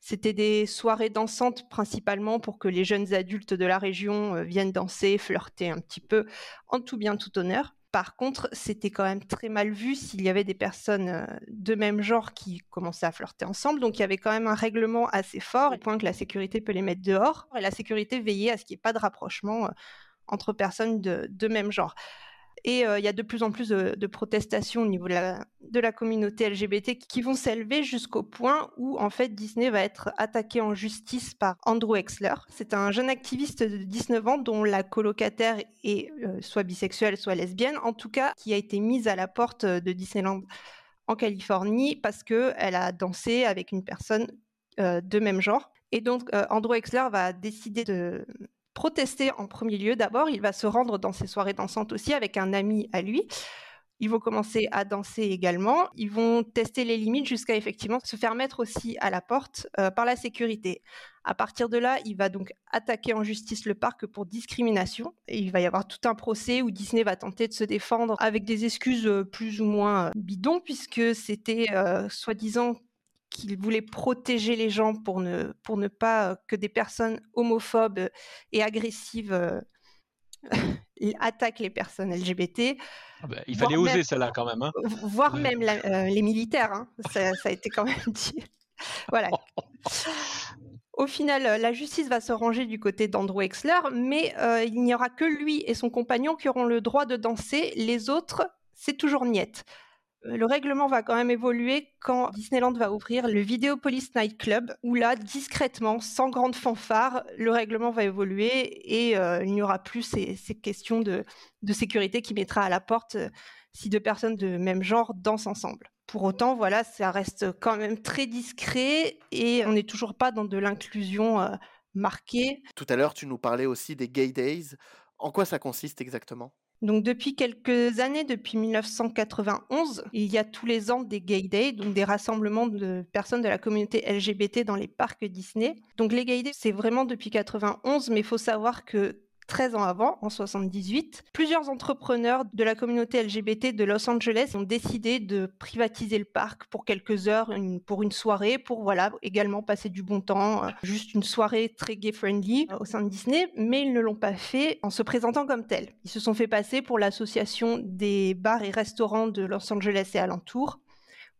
C'était des soirées dansantes principalement pour que les jeunes adultes de la région euh, viennent danser, flirter un petit peu, en tout bien, tout honneur. Par contre, c'était quand même très mal vu s'il y avait des personnes euh, de même genre qui commençaient à flirter ensemble. Donc il y avait quand même un règlement assez fort, au point que la sécurité peut les mettre dehors. Et la sécurité veillait à ce qu'il n'y ait pas de rapprochement euh, entre personnes de même genre. Et il y a de plus en plus de, protestations au niveau de la, communauté LGBT qui vont s'élever jusqu'au point où, en fait, Disney va être attaqué en justice par Andrew Exler. C'est un jeune activiste de 19 ans dont la colocataire est soit bisexuelle, soit lesbienne, en tout cas, qui a été mise à la porte de Disneyland en Californie parce qu'elle a dansé avec une personne de même genre. Et donc, Andrew Exler va décider de protester en premier lieu. D'abord, il va se rendre dans ces soirées dansantes aussi avec un ami à lui. Ils vont commencer à danser également. Ils vont tester les limites jusqu'à effectivement se faire mettre aussi à la porte euh, par la sécurité. À partir de là, il va donc attaquer en justice le parc pour discrimination. Et il va y avoir tout un procès où Disney va tenter de se défendre avec des excuses euh, plus ou moins euh, bidons, puisque c'était soi-disant qu'il voulait protéger les gens pour ne, pour ne pas que des personnes homophobes et agressives attaquent les personnes LGBT. Ah bah, il fallait oser celle-là quand même. Hein. Voire même les militaires. Hein. Ça, ça, a été quand même dit. voilà. Au final, la justice va se ranger du côté d'Andrew Exler, mais il n'y aura que lui et son compagnon qui auront le droit de danser. Les autres, c'est toujours niette. Le règlement va quand même évoluer quand Disneyland va ouvrir le Videopolis Night Club, où là, discrètement, sans grande fanfare, le règlement va évoluer et euh, il n'y aura plus ces, questions de, sécurité qui mettra à la porte euh, si deux personnes de même genre dansent ensemble. Pour autant, voilà, ça reste quand même très discret et on n'est toujours pas dans de l'inclusion euh, marquée. Tout à l'heure, tu nous parlais aussi des Gay Days. En quoi ça consiste exactement? Donc depuis quelques années, depuis 1991, il y a tous les ans des Gay Days, donc des rassemblements de personnes de la communauté LGBT dans les parcs Disney. Donc les Gay Days, c'est vraiment depuis 91, mais il faut savoir que 13 ans avant, en 78, plusieurs entrepreneurs de la communauté LGBT de Los Angeles ont décidé de privatiser le parc pour quelques heures, pour une soirée, pour voilà également passer du bon temps, euh, juste une soirée très gay-friendly euh, au sein de Disney, mais ils ne l'ont pas fait en se présentant comme tel. Ils se sont fait passer pour l'association des bars et restaurants de Los Angeles et alentours,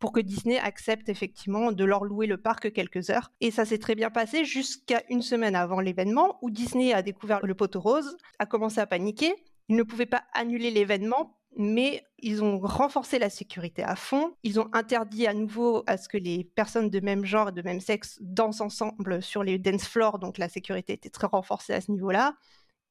pour que Disney accepte effectivement de leur louer le parc quelques heures. Et ça s'est très bien passé jusqu'à une semaine avant l'événement où Disney a découvert le poteau rose, a commencé à paniquer. Ils ne pouvaient pas annuler l'événement mais ils ont renforcé la sécurité à fond. Ils ont interdit à nouveau à ce que les personnes de même genre et de même sexe dansent ensemble sur les dance floors, donc la sécurité était très renforcée à ce niveau-là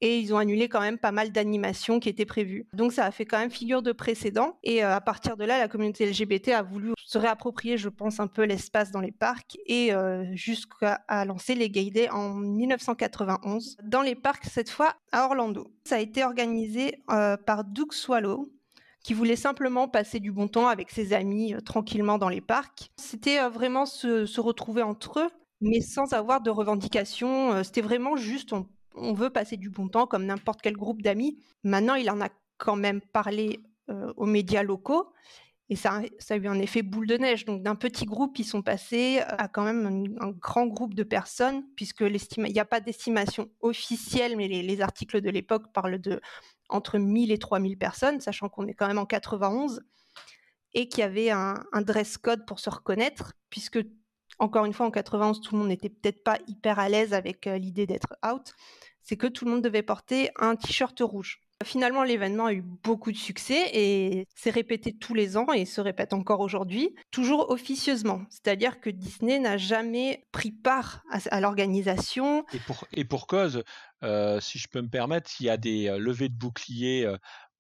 et ils ont annulé quand même pas mal d'animations qui étaient prévues. Donc ça a fait quand même figure de précédent et euh, à partir de là, la communauté LGBT a voulu se réapproprier, je pense, un peu l'espace dans les parcs et euh, jusqu'à lancer les Gay Day en 1991 dans les parcs cette fois à Orlando. Ça a été organisé euh, par Doug Swallow qui voulait simplement passer du bon temps avec ses amis tranquillement dans les parcs. C'était vraiment se, retrouver entre eux, mais sans avoir de revendications. C'était vraiment juste, on veut passer du bon temps comme n'importe quel groupe d'amis. Maintenant, il en a quand même parlé euh, aux médias locaux et ça, a eu un effet boule de neige. Donc d'un petit groupe, ils sont passés à quand même un, grand groupe de personnes, puisque il n'y a pas d'estimation officielle, mais les, articles de l'époque parlent de entre 1000 et 3000 personnes, sachant qu'on est quand même en 91, et qu'il y avait un, dress code pour se reconnaître, puisque encore une fois, en 91, tout le monde n'était peut-être pas hyper à l'aise avec euh, l'idée d'être out. C'est que tout le monde devait porter un t-shirt rouge. Finalement, l'événement a eu beaucoup de succès et s'est répété tous les ans et se répète encore aujourd'hui, toujours officieusement. C'est-à-dire que Disney n'a jamais pris part à, l'organisation. Et pour, cause, euh, si je peux me permettre, il y a des euh, levées de boucliers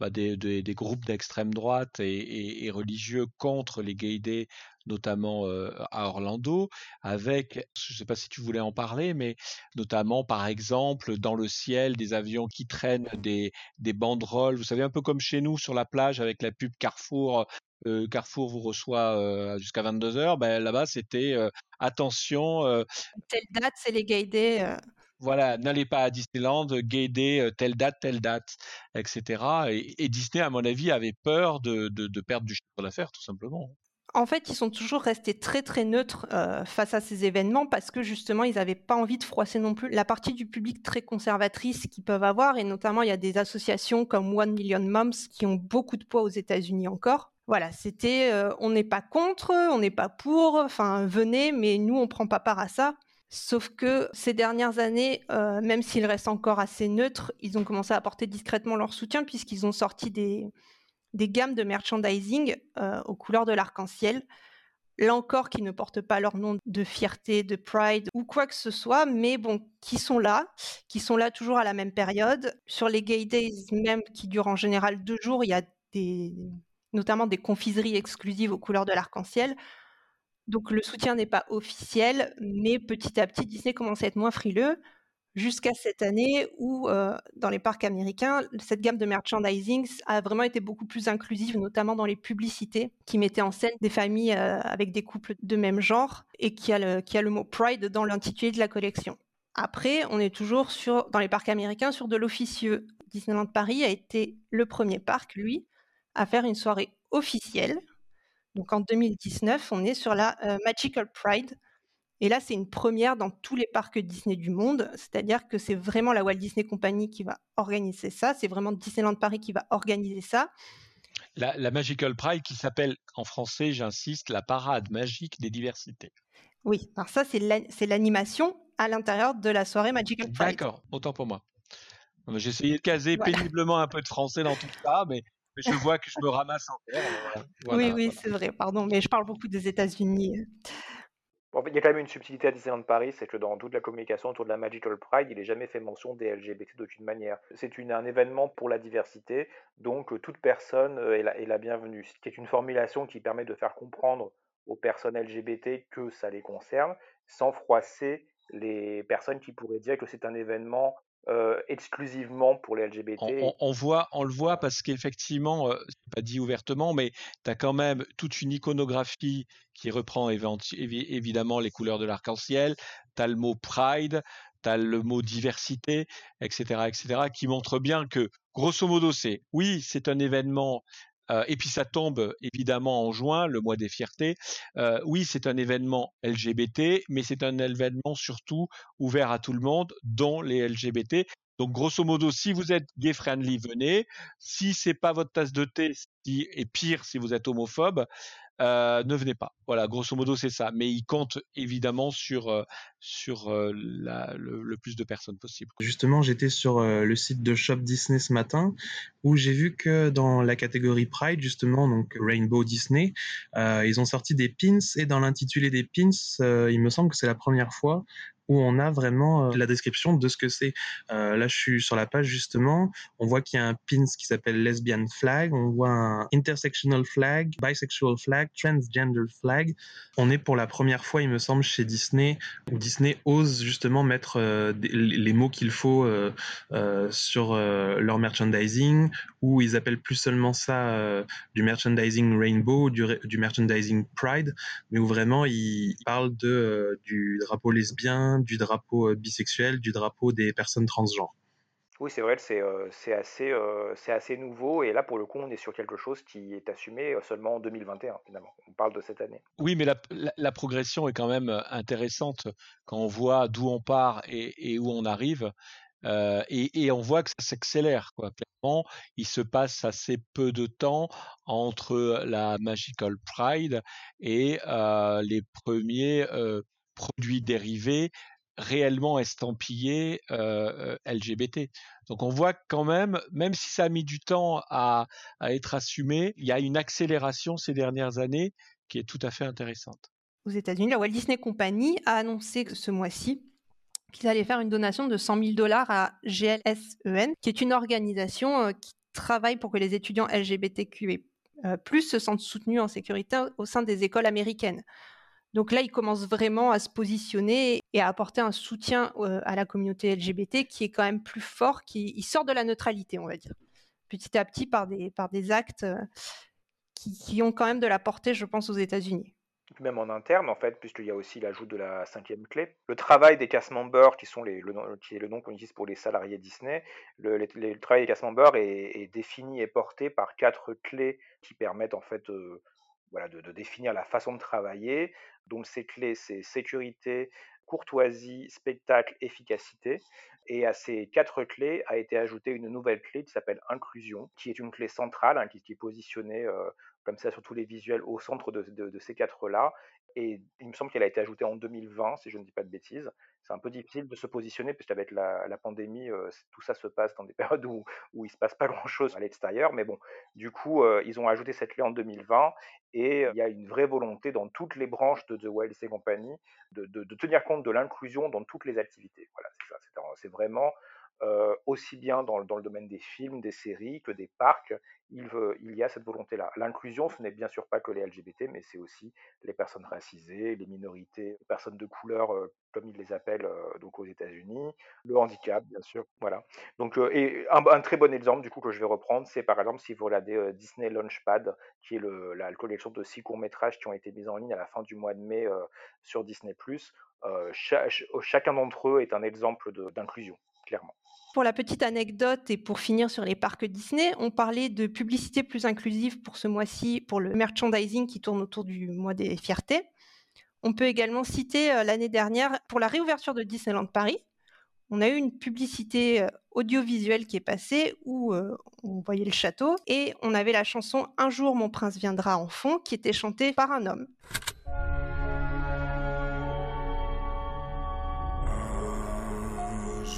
bah, des, des, groupes d'extrême droite et, et, et, religieux contre les gaydés, notamment à Orlando, avec, je ne sais pas si tu voulais en parler, mais notamment par exemple dans le ciel des avions qui traînent des, des banderoles, vous savez un peu comme chez nous sur la plage avec la pub Carrefour. Euh, Carrefour vous reçoit euh, jusqu'à 22 heures. Ben, là-bas, c'était attention. Telle date, c'est les gaydés voilà, n'allez pas à Disneyland, guidez telle date, telle date, etc. Et, et, Disney, à mon avis, avait peur de, de, de perdre du chiffre d'affaires, tout simplement. En fait, ils sont toujours restés très très neutres euh, face à ces événements parce que justement, ils n'avaient pas envie de froisser non plus la partie du public très conservatrice qu'ils peuvent avoir. Et notamment, il y a des associations comme One Million Moms qui ont beaucoup de poids aux États-Unis encore. Voilà, c'était euh, on n'est pas contre, on n'est pas pour, enfin venez, mais nous, on prend pas part à ça. Sauf que ces dernières années, euh, même s'ils restent encore assez neutres, ils ont commencé à apporter discrètement leur soutien puisqu'ils ont sorti des, des gammes de merchandising euh, aux couleurs de l'arc-en-ciel. Là encore, qui ne portent pas leur nom de fierté, de pride ou quoi que ce soit, mais bon, qui sont là, qui sont là toujours à la même période. Sur les Gay Days même, qui durent en général deux jours, il y a des, notamment des confiseries exclusives aux couleurs de l'arc-en-ciel. Donc le soutien n'est pas officiel, mais petit à petit, Disney commence à être moins frileux, jusqu'à cette année où, euh, dans les parcs américains, cette gamme de merchandising a vraiment été beaucoup plus inclusive, notamment dans les publicités qui mettaient en scène des familles euh, avec des couples de même genre et qui a le, mot Pride dans l'intitulé de la collection. Après, on est toujours sur, dans les parcs américains sur de l'officieux. Disneyland Paris a été le premier parc, lui, à faire une soirée officielle donc en 2019, on est sur la euh, Magical Pride. Et là, c'est une première dans tous les parcs Disney du monde. C'est-à-dire que c'est vraiment la Walt Disney Company qui va organiser ça. C'est vraiment Disneyland Paris qui va organiser ça. La, Magical Pride qui s'appelle en français, j'insiste, la parade magique des diversités. Oui, alors ça, c'est l'animation à l'intérieur de la soirée Magical Pride. D'accord, autant pour moi. J'ai essayé de caser péniblement un peu de français dans tout ça, mais mais je vois que je me ramasse en terre. oui, oui, c'est vrai, pardon, mais je parle beaucoup des États-Unis. Il y a quand même une subtilité à Disneyland Paris, c'est que dans toute la communication autour de la Magical Pride, il n'est jamais fait mention des LGBT d'aucune manière. C'est un événement pour la diversité, donc euh, toute personne euh, est la bienvenue. Ce qui est une formulation qui permet de faire comprendre aux personnes LGBT que ça les concerne, sans froisser les personnes qui pourraient dire que c'est un événement euh, exclusivement pour les LGBT. On, voit, on le voit parce qu'effectivement, euh, c'est pas dit ouvertement, mais tu as quand même toute une iconographie qui reprend évidemment les couleurs de l'arc-en-ciel. Tu as le mot pride, tu as le mot diversité, etc., etc., qui montre bien que, grosso modo, c'est oui, c'est un événement euh, et puis ça tombe évidemment en juin, le mois des fiertés. Euh, oui, c'est un événement LGBT, mais c'est un événement surtout ouvert à tout le monde, dont les LGBT. Donc grosso modo, si vous êtes gay friendly, venez. Si c'est pas votre tasse de thé, et pire si vous êtes homophobe, euh, ne venez pas. Voilà, grosso modo, c'est ça. Mais il compte évidemment sur, euh, sur euh, le, plus de personnes possible. Justement, j'étais sur le site de Shop Disney ce matin où j'ai vu que dans la catégorie Pride, justement, donc Rainbow Disney, ils ont sorti des pins et dans l'intitulé des pins, il me semble que c'est la première fois où on a vraiment euh, la description de ce que c'est. Euh, là, je suis sur la page justement, on voit qu'il y a un pins qui s'appelle Lesbian Flag, on voit un Intersectional Flag, Bisexual Flag, Transgender Flag. On est pour la première fois, il me semble, chez Disney, où Disney ose justement mettre euh, les mots qu'il faut sur leur merchandising, où ils appellent plus seulement ça du merchandising Rainbow, du, du, merchandising Pride, mais où vraiment ils parlent de, du drapeau lesbien, du drapeau euh, bisexuel, du drapeau des personnes transgenres. Oui, c'est vrai, c'est euh, assez, euh, assez nouveau. Et là, pour le coup, on est sur quelque chose qui est assumé seulement en 2021, finalement. On parle de cette année. Oui, mais la, progression est quand même intéressante quand on voit d'où on part et, où on arrive. et, on voit que ça s'accélère. Clairement, il se passe assez peu de temps entre la Magical Pride et les premiers produits dérivés réellement estampillés euh, LGBT. Donc on voit quand même, même si ça a mis du temps à, être assumé, il y a une accélération ces dernières années qui est tout à fait intéressante. Aux États-Unis, la Walt Disney Company a annoncé ce mois-ci qu'ils allaient faire une donation de 100 000 dollars à GLSEN, qui est une organisation qui travaille pour que les étudiants LGBTQ se sentent soutenus en sécurité au sein des écoles américaines. Donc là, il commence vraiment à se positionner et à apporter un soutien à la communauté LGBT qui est quand même plus fort, qui sort de la neutralité, on va dire, petit à petit par des, par des actes qui, qui ont quand même de la portée, je pense, aux États-Unis même en interne, en fait, puisqu'il y a aussi l'ajout de la cinquième clé. Le travail des cast members, qui, sont les, le, qui est le nom qu'on utilise pour les salariés Disney, le, travail des cast members est, est, défini et porté par quatre clés qui permettent en fait euh, voilà, de, définir la façon de travailler. Donc ces clés, c'est sécurité, courtoisie, spectacle, efficacité. Et à ces quatre clés a été ajoutée une nouvelle clé qui s'appelle inclusion, qui est une clé centrale, hein, qui, qui, est positionnée euh, comme ça sur tous les visuels au centre de, ces quatre-là. Et il me semble qu'elle a été ajoutée en 2020, si je ne dis pas de bêtises. C'est un peu difficile de se positionner, puisqu'avec la, la pandémie, euh, tout ça se passe dans des périodes où, il ne se passe pas grand-chose à l'extérieur. Mais bon, du coup, euh, ils ont ajouté cette clé en 2020, et il y a une vraie volonté dans toutes les branches de The Wild et compagnie de, tenir compte de l'inclusion dans toutes les activités. Voilà, c'est ça. C'est vraiment euh, aussi bien dans, le domaine des films, des séries que des parcs, il, y a cette volonté-là. L'inclusion, ce n'est bien sûr pas que les LGBT, mais c'est aussi les personnes racisées, les minorités, les personnes de couleur, euh, comme ils les appellent euh, donc aux États-Unis, le handicap, bien sûr. Voilà. Donc, un, très bon exemple du coup que je vais reprendre, c'est par exemple si vous regardez Disney Launchpad, qui est la collection de six courts métrages qui ont été mis en ligne à la fin du mois de mai sur Disney+. Cha chacun d'entre eux est un exemple d'inclusion, Pour la petite anecdote et pour finir sur les parcs Disney, on parlait de publicité plus inclusive pour ce mois-ci, pour le merchandising qui tourne autour du mois des fiertés. On peut également citer euh, l'année dernière, pour la réouverture de Disneyland Paris, on a eu une publicité euh, audiovisuelle qui est passée où euh, on voyait le château et on avait la chanson Un jour mon prince viendra en fond qui était chantée par un homme.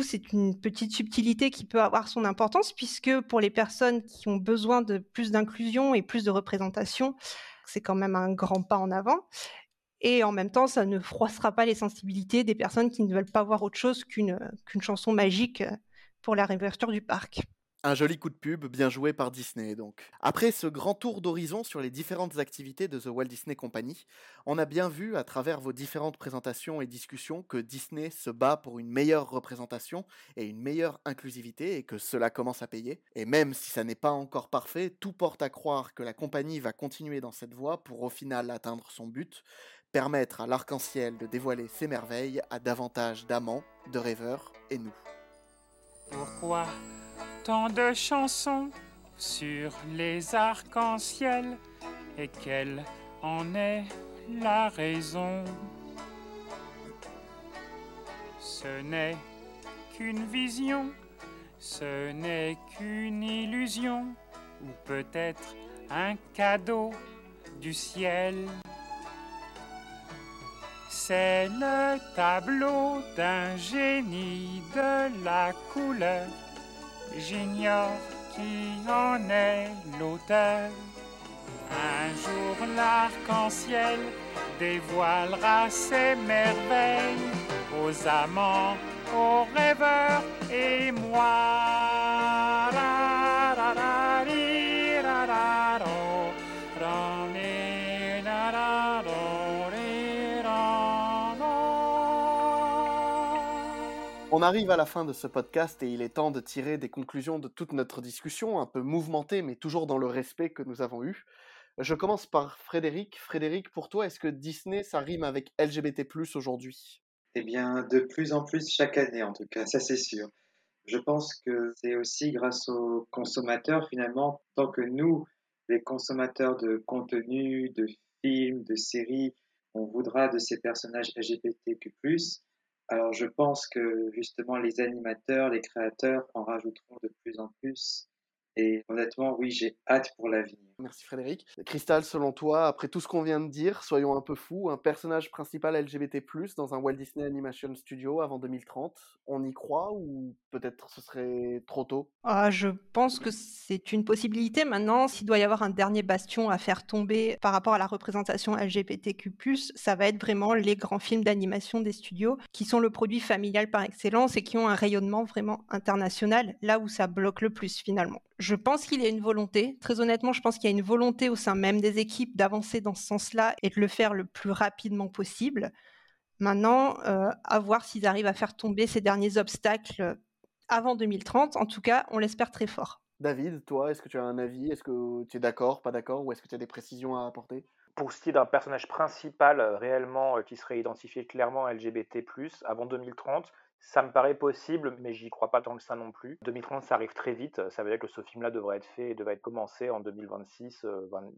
c'est une petite subtilité qui peut avoir son importance, puisque pour les personnes qui ont besoin de plus d'inclusion et plus de représentation, c'est quand même un grand pas en avant. Et en même temps, ça ne froissera pas les sensibilités des personnes qui ne veulent pas voir autre chose qu'une qu'une chanson magique pour la réouverture du parc. Un joli coup de pub, bien joué par Disney donc. Après ce grand tour d'horizon sur les différentes activités de The Walt Disney Company, on a bien vu à travers vos différentes présentations et discussions que Disney se bat pour une meilleure représentation et une meilleure inclusivité et que cela commence à payer. Et même si ça n'est pas encore parfait, tout porte à croire que la compagnie va continuer dans cette voie pour au final atteindre son but, permettre à l'arc-en-ciel de dévoiler ses merveilles à davantage d'amants, de rêveurs et nous. Pourquoi tant de chansons sur les arcs-en-ciel et quelle en est la raison? Ce n'est qu'une vision, ce n'est qu'une illusion ou peut-être un cadeau du ciel. C'est le tableau d'un génie de la couleur J'ignore qui en est l'auteur. Un jour l'arc-en-ciel dévoilera ses merveilles aux amants, aux rêveurs et moi. On arrive à la fin de ce podcast et il est temps de tirer des conclusions de toute notre discussion, un peu mouvementée mais toujours dans le respect que nous avons eu. Je commence par Frédéric. Frédéric, pour toi, est-ce que Disney, ça rime avec LGBT+, aujourd'hui? Eh bien, de plus en plus chaque année, en tout cas, ça c'est sûr. Je pense que c'est aussi grâce aux consommateurs, finalement, tant que nous, les consommateurs de contenu, de films, de séries, on voudra de ces personnages LGBTQ+, alors je pense que justement les animateurs, les créateurs en rajouteront de plus en plus Et honnêtement, oui, j'ai hâte pour l'avenir. Merci Frédéric. Cristal, selon toi, après tout ce qu'on vient de dire, soyons un peu fous, un personnage principal LGBT+, dans un Walt Disney Animation Studio avant 2030, on y croit ou peut-être ce serait trop tôt? Ah, Je pense que c'est une possibilité maintenant. S'il doit y avoir un dernier bastion à faire tomber par rapport à la représentation LGBTQ+, ça va être vraiment les grands films d'animation des studios qui sont le produit familial par excellence et qui ont un rayonnement vraiment international, là où ça bloque le plus finalement. Je pense qu'il y a une volonté. Très honnêtement, je pense qu'il y a une volonté au sein même des équipes d'avancer dans ce sens-là et de le faire le plus rapidement possible. Maintenant, euh, à voir s'ils arrivent à faire tomber ces derniers obstacles avant 2030. En tout cas, on l'espère très fort. David, toi, est-ce que tu as un avis? Est-ce que tu es d'accord, pas d'accord Ou est-ce que tu as des précisions à apporter? Pour ce qui est d'un personnage principal euh, réellement euh, qui serait identifié clairement LGBT, avant 2030, ça me paraît possible, mais j'y crois pas tant que ça non plus. 2030, ça arrive très vite. Ça veut dire que ce film-là devrait être fait et devrait être commencé en 2026,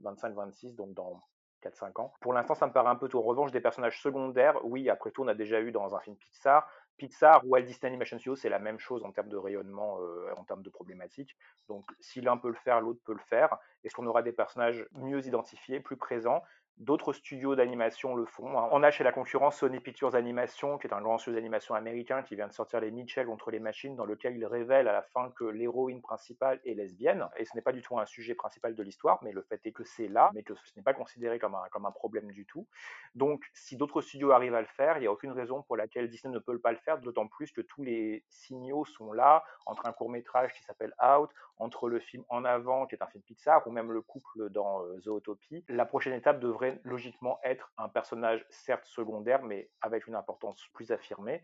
25-26, euh, donc dans 4-5 ans. Pour l'instant, ça me paraît un peu tout. En revanche, des personnages secondaires, oui, après tout, on a déjà eu dans un film Pixar. Pixar ou Walt Disney Animation Studios, c'est la même chose en termes de rayonnement, euh, en termes de problématiques. Donc, si l'un peut le faire, l'autre peut le faire. Est-ce qu'on aura des personnages mieux identifiés, plus présents? D'autres studios d'animation le font. Hein. On a chez la concurrence Sony Pictures Animation, qui est un grand studio d'animation américain qui vient de sortir les Mitchell contre les machines, dans lequel il révèle à la fin que l'héroïne principale est lesbienne. Et ce n'est pas du tout un sujet principal de l'histoire, mais le fait est que c'est là, mais que ce n'est pas considéré comme un, comme un problème du tout. Donc, si d'autres studios arrivent à le faire, il n'y a aucune raison pour laquelle Disney ne peut pas le faire, d'autant plus que tous les signaux sont là, entre un court métrage qui s'appelle Out, entre le film En avant, qui est un film Pixar, ou même le couple dans euh, Zootopie. La prochaine étape devrait logiquement être un personnage certes secondaire, mais avec une importance plus affirmée.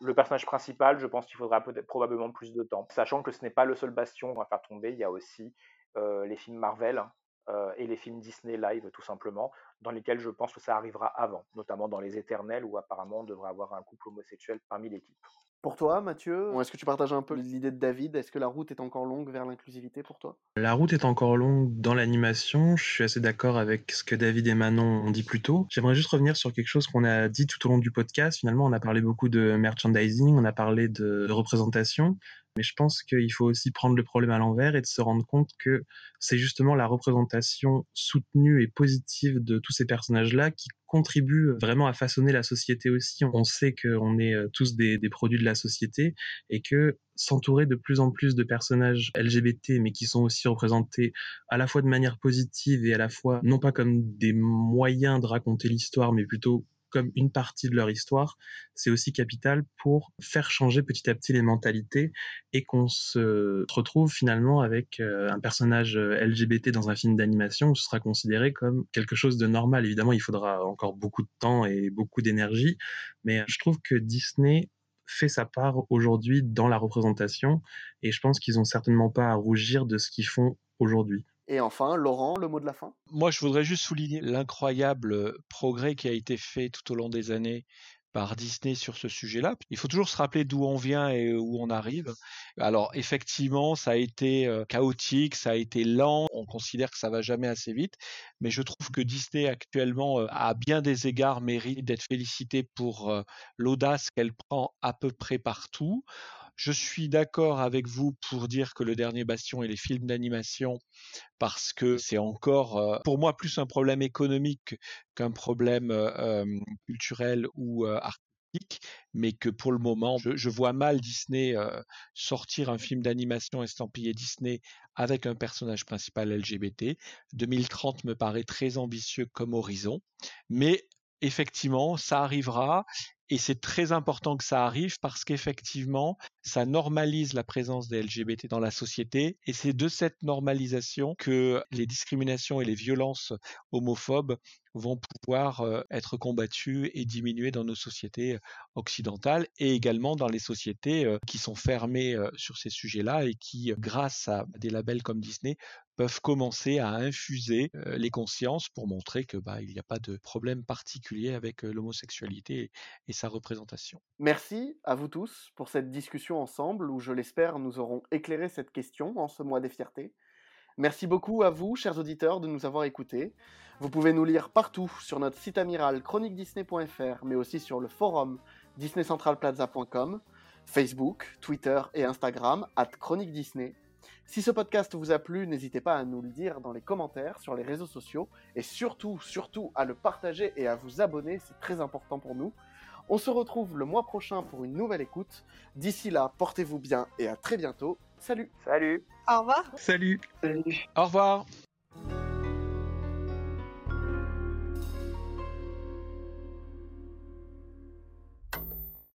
Le personnage principal, je pense qu'il faudra probablement plus de temps, sachant que ce n'est pas le seul bastion qu'on va faire tomber. Il y a aussi euh, les films Marvel euh, et les films Disney live, tout simplement, dans lesquels je pense que ça arrivera avant, notamment dans Les Éternels, où apparemment on devrait avoir un couple homosexuel parmi l'équipe. Pour toi, Mathieu, est-ce que tu partages un peu l'idée de David? Est-ce que la route est encore longue vers l'inclusivité pour toi? La route est encore longue dans l'animation. Je suis assez d'accord avec ce que David et Manon ont dit plus tôt. J'aimerais juste revenir sur quelque chose qu'on a dit tout au long du podcast. Finalement, on a parlé beaucoup de merchandising, on a parlé de représentation. Mais je pense qu'il faut aussi prendre le problème à l'envers et de se rendre compte que c'est justement la représentation soutenue et positive de tous ces personnages-là qui contribue vraiment à façonner la société aussi. On sait qu'on est euh, tous des, des, produits de la société et que s'entourer de plus en plus de personnages LGBT, mais qui sont aussi représentés à la fois de manière positive et à la fois non pas comme des moyens de raconter l'histoire, mais plutôt comme une partie de leur histoire, c'est aussi capital pour faire changer petit à petit les mentalités et qu'on se retrouve finalement avec euh, un personnage euh, LGBT dans un film d'animation, ce sera considéré comme quelque chose de normal. Évidemment, il faudra encore beaucoup de temps et beaucoup d'énergie, mais je trouve que Disney fait sa part aujourd'hui dans la représentation et je pense qu'ils ont certainement pas à rougir de ce qu'ils font aujourd'hui. Et enfin, Laurent, le mot de la fin? Moi, je voudrais juste souligner l'incroyable progrès qui a été fait tout au long des années par Disney sur ce sujet-là. Il faut toujours se rappeler d'où on vient et où on arrive. Alors effectivement, ça a été chaotique, ça a été lent, on considère que ça va jamais assez vite, mais je trouve que Disney actuellement à bien des égards mérite d'être félicité pour l'audace qu'elle prend à peu près partout. Je suis d'accord avec vous pour dire que le dernier bastion est les films d'animation parce que c'est encore, pour moi, plus un problème économique qu'un problème culturel ou artistique, mais que pour le moment, je, vois mal Disney sortir un film d'animation estampillé Disney avec un personnage principal LGBT. 2030 me paraît très ambitieux comme horizon, mais effectivement, ça arrivera et c'est très important que ça arrive parce qu'effectivement, ça normalise la présence des LGBT dans la société et c'est de cette normalisation que les discriminations et les violences homophobes vont pouvoir euh, être combattues et diminuer dans nos sociétés occidentales et également dans les sociétés euh, qui sont fermées euh, sur ces sujets-là et qui, grâce à des labels comme Disney, peuvent commencer à infuser les consciences pour montrer que bah, il n'y a pas de problème particulier avec l'homosexualité et sa représentation. Merci à vous tous pour cette discussion ensemble où je l'espère nous aurons éclairé cette question en ce mois des fiertés. Merci beaucoup à vous, chers auditeurs, de nous avoir écoutés. Vous pouvez nous lire partout sur notre site amiral chroniquedisney.fr, mais aussi sur le forum disneycentralplaza.com, Facebook, Twitter et Instagram, at Chronique Disney. Si ce podcast vous a plu, n'hésitez pas à nous le dire dans les commentaires sur les réseaux sociaux et surtout, surtout à le partager et à vous abonner, c'est très important pour nous. On se retrouve le mois prochain pour une nouvelle écoute. D'ici là, portez-vous bien et à très bientôt. Salut. Salut. Au revoir. Salut. Salut. Au revoir